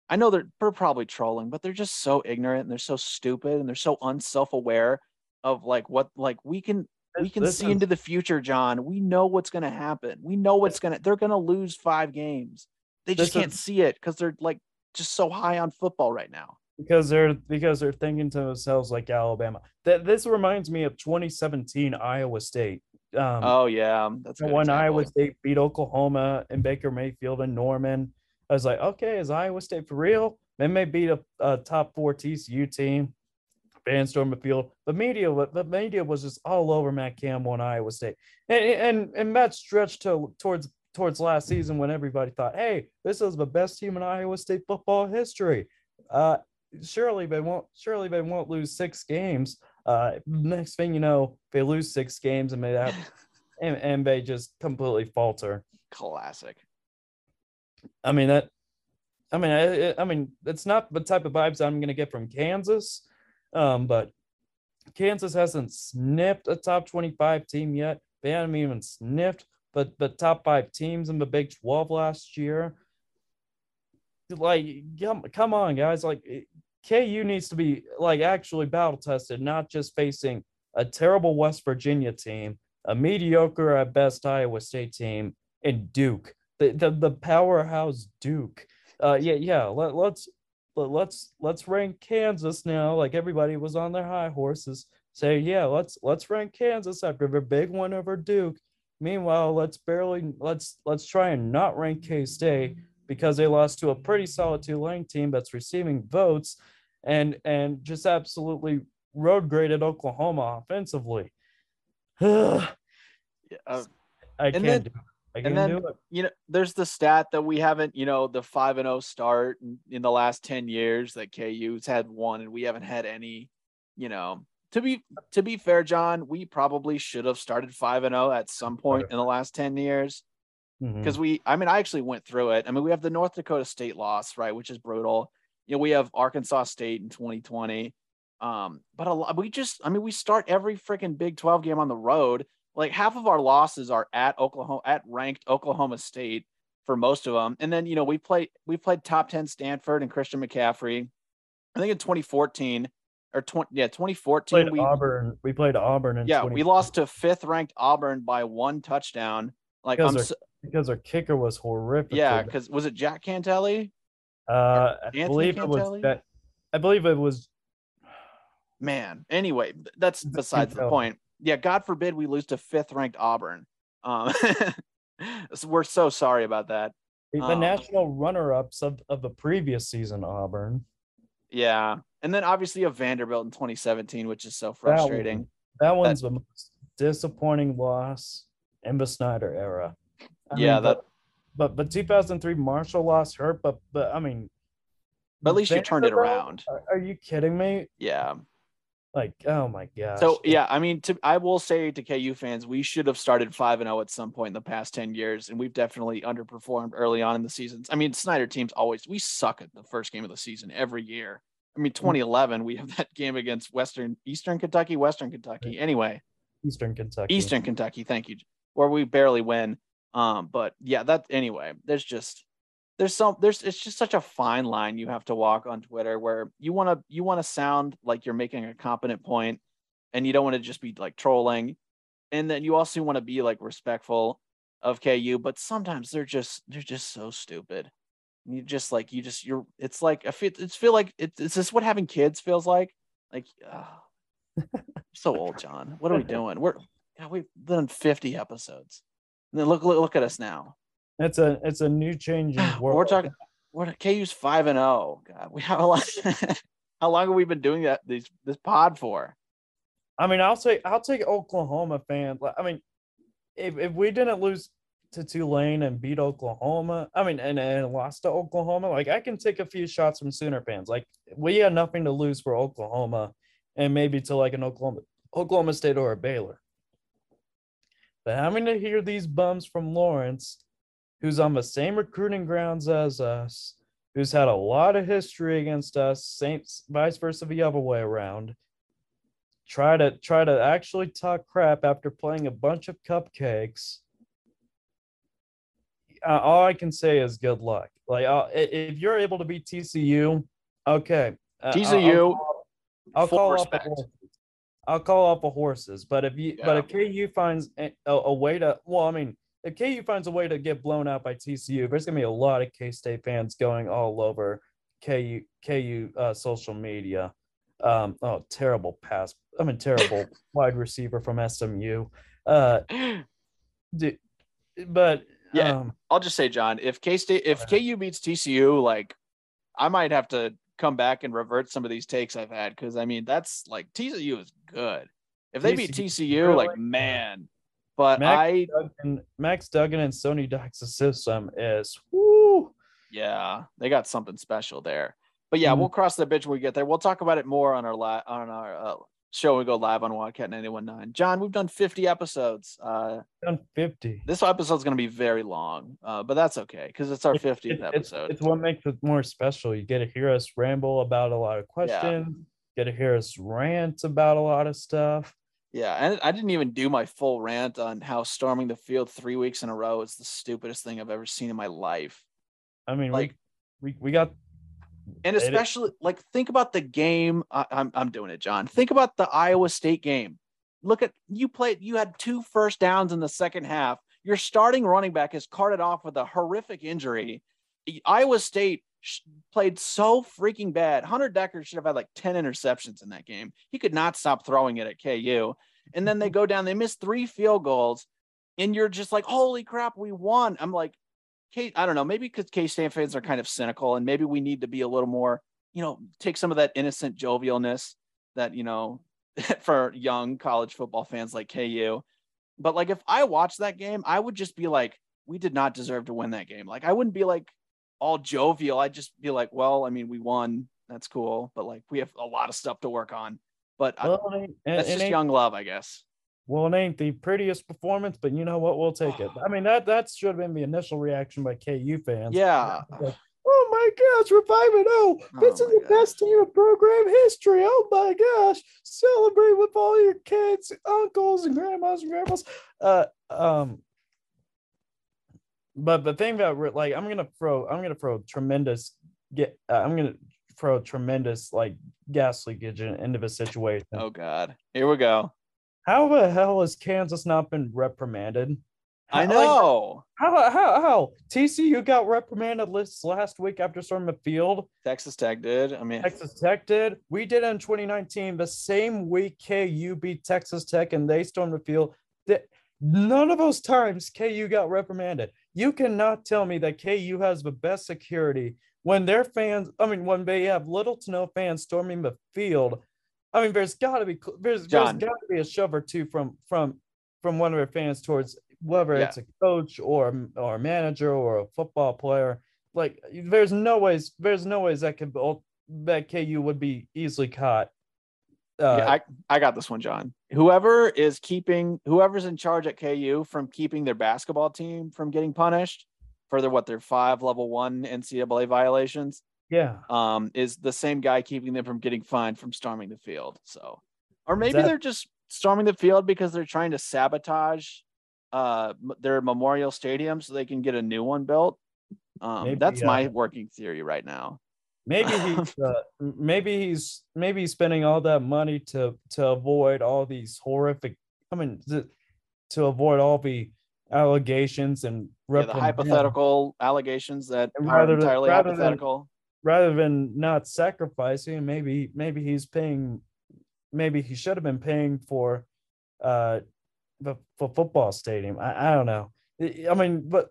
I know they're they're probably trolling, but they're just so ignorant and they're so stupid and they're so unself-aware of like what like we can we can see is- into the future, John. We know what's gonna happen. We know what's gonna they're gonna lose five games. They just can't see it because they're like just so high on football right now. because they're because they're thinking to themselves like Alabama. That this reminds me of 2017 Iowa State. Um, Oh yeah, that's when example. Iowa State beat Oklahoma and Baker Mayfield and Norman, I was like, okay, is Iowa State for real? Then they beat a, a top four TCU team, fans stormed the field. The media, the media was just all over Matt Campbell and Iowa State, and and and that stretched to towards towards last season when everybody thought, hey, this is the best team in Iowa State football history. Uh, surely they won't. Surely they won't lose six games. Uh, next thing you know, they lose six games and they have and, and they just completely falter. Classic. I mean that. I mean, I, I mean, it's not the type of vibes I'm going to get from Kansas, um, but Kansas hasn't sniffed a top 25 team yet. They haven't even sniffed, but but top five teams in the Big 12 last year. Like, come, come on, guys! Like, KU needs to be like actually battle tested, not just facing a terrible West Virginia team, a mediocre at best Iowa State team, and Duke, the the, the powerhouse Duke. Uh, yeah, yeah. Let, let's let, let's let's rank Kansas now. Like everybody was on their high horses. Say, yeah, let's let's rank Kansas after their big one over Duke. Meanwhile, let's barely let's let's try and not rank K State because they lost to a pretty solid Tulane team that's receiving votes, and and just absolutely road graded Oklahoma offensively. I Yeah, uh, can't then- do it. Can't and then- you know, there's the stat that we haven't, you know, the five and zero start in, the last ten years that KU's had one, and we haven't had any. You know, to be to be fair, John, we probably should have started five and zero at some point in the last ten years Mhm. because we. I mean, I actually went through it. I mean, we have the North Dakota State loss, right, which is brutal. You know, we have Arkansas State in 2020. Um, but a lot, we just, I mean, we start every freaking Big 12 game on the road. Like half of our losses are at Oklahoma, at ranked Oklahoma State for most of them. And then, you know, we played, we played top 10 Stanford and Christian McCaffrey. I think in 2014 or 20, yeah, 2014, played we, Auburn. We played Auburn yeah, we lost to fifth ranked Auburn by one touchdown. Like, Because I'm, our so, because our kicker was horrific. yeah, because was it Jack Cantele? uh, I Anthony believe it was that. I believe it was. man anyway that's besides the point yeah god forbid we lose to fifth ranked auburn um we're so sorry about that The Um, national runner-ups of, of the previous season, Auburn. yeah and then obviously a vanderbilt in 2017 which is so That frustrating one- That one's the most disappointing loss in the Snyder era. I Yeah, mean, that- but, but but 2003 Marshall loss hurt, but but I mean, but at least you turned it around Are, are you kidding me? yeah Like, oh my gosh. so yeah i mean to i will say to ku fans we should have started 5 and 0 at some point in the past 10 years and we've definitely underperformed early on in the seasons i mean snyder teams always we suck at the first game of the season every year i mean 2011 we have that game against western eastern kentucky western kentucky anyway Eastern Kentucky. Eastern Kentucky, thank you, where we barely win. Um, but yeah, that anyway, there's just there's some there's it's just such a fine line you have to walk on Twitter where you want to you want to sound like you're making a competent point and you don't want to just be like trolling. And then you also want to be like respectful of KU but sometimes they're just they're just so stupid. You just like you just you're it's like I feel it's feel like it, it's this what having kids feels like. Like uh, so old John. What are we doing? We're yeah, we've done 50 episodes. And then look look, look at us now It's a it's a new changing world. we're talking. We're KU's five and zero. God, we have a lot. how long have we been doing that? These this pod for? I mean, I'll say I'll take Oklahoma fans. I mean, if if we didn't lose to Tulane and beat Oklahoma, I mean, and, and lost to Oklahoma, like I can take a few shots from Sooner fans. Like we had nothing to lose for Oklahoma, and maybe to like an Oklahoma Oklahoma State or a Baylor. But having to hear these bums from Lawrence, who's on the same recruiting grounds as us, who's had a lot of history against us, Saints vice versa the other way around try to try to actually talk crap after playing a bunch of cupcakes uh, all i can say is good luck like uh, if you're able to beat tcu okay uh, TCU, i'll, call up the respect. horses. i'll call up the horses but if you but if ku finds a, a way to well i mean if ku finds a way to get blown out by tcu there's gonna be a lot of k-state fans going all over ku ku uh, social media um, oh, terrible pass. I mean, terrible wide receiver from SMU. Uh, d- but Yeah. um, I'll just say, John, if K State, if KU beats TCU, like I might have to come back and revert some of these takes I've had because I mean that's like TCU is good. If they beat TCU, really like man. But Max I, Duggan, Max Duggan and Sonny Dykes' system is whoo. yeah, they got something special there. But yeah, Mhm. we'll cross that bridge when we get there. We'll talk about it more on our li- on our uh, show. We go live on Wildcat 919. John, we've done 50 episodes. Uh, Done 50. this episode's going to be very long, uh, but that's okay because it's our 50th It- episode. it's what makes it more special. You get to hear us ramble about a lot of questions. Get to hear us rant about a lot of stuff. Yeah, and I didn't even do my full rant on how storming the field three weeks in a row is the stupidest thing I've ever seen in my life. I mean, Like- we, we we got And It especially like think about the game. I, I'm I'm doing it, John. Think about the Iowa State game. Look at you played. You had two first downs in the second half. Your starting running back is carted off with a horrific injury. Iowa State played so freaking bad. Hunter Decker should have had like 10 interceptions in that game. He could not stop throwing it at KU. And then they go down, they miss three field goals, and you're just like, holy crap, we won. I'm like, K, I don't know, maybe because K State fans are kind of cynical, and maybe we need to be a little more, you know, take some of that innocent jovialness that, you know, for young college football fans like KU. But like if I watched that game, I would just be like, we did not deserve to win that game. Like I wouldn't be like all jovial. I'd just be like, well, I mean, we won. That's cool. But like we have a lot of stuff to work on. But well, it ain't, that's it just young love, I guess. Well, it ain't the prettiest performance, but you know what? We'll take it. I mean, that that should have been the initial reaction by KU fans. Yeah. Like, oh my gosh, we're five and oh. This Oh is the best team in program history. Oh my gosh. Celebrate with all your kids, uncles, and grandmas and grandmas. Uh um but the thing about re- like I'm gonna throw I'm gonna throw tremendous get uh, I'm gonna throw tremendous like gas leakage into the situation. Oh God. Here we go. How the hell has Kansas not been reprimanded? I How- like, know. how how how TCU got reprimanded this last week after storming the field. Texas Tech did. I mean, Texas Tech did. We did it in 2019, the same week KU beat Texas Tech and they stormed the field. That none of those times KU got reprimanded. You cannot tell me that KU has the best security when their fans. I mean, when they have little to no fans storming the field. I mean, there's got to be there's John. there's got to be a shove or two from from from one of their fans towards whether Yeah. it's a coach or or a manager or a football player. Like, there's no ways there's no ways that could that KU would be easily caught. Uh, yeah, I, I got this one, John. Whoever is keeping whoever's in charge at KU from keeping their basketball team from getting punished for their what their five level one NCAA violations, yeah, um, is the same guy keeping them from getting fined from storming the field. So, or maybe that- they're just storming the field because they're trying to sabotage uh their memorial stadium so they can get a new one built. Um, Maybe, that's my uh, working theory right now. Maybe he's uh, maybe he's maybe he's spending all that money to to avoid all these horrific. I mean, to, to avoid all the allegations and Yeah, the hypothetical allegations that And are rather than- entirely rather than- hypothetical. rather than not sacrificing. Maybe maybe he's paying. Maybe he should have been paying for, uh, the for football stadium. I, I don't know. I mean, but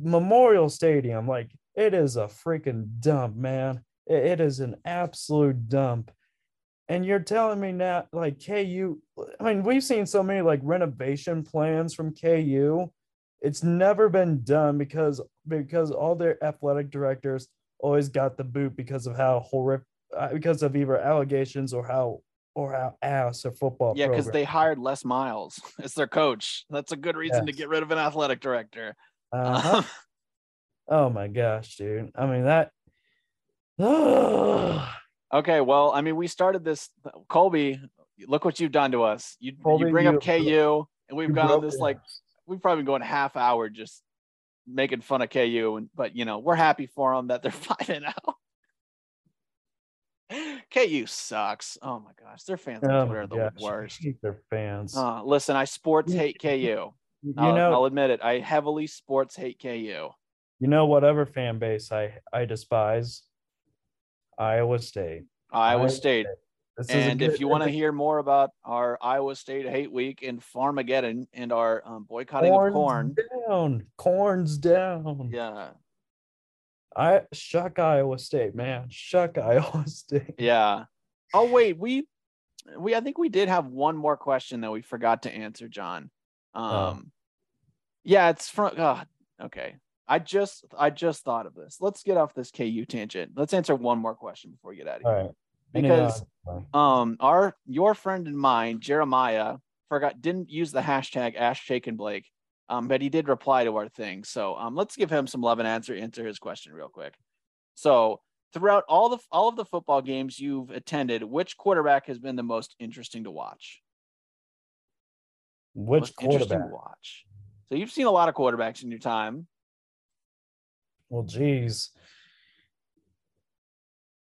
Memorial Stadium, like it is a freaking dump, man. It- it is an absolute dump. And you're telling me now, like KU, I mean, we've seen so many like renovation plans from KU. It's never been done because because all their athletic directors always got the boot because of how horrific, because of either allegations or how or how ass a football. Yeah, because they hired Les Miles as their coach. That's a good reason to get rid of an athletic director. Uh-huh. Um, Oh my gosh, dude. I mean that. okay, well, I mean, we started this. Colby, look what you've done to us. You, Colby, you bring you- up KU, and we've gone on this like we've probably been going half hour just making fun of KU, and but you know we're happy for them that they're five and out. KU sucks. Oh my gosh, their fans on oh Twitter are the gosh, worst. their fans. Uh, listen, I sports hate KU. you I'll, know, I'll admit it. I heavily sports hate KU. You know whatever fan base I I despise. Iowa State. Iowa Iowa State. A And if you want to hear more about our Iowa State Hate Week and Farmageddon and our um, boycotting of corn, down, corn's down. yeah, I shuck Iowa State, man. Shuck Iowa State. yeah. Oh wait, we we I think we did have one more question that we forgot to answer, John. Um, Oh. yeah, it's from. Oh, okay, I just I just thought of this. Let's get off this KU tangent. Let's answer one more question before we get out of here. right. Uh, Because um our your friend and mine jeremiah forgot didn't use the hashtag ash shaken blake um but he did reply to our thing so um let's give him some love and answer answer his question real quick so throughout all the all of the football games you've attended which quarterback has been the most interesting to watch which most interesting quarterback? to watch so you've seen a lot of quarterbacks in your time Well, geez.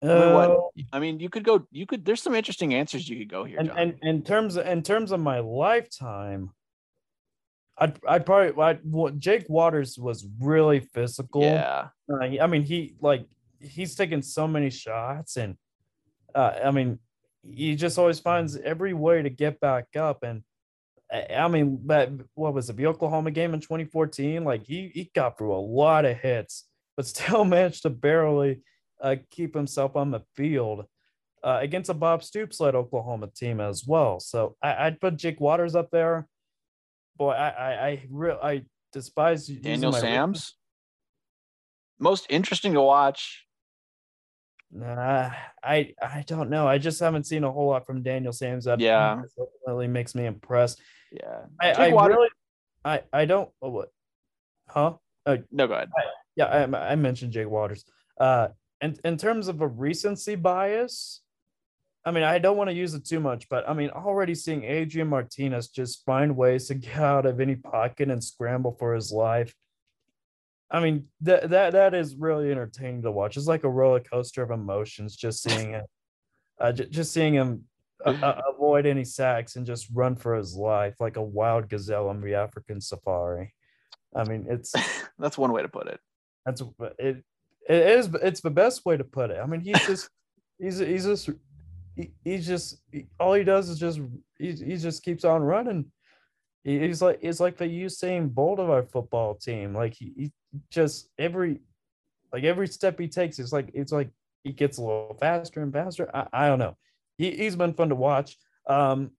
I Oh, i mean you could go you could there's some interesting answers you could go here and, John. and in terms of in terms of my lifetime, I'd I'd probably I, what Jake Waters was really physical. yeah Uh, I mean, he like he's taken so many shots, and uh, I mean, he just always finds every way to get back up. And I, mean, that what was it, the Oklahoma game in 2014? Like he he got through a lot of hits, but still managed to barely uh, keep himself on the field uh, against a Bob Stoops led Oklahoma team as well. So I, I'd put Jake Waters up there. Boy, I I I, re- I despise daniel sams most interesting to watch Nah, I I don't know. I just haven't seen a whole lot from Daniel Sams that Yeah. really makes me impressed. Yeah I, Jake I Water- really I I don't oh, what huh? no go ahead Yeah, I, I mentioned Jake Waters. Uh and in terms of a recency bias, I mean I don't want to use it too much, but I mean already seeing Adrian Martinez just find ways to get out of any pocket and scramble for his life. I mean that that that is really entertaining to watch. It's like a roller coaster of emotions just seeing it, uh, j- just seeing him uh, avoid any sacks and just run for his life like a wild gazelle on the African safari. I mean, it's That's one way to put it. that's it. It is. It's the best way to put it. I mean, he's just he's he's just he, he's just he- all he does is just he, he just keeps on running. He- He's like it's like the Usain Bolt of our football team. Like he, he just every like every step he takes, it's like it's like he gets a little faster and faster. I, I don't know. He he's been fun to watch. Um,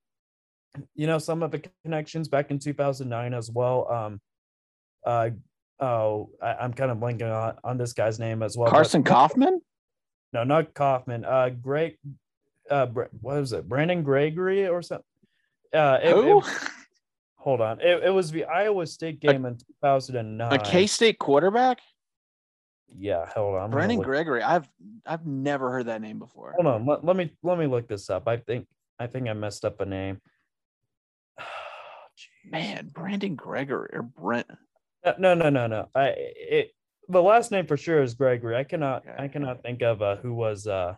you know some of the connections back in 2009 as well. Um, uh, oh, I, I'm kind of blanking on, on this guy's name as well. but- Carson Coffman? no, not Coffman. Uh, Greg. Uh, what was it? Brandon Gregory or something? Uh, it- Who? it- hold on. It, it was the Iowa State game in 2009. A K State quarterback? Yeah, hold on. I'm Brandon Gregory. I've I've never heard that name before. Hold on. Let, let me let me look this up. I think I think I messed up a name. Jeez. Man, Brandon Gregory or Brent. No, no, no, no, no. I it the last name for sure is Gregory. I cannot Okay. I cannot think of uh who was uh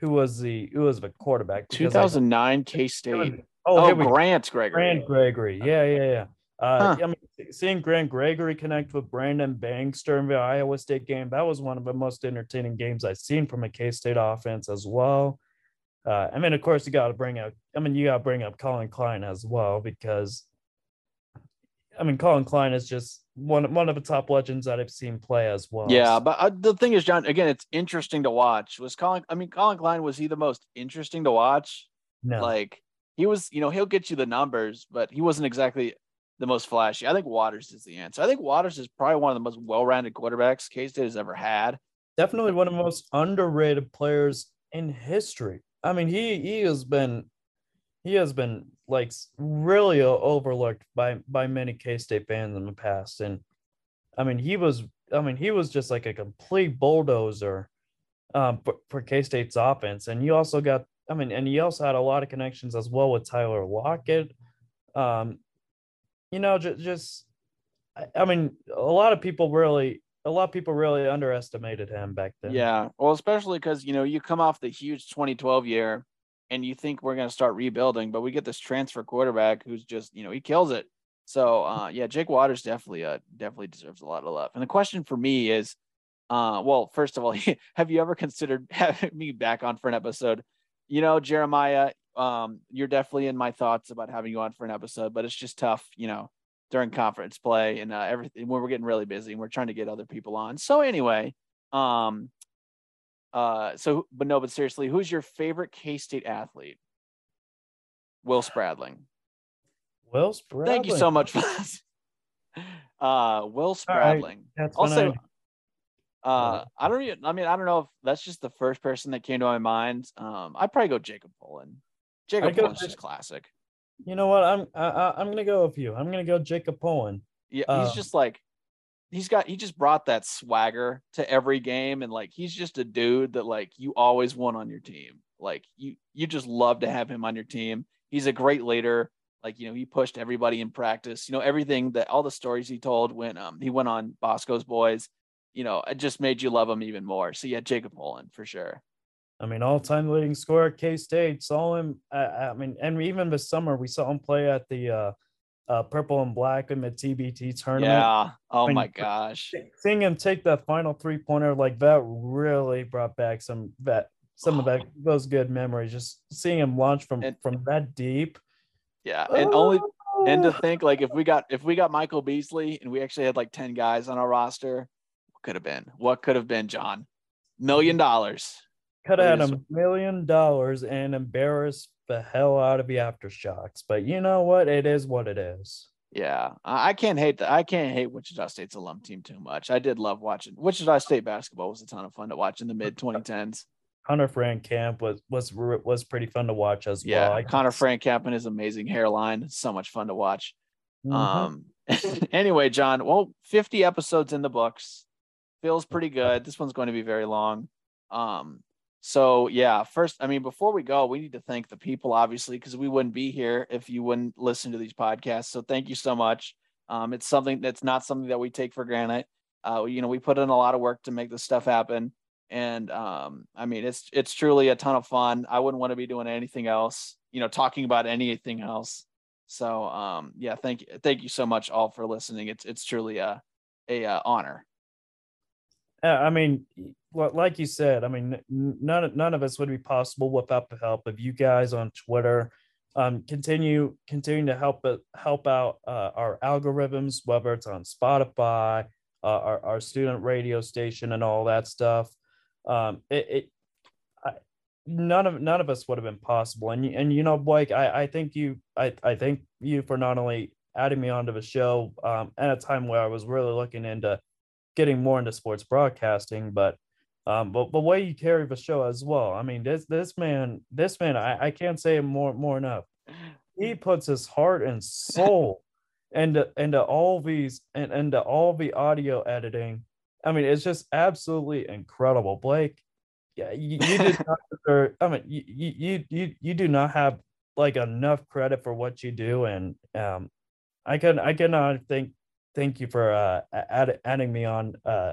who was the who was the quarterback. 2009 K State. Oh, Oh, here we go. Grant Gregory. Grant Gregory. Yeah, yeah, yeah. Uh, Huh. I mean, seeing Grant Gregory connect with Brandon Banks during the Iowa State game, that was one of the most entertaining games I've seen from a K State offense as well. Uh, I mean, of course, you got to bring up. I mean, you got to bring up Collin Klein as well because, I mean, Collin Klein is just one one of the top legends that I've seen play as well. Yeah, but uh, the thing is, John, again, it's interesting to watch. Was Collin? I mean, Collin Klein was he the most interesting to watch? no, Like he was, you know, he'll get you the numbers, but he wasn't exactly the most flashy. I think Waters is the answer. I think Waters is probably one of the most well-rounded quarterbacks K State has ever had. definitely one of the most underrated players in history. I mean, he he has been he has been like really overlooked by by many K State fans in the past, and I mean, he was I mean he was just like a complete bulldozer um, for, for K State's offense, and you also got I mean, and he also had a lot of connections as well with Tyler Lockett. Um, you know, just just I, mean, a lot of people really a lot of people really underestimated him back then. Yeah, well, especially because you know you come off the huge 2012 year, and you think we're going to start rebuilding, but we get this transfer quarterback who's just you know he kills it. So uh, yeah, Jake Waters definitely uh, definitely deserves a lot of love. And the question for me is, uh, well, first of all, have you ever considered having me back on for an episode? You know, Jeremiah, um, you're definitely in my thoughts about having you on for an episode, but it's just tough, you know, during conference play and uh, everything when we're getting really busy and we're trying to get other people on. So anyway, um, uh, so but no, but seriously, who's your favorite K State athlete? Will Spradling. Will Spradling. Thank you so much for this. Uh, Will. Spradling. That's I'll say, I- uh, I don't even, I mean, I don't know if that's just the first person that came to my mind. Um, I'd probably go Jacob Pullen. Jacob go just classic. you know what? I'm I, I- I'm gonna go with you. I'm gonna go Jacob Pullen. Yeah, he's Um, just like he's got he just brought that swagger to every game and like he's just a dude that like you always want on your team. Like you you just love to have him on your team. He's a great leader. Like, you know, he pushed everybody in practice. You know, everything that all the stories he told when um he went on Bosco's boys, you know, it just made you love him even more. So yeah, Jacob Pullen for sure. I mean, all-time leading scorer at K State. Saw him. I, I mean, and even this summer we saw him play at the uh, uh, Purple and Black in the TBT tournament. Yeah. Oh mean, my gosh. Seeing him take that final three-pointer like that really brought back some that some of that those good memories. Just seeing him launch from And- from that deep. Yeah. And only and to Ah. think like if we got if we got Michael Beasley and we actually had like 10 guys on our roster, what could have been? What could have been, Jon? Million dollars. Could have had a million dollars and embarrassed the hell out of the aftershocks. But you know what? It is what it is. Yeah. I can't hate that. I can't hate Wichita State's alum team too much. I did love watching Wichita State basketball was a ton of fun to watch in the mid 2010s. Hunter Frankamp was was was pretty fun to watch as Yeah. well. I Connor. Frank and his amazing hairline. So much fun to watch. Mhm. Um anyway, Jon, well, 50 episodes in the books. Feels pretty good. This one's going to be very long. Um so yeah, first I mean before we go, we need to thank the people obviously because we wouldn't be here if you wouldn't listen to these podcasts. So thank you so much. Um it's something that's not something that we take for granted. Uh you know, we put in a lot of work to make this stuff happen and um I mean it's it's truly a ton of fun. I wouldn't want to be doing anything else, you know, talking about anything else. So um yeah, thank you thank you so much all for listening. It's it's truly a a uh, honor. Uh, I mean, like you said, I mean, none none of us would be possible without the help of you guys on Twitter. Um, continue continue to help help out uh, our algorithms, whether it's on Spotify, uh, our our student radio station, and all that stuff. Um, it, it I, none of none of us would have been possible. And and you know, Blake, I I think you I I thank you for not only adding me onto the show um, at a time where I was really looking into getting more into sports broadcasting, but um, but the way you carry the show as well. I mean, this this man, this man, I, I can't say more more enough. He puts his heart and soul into into all these and into all the audio editing. I mean, it's just absolutely incredible, Blake. Yeah, you, you did not deserve, I mean, you, you you you do not have like enough credit for what you do, and um, I can I cannot thank thank you for uh add, adding me on uh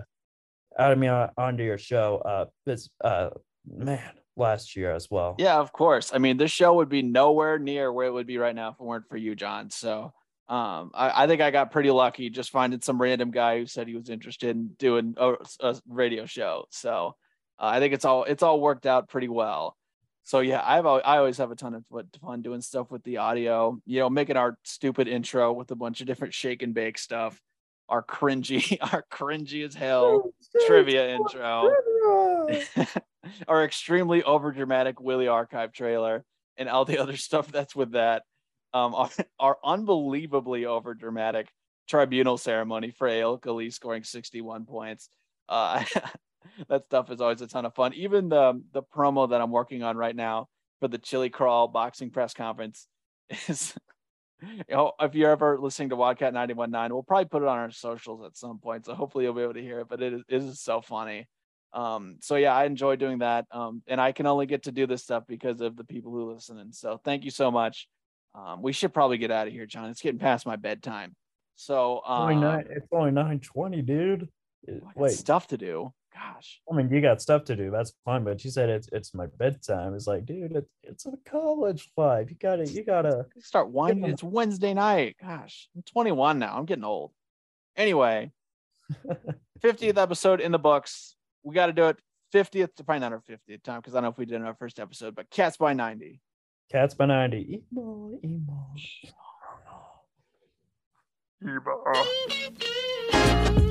adding me on, onto your show uh this uh man last year as well. Yeah, of course. I mean, this show would be nowhere near where it would be right now if it weren't for you, Jon. So um, I, I, think I got pretty lucky just finding some random guy who said he was interested in doing a, a radio show. So uh, I think it's all it's all worked out pretty well. So yeah, I've I always have a ton of fun doing stuff with the audio. You know, making our stupid intro with a bunch of different shake and bake stuff. Our cringy, our cringy as hell trivia intro. our extremely overdramatic Willie archive trailer and all the other stuff that's with that um, our, our unbelievably overdramatic tribunal ceremony for Eyal Gali scoring 61 points. Uh, that stuff is always a ton of fun. Even the the promo that I'm working on right now for the Chili Crawl boxing press conference is. You know, if you're ever listening to Wildcat 91.9, we'll probably put it on our socials at some point. So hopefully you'll be able to hear it. But it is, it is so funny. Um, so yeah, I enjoy doing that. Um, and I can only get to do this stuff because of the people who listen. And so thank you so much. Um, we should probably get out of here, Jon. It's getting past my bedtime. So um, only nine, it's only nine twenty, dude. Wait, stuff to do. Gosh. I mean, you got stuff to do. That's fine. But she said it's it's my bedtime. It's like, dude, it, it's a college life. You gotta you gotta start winding. It's Wednesday night. Gosh, I'm 21 now. I'm getting old. Anyway, 50th episode in the books. We got to do it. 50th, probably not our 50th time because I don't know if we did in our first episode, but Cats by 90. Cats by 90. EMAW, EMAW. EMAW. EMAW.